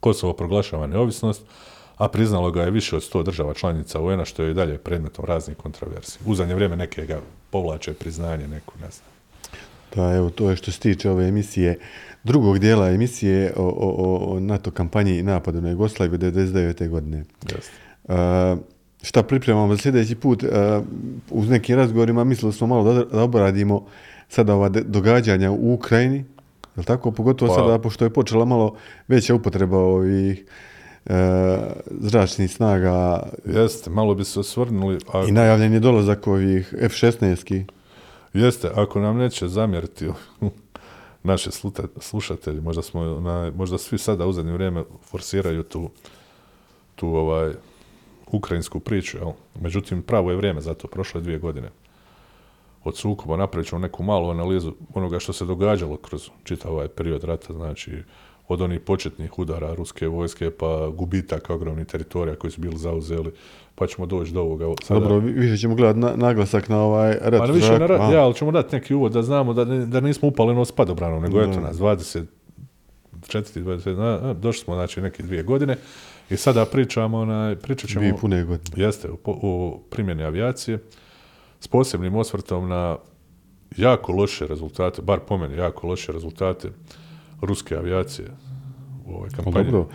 Kosovo proglašava neovisnost, a priznalo ga je više od 100 država članica UN-a, što je i dalje predmetom raznih kontroverzija. U zadnje vrijeme neke ga povlače priznanje, neku ne znam. Da, evo, to je što se tiče ove emisije, drugog dijela emisije o, o, NATO kampanji i napadu na Jugoslaviju 99. godine. Jeste. Uh, šta pripremamo za sljedeći put? Uh, uz nekim razgovorima mislili smo malo da, da obradimo sada ova događanja u Ukrajini, je tako? Pogotovo Pa- sada, pošto je počela malo veća upotreba ovih uh, zračnih snaga Jeste, malo bi se osvrnuli, a i najavljen je dolazak ovih F-16-ki. jeste, ako nam neće zamjeriti (laughs) naše sluta- slušatelji, možda smo na, možda svi sada u zadnje vrijeme forsiraju tu, tu ovaj ukrajinsku priču, jel? Međutim, pravo je vrijeme za to, prošle dvije godine. Od sukoba napravit ćemo neku malu analizu onoga što se događalo kroz čitav ovaj period rata, znači od onih početnih udara ruske vojske pa gubitaka ogromnih teritorija koji su bili zauzeli, pa ćemo doći do ovoga sada. Dobro, vi- više ćemo gledati na, naglasak na ovaj rat Pa više na rat, ja, ali ćemo dati neki uvod da znamo da, da nismo upali ono s padobranom, nego eto nas, 24, 20, a, a, došli smo znači neke dvije godine i sada pričamo, onaj, pričat ćemo... Dvije pune godine. Jeste, o, o primjeni avijacije s posebnim osvrtom na jako loše rezultate, bar po meni jako loše rezultate ruske avijacije u ovoj Pa kampanji. dobro,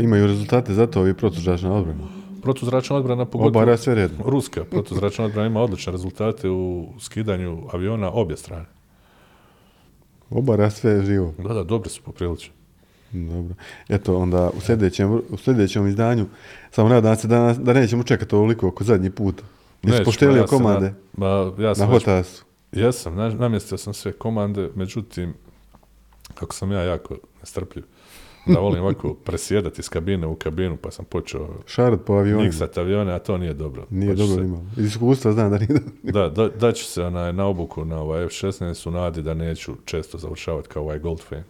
imaju rezultate zato ovi protuzračna odbrana. Protuzračna odbrana pogotovo Obara sve redno. ruska protuzračna odbrana ima odlične rezultate u skidanju aviona obje strane. Obara sve živo. Da, da, dobri su poprilično. Dobro. Eto, onda u sljedećem, u sljedećem izdanju, samo nadam se da, nas- da nećemo čekati ovoliko oko zadnji put. Jesi Neću, poštelio ja komande Na, ma, ja na sam već- Hotasu? Jesam, na, namjestio sam sve komande, međutim, kako sam ja jako nestrpljiv, da volim (laughs) ovako presjedati iz kabine u kabinu, pa sam počeo Šarat po avionima. miksat avione, a to nije dobro. Nije ću dobro se- imao. Iz iskustva znam da nije dobro. Da, da, daću se onaj, na obuku na ovaj F-16 u nadi da neću često završavati kao ovaj Goldfein.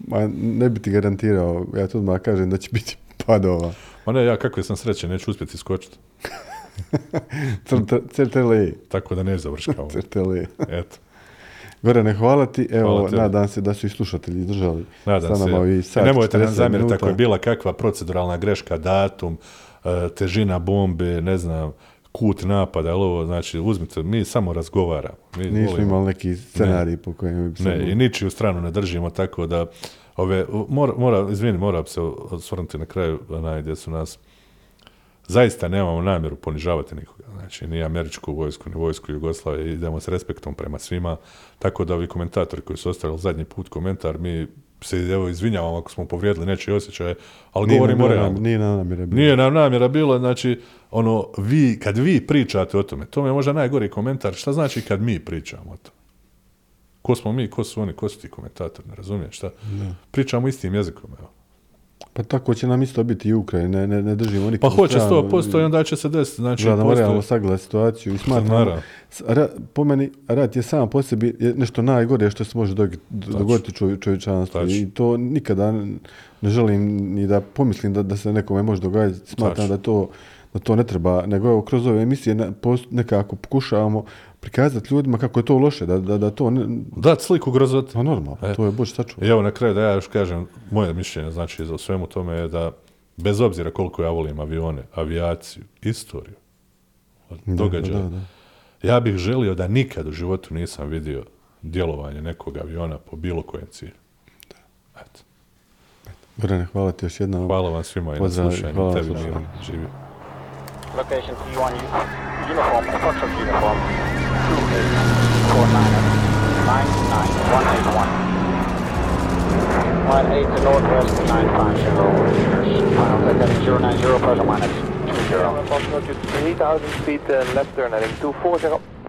Ma, ne bi ti garantirao, ja to odmah kažem da će biti padova. Ma ne, ja kakve sam sreće, neću uspjeti skočiti. (laughs) (laughs) Crtele, Tako da kao ovo. (laughs) crtele. Eto, Gorane, hvala ti. Evo, Hvala nadam se da su i slušatelji izdržali nadam sa se. nama I sat nemojte nam 40 zamjeriti ako je bila kakva proceduralna greška, datum, e, težina bombe, ne znam, kut napada, ali ovo, znači, uzmite, mi samo razgovaramo. Mi Nismo volimo- imali neki scenarij po kojem bi ne, i ničiju stranu ne držimo, tako da ove, mora, mora, izvini, moram se osvrnuti na kraju, onaj, gdje su nas, zaista nemamo namjeru ponižavati nikoga, znači, ni američku vojsku, ni vojsku Jugoslavije, idemo s respektom prema svima, tako da ovi komentatori koji su ostavili zadnji put komentar, mi se, evo, izvinjavamo ako smo povrijedili nečije osjećaje, ali Nije govorimo nam- realno. Nije na namjere bilo. Nije nam namjera bila, znači, ono, vi, kad vi pričate o tome, to mi je možda najgori komentar, šta znači kad mi pričamo o tome? Ko smo mi, ko su oni, ko su ti komentatori, ne razumiješ šta? Pričamo istim jezikom, evo. Pa tako će nam isto biti i u Ukrajini, ne, ne, ne držimo Pa nikakvu hoće stranu. 100% i onda će se desiti, znači, Gledamo realno sagledati situaciju i smatram, Naravno. s- ra- po meni, rat je sam po sebi nešto najgore što se može dog- dogoditi čovje, čovječanstvu i to nikada ne želim ni da pomislim da, da se nekome može događati, smatram Tačno. da to, da to ne treba, nego evo kroz ove emisije nekako pokušavamo prikazati ljudima kako je to loše, da, da, da to ne, Dat sliku grozote. pa normalno, E. to je bože sačuva. I evo na kraju da ja još kažem, moje mišljenje znači za svemu tome je da bez obzira koliko ja volim avione, avijaciju, istoriju, događaja, Da, da, da. ja bih želio da nikad u životu nisam vidio djelovanje nekog aviona po bilo kojem cilju. Eto. Gorane, hvala ti još jednom. Hvala vam svima i na slušanju. hvala Tebi slušanju. Milan, živi. Location T1 uniform, Foxtrot uniform, 28498 Line 8 to northwest 950, final set heading 090 plus or minus 20. Foxtrot, 3000 feet uh, left turn heading 240.